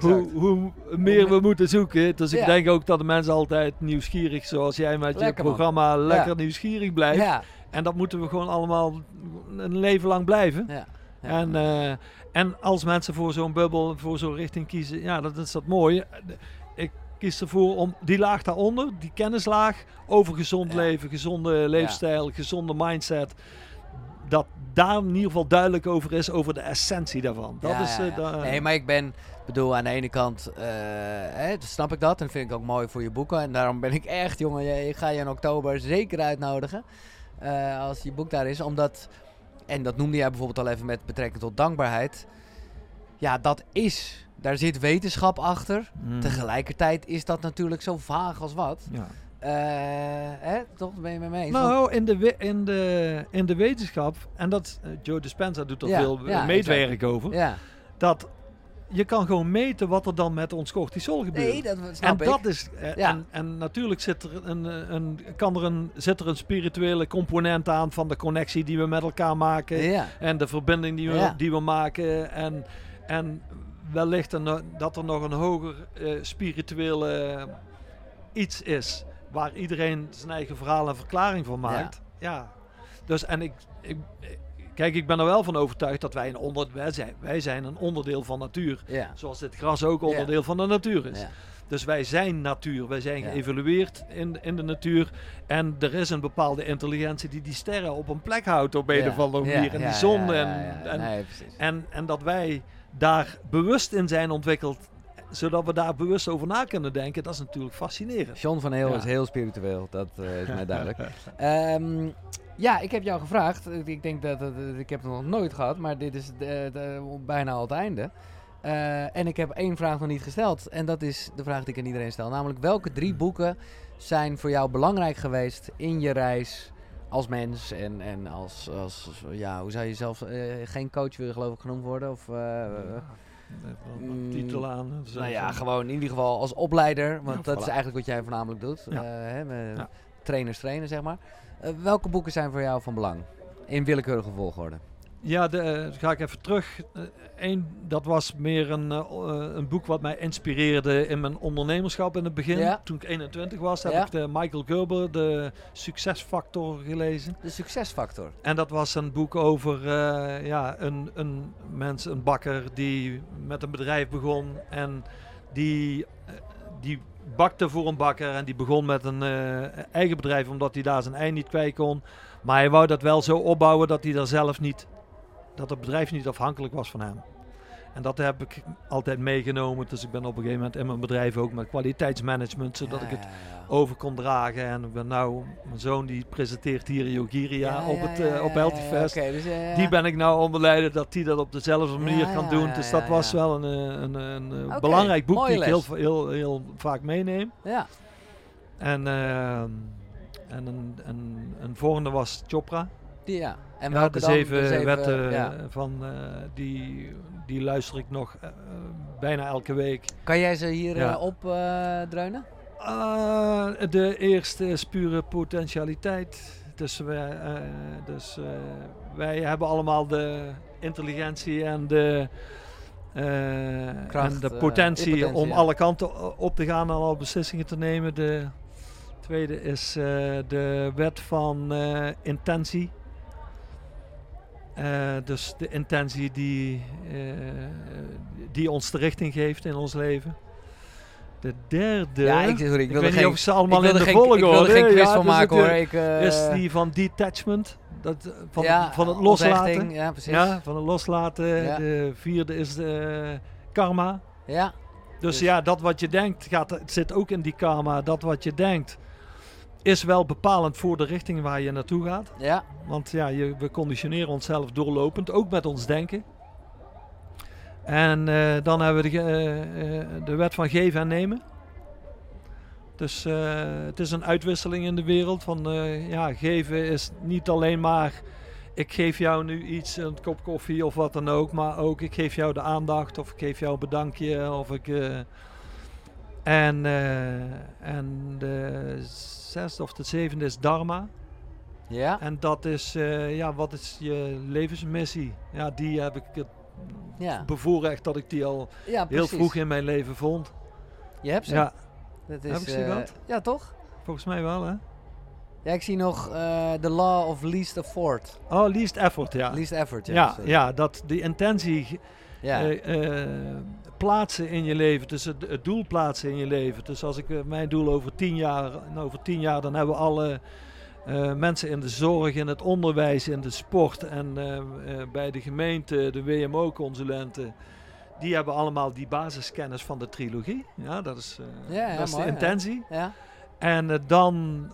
Speaker 2: hoe, hoe, meer we moeten zoeken. Dus ik
Speaker 1: Ja.
Speaker 2: denk ook dat de mensen altijd nieuwsgierig, zoals jij met
Speaker 1: Lekker,
Speaker 2: je
Speaker 1: man.
Speaker 2: programma, lekker
Speaker 1: Ja.
Speaker 2: nieuwsgierig blijft.
Speaker 1: ja,
Speaker 2: En dat moeten we gewoon allemaal een leven lang blijven.
Speaker 1: ja, ja.
Speaker 2: En, en als mensen voor zo'n bubbel, voor zo'n richting kiezen, ja, dat is dat mooie. Ik kies ervoor om die laag daaronder, die kennislaag over gezond
Speaker 1: Ja.
Speaker 2: leven, gezonde leefstijl, gezonde mindset. Dat daar in ieder geval duidelijk over is, over de essentie daarvan. Dat
Speaker 1: Ja,
Speaker 2: is eh, da-
Speaker 1: Nee, maar ik ben, bedoel, aan de ene kant eh, hè, snap ik dat en vind ik ook mooi voor je boeken. En daarom ben ik echt, jongen, je- ik ga je in oktober zeker uitnodigen. eh, als je boek daar is, omdat, en dat noemde jij bijvoorbeeld al even met betrekking tot dankbaarheid. Ja, dat is, daar zit wetenschap achter.
Speaker 2: Mm.
Speaker 1: Tegelijkertijd is dat natuurlijk zo vaag als wat.
Speaker 2: Ja.
Speaker 1: Eh, hè? Toch ben je met me eens?
Speaker 2: Nou, in de, in, de, in de wetenschap, en dat eh, Joe Dispenza doet er
Speaker 1: Ja,
Speaker 2: veel
Speaker 1: ja,
Speaker 2: meetwerk over,
Speaker 1: ja.
Speaker 2: dat je kan gewoon meten wat er dan met ons cortisol gebeurt.
Speaker 1: Nee, dat snap
Speaker 2: en
Speaker 1: ik.
Speaker 2: dat is eh,
Speaker 1: Ja.
Speaker 2: en, en natuurlijk zit er een, een, kan er een, zit er een spirituele component aan van de connectie die we met elkaar maken
Speaker 1: Ja.
Speaker 2: en de verbinding die we,
Speaker 1: Ja.
Speaker 2: die we maken en, en wellicht dat er nog een hoger eh, spirituele iets is waar iedereen zijn eigen verhaal en verklaring van maakt. Ja. Dus en ik, ik, kijk, ik ben er wel van overtuigd dat wij een onder, wij zijn, wij zijn een onderdeel van natuur.
Speaker 1: Ja.
Speaker 2: Zoals dit gras ook onderdeel van de natuur is.
Speaker 1: Ja.
Speaker 2: Dus wij zijn natuur. Wij zijn geëvolueerd in, in de natuur. En er is een bepaalde intelligentie die die sterren op een plek houdt op een of andere manier. En die zon.
Speaker 1: ja, ja,
Speaker 2: en,
Speaker 1: ja.
Speaker 2: en,
Speaker 1: Nee,
Speaker 2: en, en dat wij daar bewust in zijn ontwikkeld. Zodat we daar bewust over na kunnen denken. Dat is natuurlijk fascinerend.
Speaker 1: John van Heel
Speaker 2: Ja.
Speaker 1: is heel spiritueel, dat eh, is mij duidelijk. Ehm, ja, ik heb jou gevraagd. Ik denk dat, dat- dat- ik heb het nog nooit gehad, maar dit is de, de- bijna al het einde. Eh, en ik heb één vraag nog niet gesteld. En dat is de vraag die ik aan iedereen stel. Namelijk, welke drie boeken zijn voor jou belangrijk geweest in je reis als mens en, en als, als, ja, hoe zou je zelf, eh, geen coach willen geloof ik genoemd worden? Of, eh,
Speaker 2: Een titel aan. zo
Speaker 1: nou ja, gewoon in ieder geval als opleider. Want
Speaker 2: Ja,
Speaker 1: dat
Speaker 2: voilà.
Speaker 1: is eigenlijk wat jij voornamelijk doet.
Speaker 2: Ja.
Speaker 1: Eh, hè, met. Trainers trainen, zeg maar. Welke boeken zijn voor jou van belang? In willekeurige volgorde.
Speaker 2: Ja, de, eh, ga ik even terug. Eén, dat was meer een, eh, eh, een boek wat mij inspireerde in mijn ondernemerschap in het begin.
Speaker 1: Ja.
Speaker 2: Toen ik 21 was, heb
Speaker 1: Ja.
Speaker 2: ik de Michael Gerber, de Succesfactor, gelezen.
Speaker 1: De succesfactor.
Speaker 2: En dat was een boek over eh, ja, een, een mens, een bakker, die met een bedrijf begon. En die, eh, die bakte voor een bakker en die begon met een eh, eigen bedrijf omdat hij daar zijn ei niet kwijt kon. Maar hij wou dat wel zo opbouwen dat hij daar zelf niet, dat het bedrijf niet afhankelijk was van hem. En dat heb ik altijd meegenomen. Dus ik ben op een gegeven moment in mijn bedrijf ook met kwaliteitsmanagement, zodat
Speaker 1: Ja,
Speaker 2: ik het
Speaker 1: ja, ja.
Speaker 2: over kon dragen. En ik ben nou, mijn zoon die presenteert hier Yogiria op het eh,
Speaker 1: ja,
Speaker 2: op
Speaker 1: dus, ja.
Speaker 2: Die ben ik nou onderleiden dat hij dat op dezelfde manier kan doen. dus dat was wel een, eh, een, een, eh, belangrijk boek die ik heel, heel, heel vaak meeneem.
Speaker 1: Ja.
Speaker 2: En, ehm, en een, een, een volgende was Chopra.
Speaker 1: Die, ja. En
Speaker 2: Ja, de, zeven wetten
Speaker 1: ja.
Speaker 2: van eh, die, die luister ik nog eh, bijna elke week.
Speaker 1: Kan jij ze hier
Speaker 2: Ja.
Speaker 1: eh, eh?
Speaker 2: Ah, de eerste is pure potentialiteit. Dus, wij, eh, dus eh, wij hebben allemaal de intelligentie en de, eh,
Speaker 1: Kracht,
Speaker 2: en de
Speaker 1: eh,
Speaker 2: potentie om
Speaker 1: ja.
Speaker 2: alle kanten op te gaan en alle beslissingen te nemen. De tweede is eh, de wet van eh, intentie. Eh, dus de intentie die, eh, die ons de richting geeft in ons leven. De derde.
Speaker 1: ja, ik, sorry, ik
Speaker 2: weet niet
Speaker 1: geen,
Speaker 2: of ze allemaal in de
Speaker 1: geen,
Speaker 2: volgorde
Speaker 1: Ik wilde geen quiz
Speaker 2: ja,
Speaker 1: van
Speaker 2: dus
Speaker 1: maken hoor.
Speaker 2: eh,
Speaker 1: Ik,
Speaker 2: is die van detachment. Dat, van,
Speaker 1: ja,
Speaker 2: van het loslaten.
Speaker 1: Ja, precies.
Speaker 2: Ja, van het loslaten.
Speaker 1: Ja.
Speaker 2: De vierde is de karma.
Speaker 1: Ja.
Speaker 2: Dus
Speaker 1: Dus-
Speaker 2: ja, dat wat je denkt, gaat, het zit ook in die karma. Dat wat je denkt, is wel bepalend voor de richting waar je naartoe gaat.
Speaker 1: Ja.
Speaker 2: Want ja, je, we conditioneren onszelf doorlopend, ook met ons denken. En eh, dan hebben we de, eh, eh, de wet van geven en nemen. Dus het is een uitwisseling in de wereld. Van ja, geven is niet alleen maar ik geef jou nu iets, een kop koffie of wat dan ook. Maar ook ik geef jou de aandacht of ik geef jou een bedankje. Of ik, en, en de zesde of de zevende is dharma.
Speaker 1: Ja.
Speaker 2: En dat is, eh, ja, wat is je levensmissie? Ja, die heb ik het
Speaker 1: Ja.
Speaker 2: bevoorrecht dat ik die al
Speaker 1: ja,
Speaker 2: heel vroeg in mijn leven vond.
Speaker 1: Je hebt ze.
Speaker 2: Ja,
Speaker 1: Dat is,
Speaker 2: Heb ik ze
Speaker 1: eh? Ja, toch?
Speaker 2: volgens mij wel, hè?
Speaker 1: Ja, ik zie nog eh The Law of Least Effort.
Speaker 2: Oh, least effort, ja.
Speaker 1: Least Effort, ja.
Speaker 2: ja,
Speaker 1: sorry.
Speaker 2: ja, dat die intentie
Speaker 1: Ja.
Speaker 2: eh, eh, plaatsen in je leven, dus het, het doel plaatsen in je leven. Dus als ik eh, mijn doel over tien jaar, nou, over tien jaar, dan hebben we alle mensen in de zorg, in het onderwijs, in de sport en bij de gemeente, de WMO-consulenten. Die hebben allemaal die basiskennis van de trilogie. Ja, dat is,
Speaker 1: Ja, ja,
Speaker 2: dat is
Speaker 1: mooi,
Speaker 2: de intentie.
Speaker 1: ja.
Speaker 2: En het dan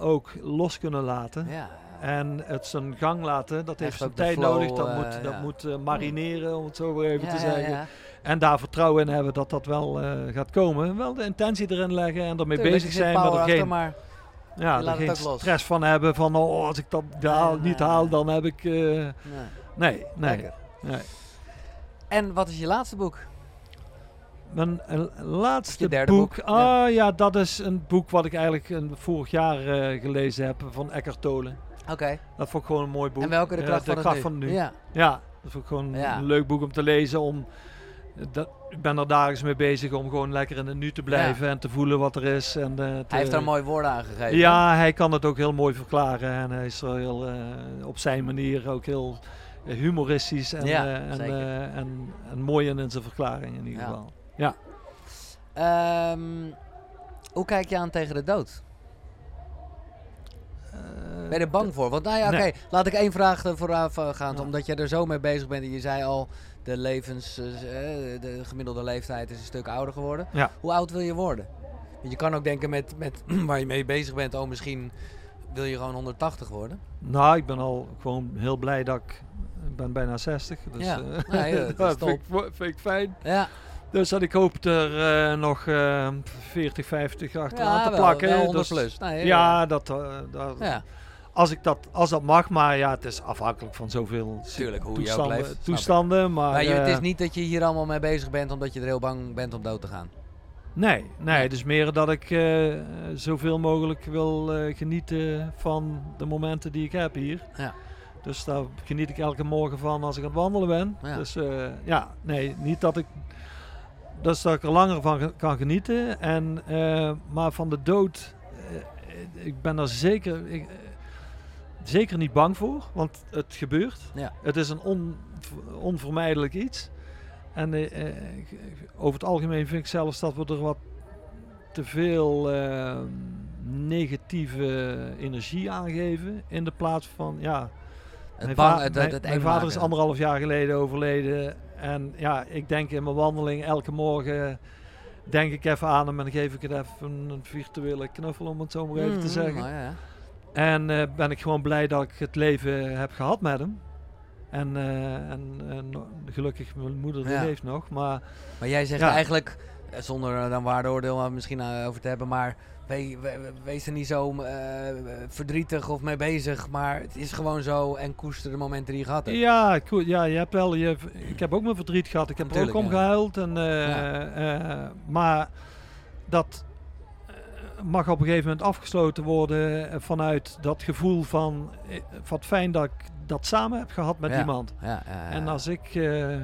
Speaker 2: ook los kunnen laten. En het zijn gang laten, dat heeft zijn tijd
Speaker 1: flow,
Speaker 2: nodig. Dat
Speaker 1: eh,
Speaker 2: moet, dat
Speaker 1: ja.
Speaker 2: moet eh, marineren, om het zo weer even
Speaker 1: Ja,
Speaker 2: te zeggen.
Speaker 1: ja.
Speaker 2: En daar vertrouwen in hebben dat dat wel eh, gaat komen. Wel de intentie erin leggen en ermee
Speaker 1: Tuurlijk,
Speaker 2: bezig zijn, maar er geen,
Speaker 1: maar
Speaker 2: ja, er geen
Speaker 1: los.
Speaker 2: stress van hebben van oh, als ik dat haal, niet haal, dan heb ik...
Speaker 1: Nee.
Speaker 2: nee, nee, nee.
Speaker 1: En wat is je laatste boek?
Speaker 2: Mijn laatste
Speaker 1: derde
Speaker 2: boek,
Speaker 1: boek,
Speaker 2: ah ja. dat is een boek wat ik eigenlijk eh, vorig jaar gelezen heb van Eckhart Tolle.
Speaker 1: Oké.
Speaker 2: Dat vond ik gewoon een mooi boek.
Speaker 1: En welke de
Speaker 2: Eh,
Speaker 1: kracht,
Speaker 2: de
Speaker 1: van,
Speaker 2: kracht nu.
Speaker 1: Ja.
Speaker 2: Ja, dat vond ik gewoon
Speaker 1: Ja.
Speaker 2: een leuk boek om te lezen. Om, dat, ik ben er dagelijks mee bezig om gewoon lekker in het nu te blijven en te voelen wat er is. En, eh, te-
Speaker 1: Hij heeft daar mooie woorden aan gegeven.
Speaker 2: Ja, hij kan het ook heel mooi verklaren. En hij is er heel, eh, op zijn manier ook heel humoristisch en,
Speaker 1: Ja,
Speaker 2: en, en, en mooi in zijn verklaring in ieder
Speaker 1: Ja.
Speaker 2: geval.
Speaker 1: Ehm, hoe kijk je aan tegen de dood? Ben je er bang voor? Want nou ja, oké,
Speaker 2: Nee.
Speaker 1: laat ik één vraag eh, vooraf eh, gaan.
Speaker 2: Ja.
Speaker 1: Omdat jij er zo mee bezig bent en je zei al, de, levens, eh, eh, de gemiddelde leeftijd is een stuk ouder geworden.
Speaker 2: Ja.
Speaker 1: Hoe oud wil je worden? Want je kan ook denken met, met waar je mee bezig bent, oh misschien wil je gewoon 180 worden.
Speaker 2: Nou, ik ben al gewoon heel blij dat ik, ik ben bijna 60. Dus
Speaker 1: Ja.
Speaker 2: eh,
Speaker 1: Nee, dat
Speaker 2: vind, ik, vind ik fijn.
Speaker 1: Ja,
Speaker 2: Dus dat ik hoop er eh, nog eh 40, 50 achteraan
Speaker 1: ja
Speaker 2: te
Speaker 1: wel,
Speaker 2: plakken.
Speaker 1: wel 100
Speaker 2: Dus-
Speaker 1: plus. Nee,
Speaker 2: Ja, dat, eh, dat,
Speaker 1: ja.
Speaker 2: als, ik dat, als dat mag, maar ja, het is afhankelijk van zoveel
Speaker 1: Tuurlijk, hoe
Speaker 2: toestanden.
Speaker 1: ik.
Speaker 2: toestanden maar
Speaker 1: Maar je, het
Speaker 2: eh,
Speaker 1: is niet dat je hier allemaal mee bezig bent omdat je er heel bang bent om dood te gaan.
Speaker 2: Nee, nee, het is meer dat ik eh, zoveel mogelijk wil eh, genieten van de momenten die ik heb hier.
Speaker 1: Ja.
Speaker 2: Dus daar geniet ik elke morgen van als ik aan het wandelen ben.
Speaker 1: Ja.
Speaker 2: Dus eh, ja, nee, niet dat ik. Dat ik er langer van kan genieten. En, eh, maar van de dood, eh, ik ben er zeker, ik, eh, zeker niet bang voor, want het gebeurt.
Speaker 1: Ja.
Speaker 2: Het is een on, onvermijdelijk iets. En over het algemeen vind ik zelfs dat we er wat te veel negatieve energie aan geven. In de plaats van, ja,
Speaker 1: Het
Speaker 2: mijn,
Speaker 1: bang,
Speaker 2: va-
Speaker 1: het,
Speaker 2: mijn-
Speaker 1: het, het
Speaker 2: mijn
Speaker 1: eng
Speaker 2: vader is anderhalf jaar geleden overleden. En ja, ik denk in mijn wandeling elke morgen denk ik even aan hem en geef ik het even een virtuele knuffel om het zo maar even te
Speaker 1: Mhm,
Speaker 2: zeggen.
Speaker 1: ja.
Speaker 2: En eh, ben ik gewoon blij dat ik het leven heb gehad met hem. En, eh, en, en gelukkig, mijn moeder die
Speaker 1: Ja.
Speaker 2: leeft nog. Maar
Speaker 1: Maar jij zegt
Speaker 2: Ja.
Speaker 1: eigenlijk, eh, zonder er dan waardeoordeel maar misschien over te hebben, maar we- we- we- wees er niet zo eh, verdrietig of mee bezig, maar het is gewoon zo en koester de momenten die je gehad hebt.
Speaker 2: ja, cool, ja, je hebt wel, je, ik heb ook mijn verdriet gehad. Ik heb er ook om
Speaker 1: ja.
Speaker 2: gehuild. En, eh,
Speaker 1: Ja.
Speaker 2: eh, maar dat mag op een gegeven moment afgesloten worden vanuit dat gevoel van wat fijn dat ik dat samen heb gehad met
Speaker 1: Ja.
Speaker 2: iemand.
Speaker 1: Ja, ja.
Speaker 2: En als ik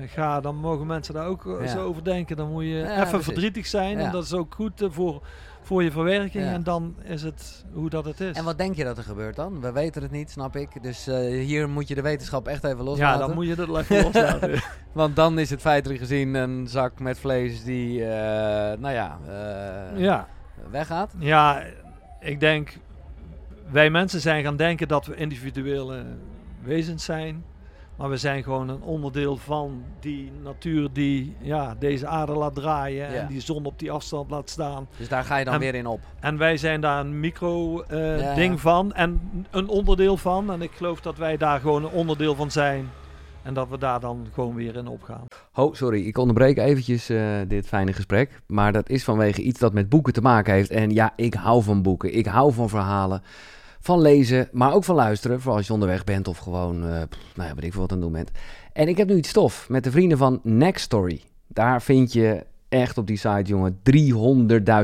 Speaker 2: ga, dan mogen mensen daar ook zo over denken. Dan moet je even
Speaker 1: precies.
Speaker 2: verdrietig zijn. En dat is ook goed voor, voor je verwerking.
Speaker 1: Ja.
Speaker 2: En dan is het hoe dat het is.
Speaker 1: En wat denk je dat er gebeurt dan? We weten het niet, snap ik. Dus eh, hier moet je de wetenschap echt even
Speaker 2: ja,
Speaker 1: loslaten.
Speaker 2: dan moet je dat even loslaten.
Speaker 1: Want dan is het feitelijk gezien een zak met vlees die, eh, nou ja, eh,
Speaker 2: ja.
Speaker 1: weggaat.
Speaker 2: ja, ik denk... Wij mensen zijn gaan denken dat we individuele wezens zijn. Maar we zijn gewoon een onderdeel van die natuur die ja, deze aarde laat draaien.
Speaker 1: Ja.
Speaker 2: En die zon op die afstand laat staan.
Speaker 1: Dus daar ga je dan
Speaker 2: En-
Speaker 1: weer in op.
Speaker 2: En wij zijn daar een micro-ding
Speaker 1: Ja,
Speaker 2: ding
Speaker 1: ja.
Speaker 2: van en een onderdeel van. En ik geloof dat wij daar gewoon een onderdeel van zijn. En dat we daar dan gewoon weer in opgaan.
Speaker 1: Oh, sorry, ik onderbreek eventjes eh, dit fijne gesprek. Maar dat is vanwege iets dat met boeken te maken heeft. En ja, ik hou van boeken. Ik hou van verhalen. Van lezen, maar ook van luisteren. Vooral als je onderweg bent of gewoon, pff, nou ja, weet ik veel wat aan het doen bent. En ik heb nu iets stof met de vrienden van Next Story. Daar vind je echt op die site, jongen,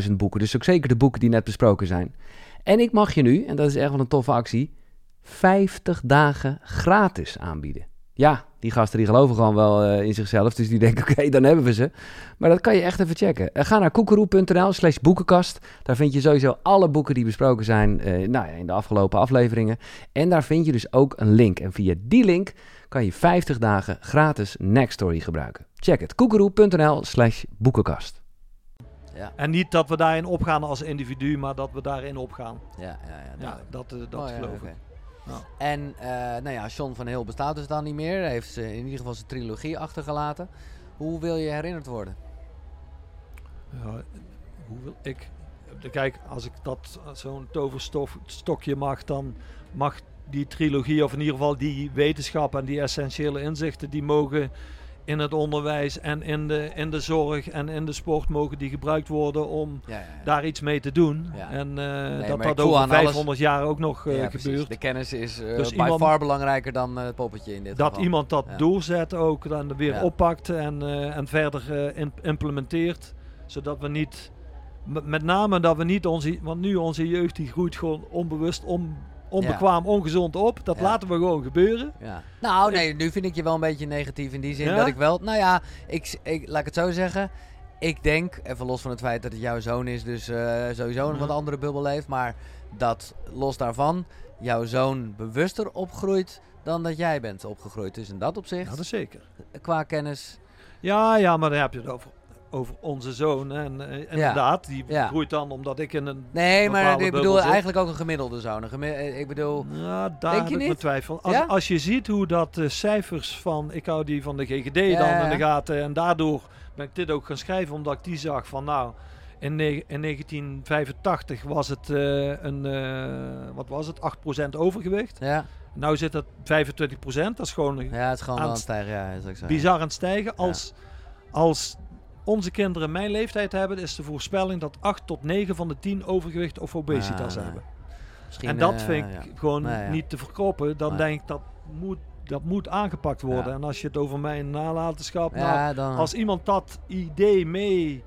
Speaker 1: 300.000 boeken. Dus ook zeker de boeken die net besproken zijn. En ik mag je nu, en dat is echt wel een toffe actie, 50 dagen gratis aanbieden. Ja, die gasten die geloven gewoon wel eh, in zichzelf. Dus die denken, oké, dan hebben we ze. Maar dat kan je echt even checken. Eh, ga naar koekeroe.nl slash boekenkast. Daar vind je sowieso alle boeken die besproken zijn eh, nou ja, in de afgelopen afleveringen. En daar vind je dus ook een link. En via die link kan je 50 dagen gratis Nextory gebruiken. Check het. koekeroe.nl slash boekenkast. Ja,
Speaker 2: En niet dat we daarin opgaan als individu, maar dat we daarin opgaan.
Speaker 1: ja, ja. ja,
Speaker 2: Ja, dat, dat
Speaker 1: Oh, ja,
Speaker 2: geloof ik.
Speaker 1: En eh, nou ja, John van Heel bestaat dus dan niet meer. Hij heeft in ieder geval zijn trilogie achtergelaten. Hoe wil je herinnerd worden?
Speaker 2: Ja, hoe wil ik... Kijk, als ik dat zo'n toverstokje mag, dan mag die trilogie, of in ieder geval die wetenschap en die essentiële inzichten, die mogen in het onderwijs en in de, in de zorg en in de sport mogen die gebruikt worden om
Speaker 1: Ja, ja, ja.
Speaker 2: daar iets mee te doen. En
Speaker 1: maar
Speaker 2: dat dat over
Speaker 1: aan alles-
Speaker 2: 500 jaar ook nog eh,
Speaker 1: precies.
Speaker 2: gebeurt.
Speaker 1: De kennis is eh
Speaker 2: Dus
Speaker 1: by
Speaker 2: iemand-
Speaker 1: far belangrijker dan het poppetje in dit
Speaker 2: Dat
Speaker 1: geval.
Speaker 2: iemand dat doorzet ook, dan weer oppakt en, en verder in- implementeert. Zodat we niet, met name dat we niet onze, want nu onze jeugd die groeit gewoon onbewust, on, onbekwaam, ongezond op. Dat
Speaker 1: Ja.
Speaker 2: laten we gewoon gebeuren.
Speaker 1: Ja. Nou, nee, nu vind ik je wel een beetje negatief in die zin
Speaker 2: Ja?
Speaker 1: dat ik wel... Nou ja, ik, ik, laat ik het zo zeggen. Ik denk, even los van het feit dat het jouw zoon is, dus eh, sowieso een
Speaker 2: Mhm.
Speaker 1: wat andere bubbel leeft. Maar dat los daarvan jouw zoon bewuster opgroeit dan dat jij bent opgegroeid. Dus in dat opzicht,
Speaker 2: Ja, dat is zeker.
Speaker 1: qua kennis...
Speaker 2: Ja, ja, maar dan heb je het over, over onze zoon. En eh, inderdaad, die
Speaker 1: Ja.
Speaker 2: groeit dan omdat ik in een...
Speaker 1: Nee, maar ik bedoel
Speaker 2: zit.
Speaker 1: eigenlijk ook een gemiddelde zoon. Een eh, ik bedoel...
Speaker 2: Ja, daar
Speaker 1: Denk
Speaker 2: heb
Speaker 1: je
Speaker 2: ik mijn twijfel. Als,
Speaker 1: Ja?
Speaker 2: als je ziet hoe dat de cijfers van, ik hou die van de GGD dan in de gaten. En daardoor ben ik dit ook gaan schrijven, omdat ik die zag van nou, in, in 1985 was het eh, een, eh, wat was het, 8% overgewicht.
Speaker 1: Ja,
Speaker 2: Nou zit het 25%, dat is gewoon
Speaker 1: ja het is gewoon
Speaker 2: Aan het
Speaker 1: stijgen. Ja, dat is ook zo.
Speaker 2: bizar aan het stijgen. Als, als onze kinderen mijn leeftijd hebben, is de voorspelling dat 8 tot 9 van de 10 overgewicht of obesitas
Speaker 1: Ah,
Speaker 2: hebben. En dat
Speaker 1: eh,
Speaker 2: vind ik
Speaker 1: ja.
Speaker 2: gewoon
Speaker 1: Nee, ja.
Speaker 2: niet te verkroppen. Dan
Speaker 1: Nee.
Speaker 2: denk ik dat moet, dat moet aangepakt worden.
Speaker 1: Ja.
Speaker 2: En als je het over mijn nalatenschap. Nou,
Speaker 1: dan...
Speaker 2: als iemand dat idee mee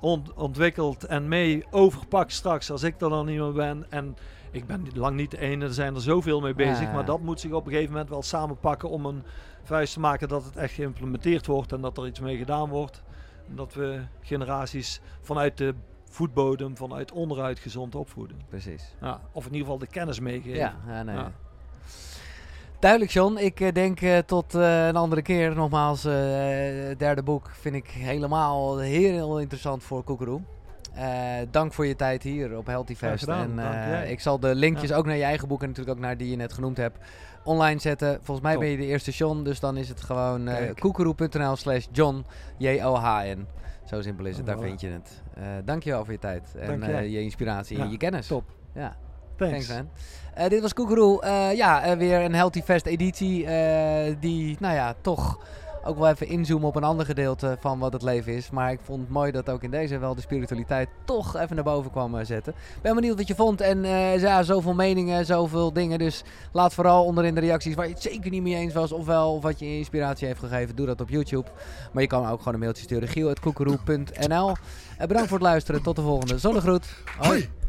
Speaker 2: ont- ontwikkelt en mee overpakt straks, als ik er dan niet meer ben. En ik ben lang niet de ene, er zijn er zoveel mee bezig. Maar dat moet zich op een gegeven moment wel samenpakken om een vuist te maken dat het echt geïmplementeerd wordt en dat er iets mee gedaan wordt. Dat we generaties vanuit de voetbodem, vanuit onderuit gezond opvoeden.
Speaker 1: Precies.
Speaker 2: Ja, of in ieder geval de kennis meegeven.
Speaker 1: Ja, ja, nee.
Speaker 2: Ja.
Speaker 1: Duidelijk, John. Ik eh, denk eh, tot eh, een andere keer. Nogmaals, het derde boek vind ik helemaal heel interessant voor Koekeroe. Dank voor je tijd hier op Healthy Fest. En ik zal de linkjes ook naar je eigen boek en natuurlijk ook naar die je net genoemd hebt online zetten. Volgens mij
Speaker 2: Top.
Speaker 1: ben je de eerste John, dus dan is het gewoon
Speaker 2: Kijk.
Speaker 1: koekeroe.nl slash John, J-O-H-N. Zo simpel is het, daar
Speaker 2: Voilà.
Speaker 1: vind je het. Eh dankjewel voor je tijd en eh, je inspiratie en je kennis.
Speaker 2: Top.
Speaker 1: Ja.
Speaker 2: Thanks.
Speaker 1: Thanks, man. Dit was Koekeroe. Ja, weer een Healthy Fest editie. die, nou ja, toch ook wel even inzoomen op een ander gedeelte van wat het leven is. Maar ik vond het mooi dat ook in deze wel de spiritualiteit toch even naar boven kwam eh, zetten. Ben benieuwd wat je vond. En eh, ja, zoveel meningen, zoveel dingen. Dus laat vooral onderin de reacties waar je het zeker niet mee eens was. Ofwel of wat je inspiratie heeft gegeven. Doe dat op YouTube. Maar je kan ook gewoon een mailtje sturen. giel.koekeroe.nl Eh, Bedankt voor het luisteren. Tot de volgende. Zonnegroet. Hoi.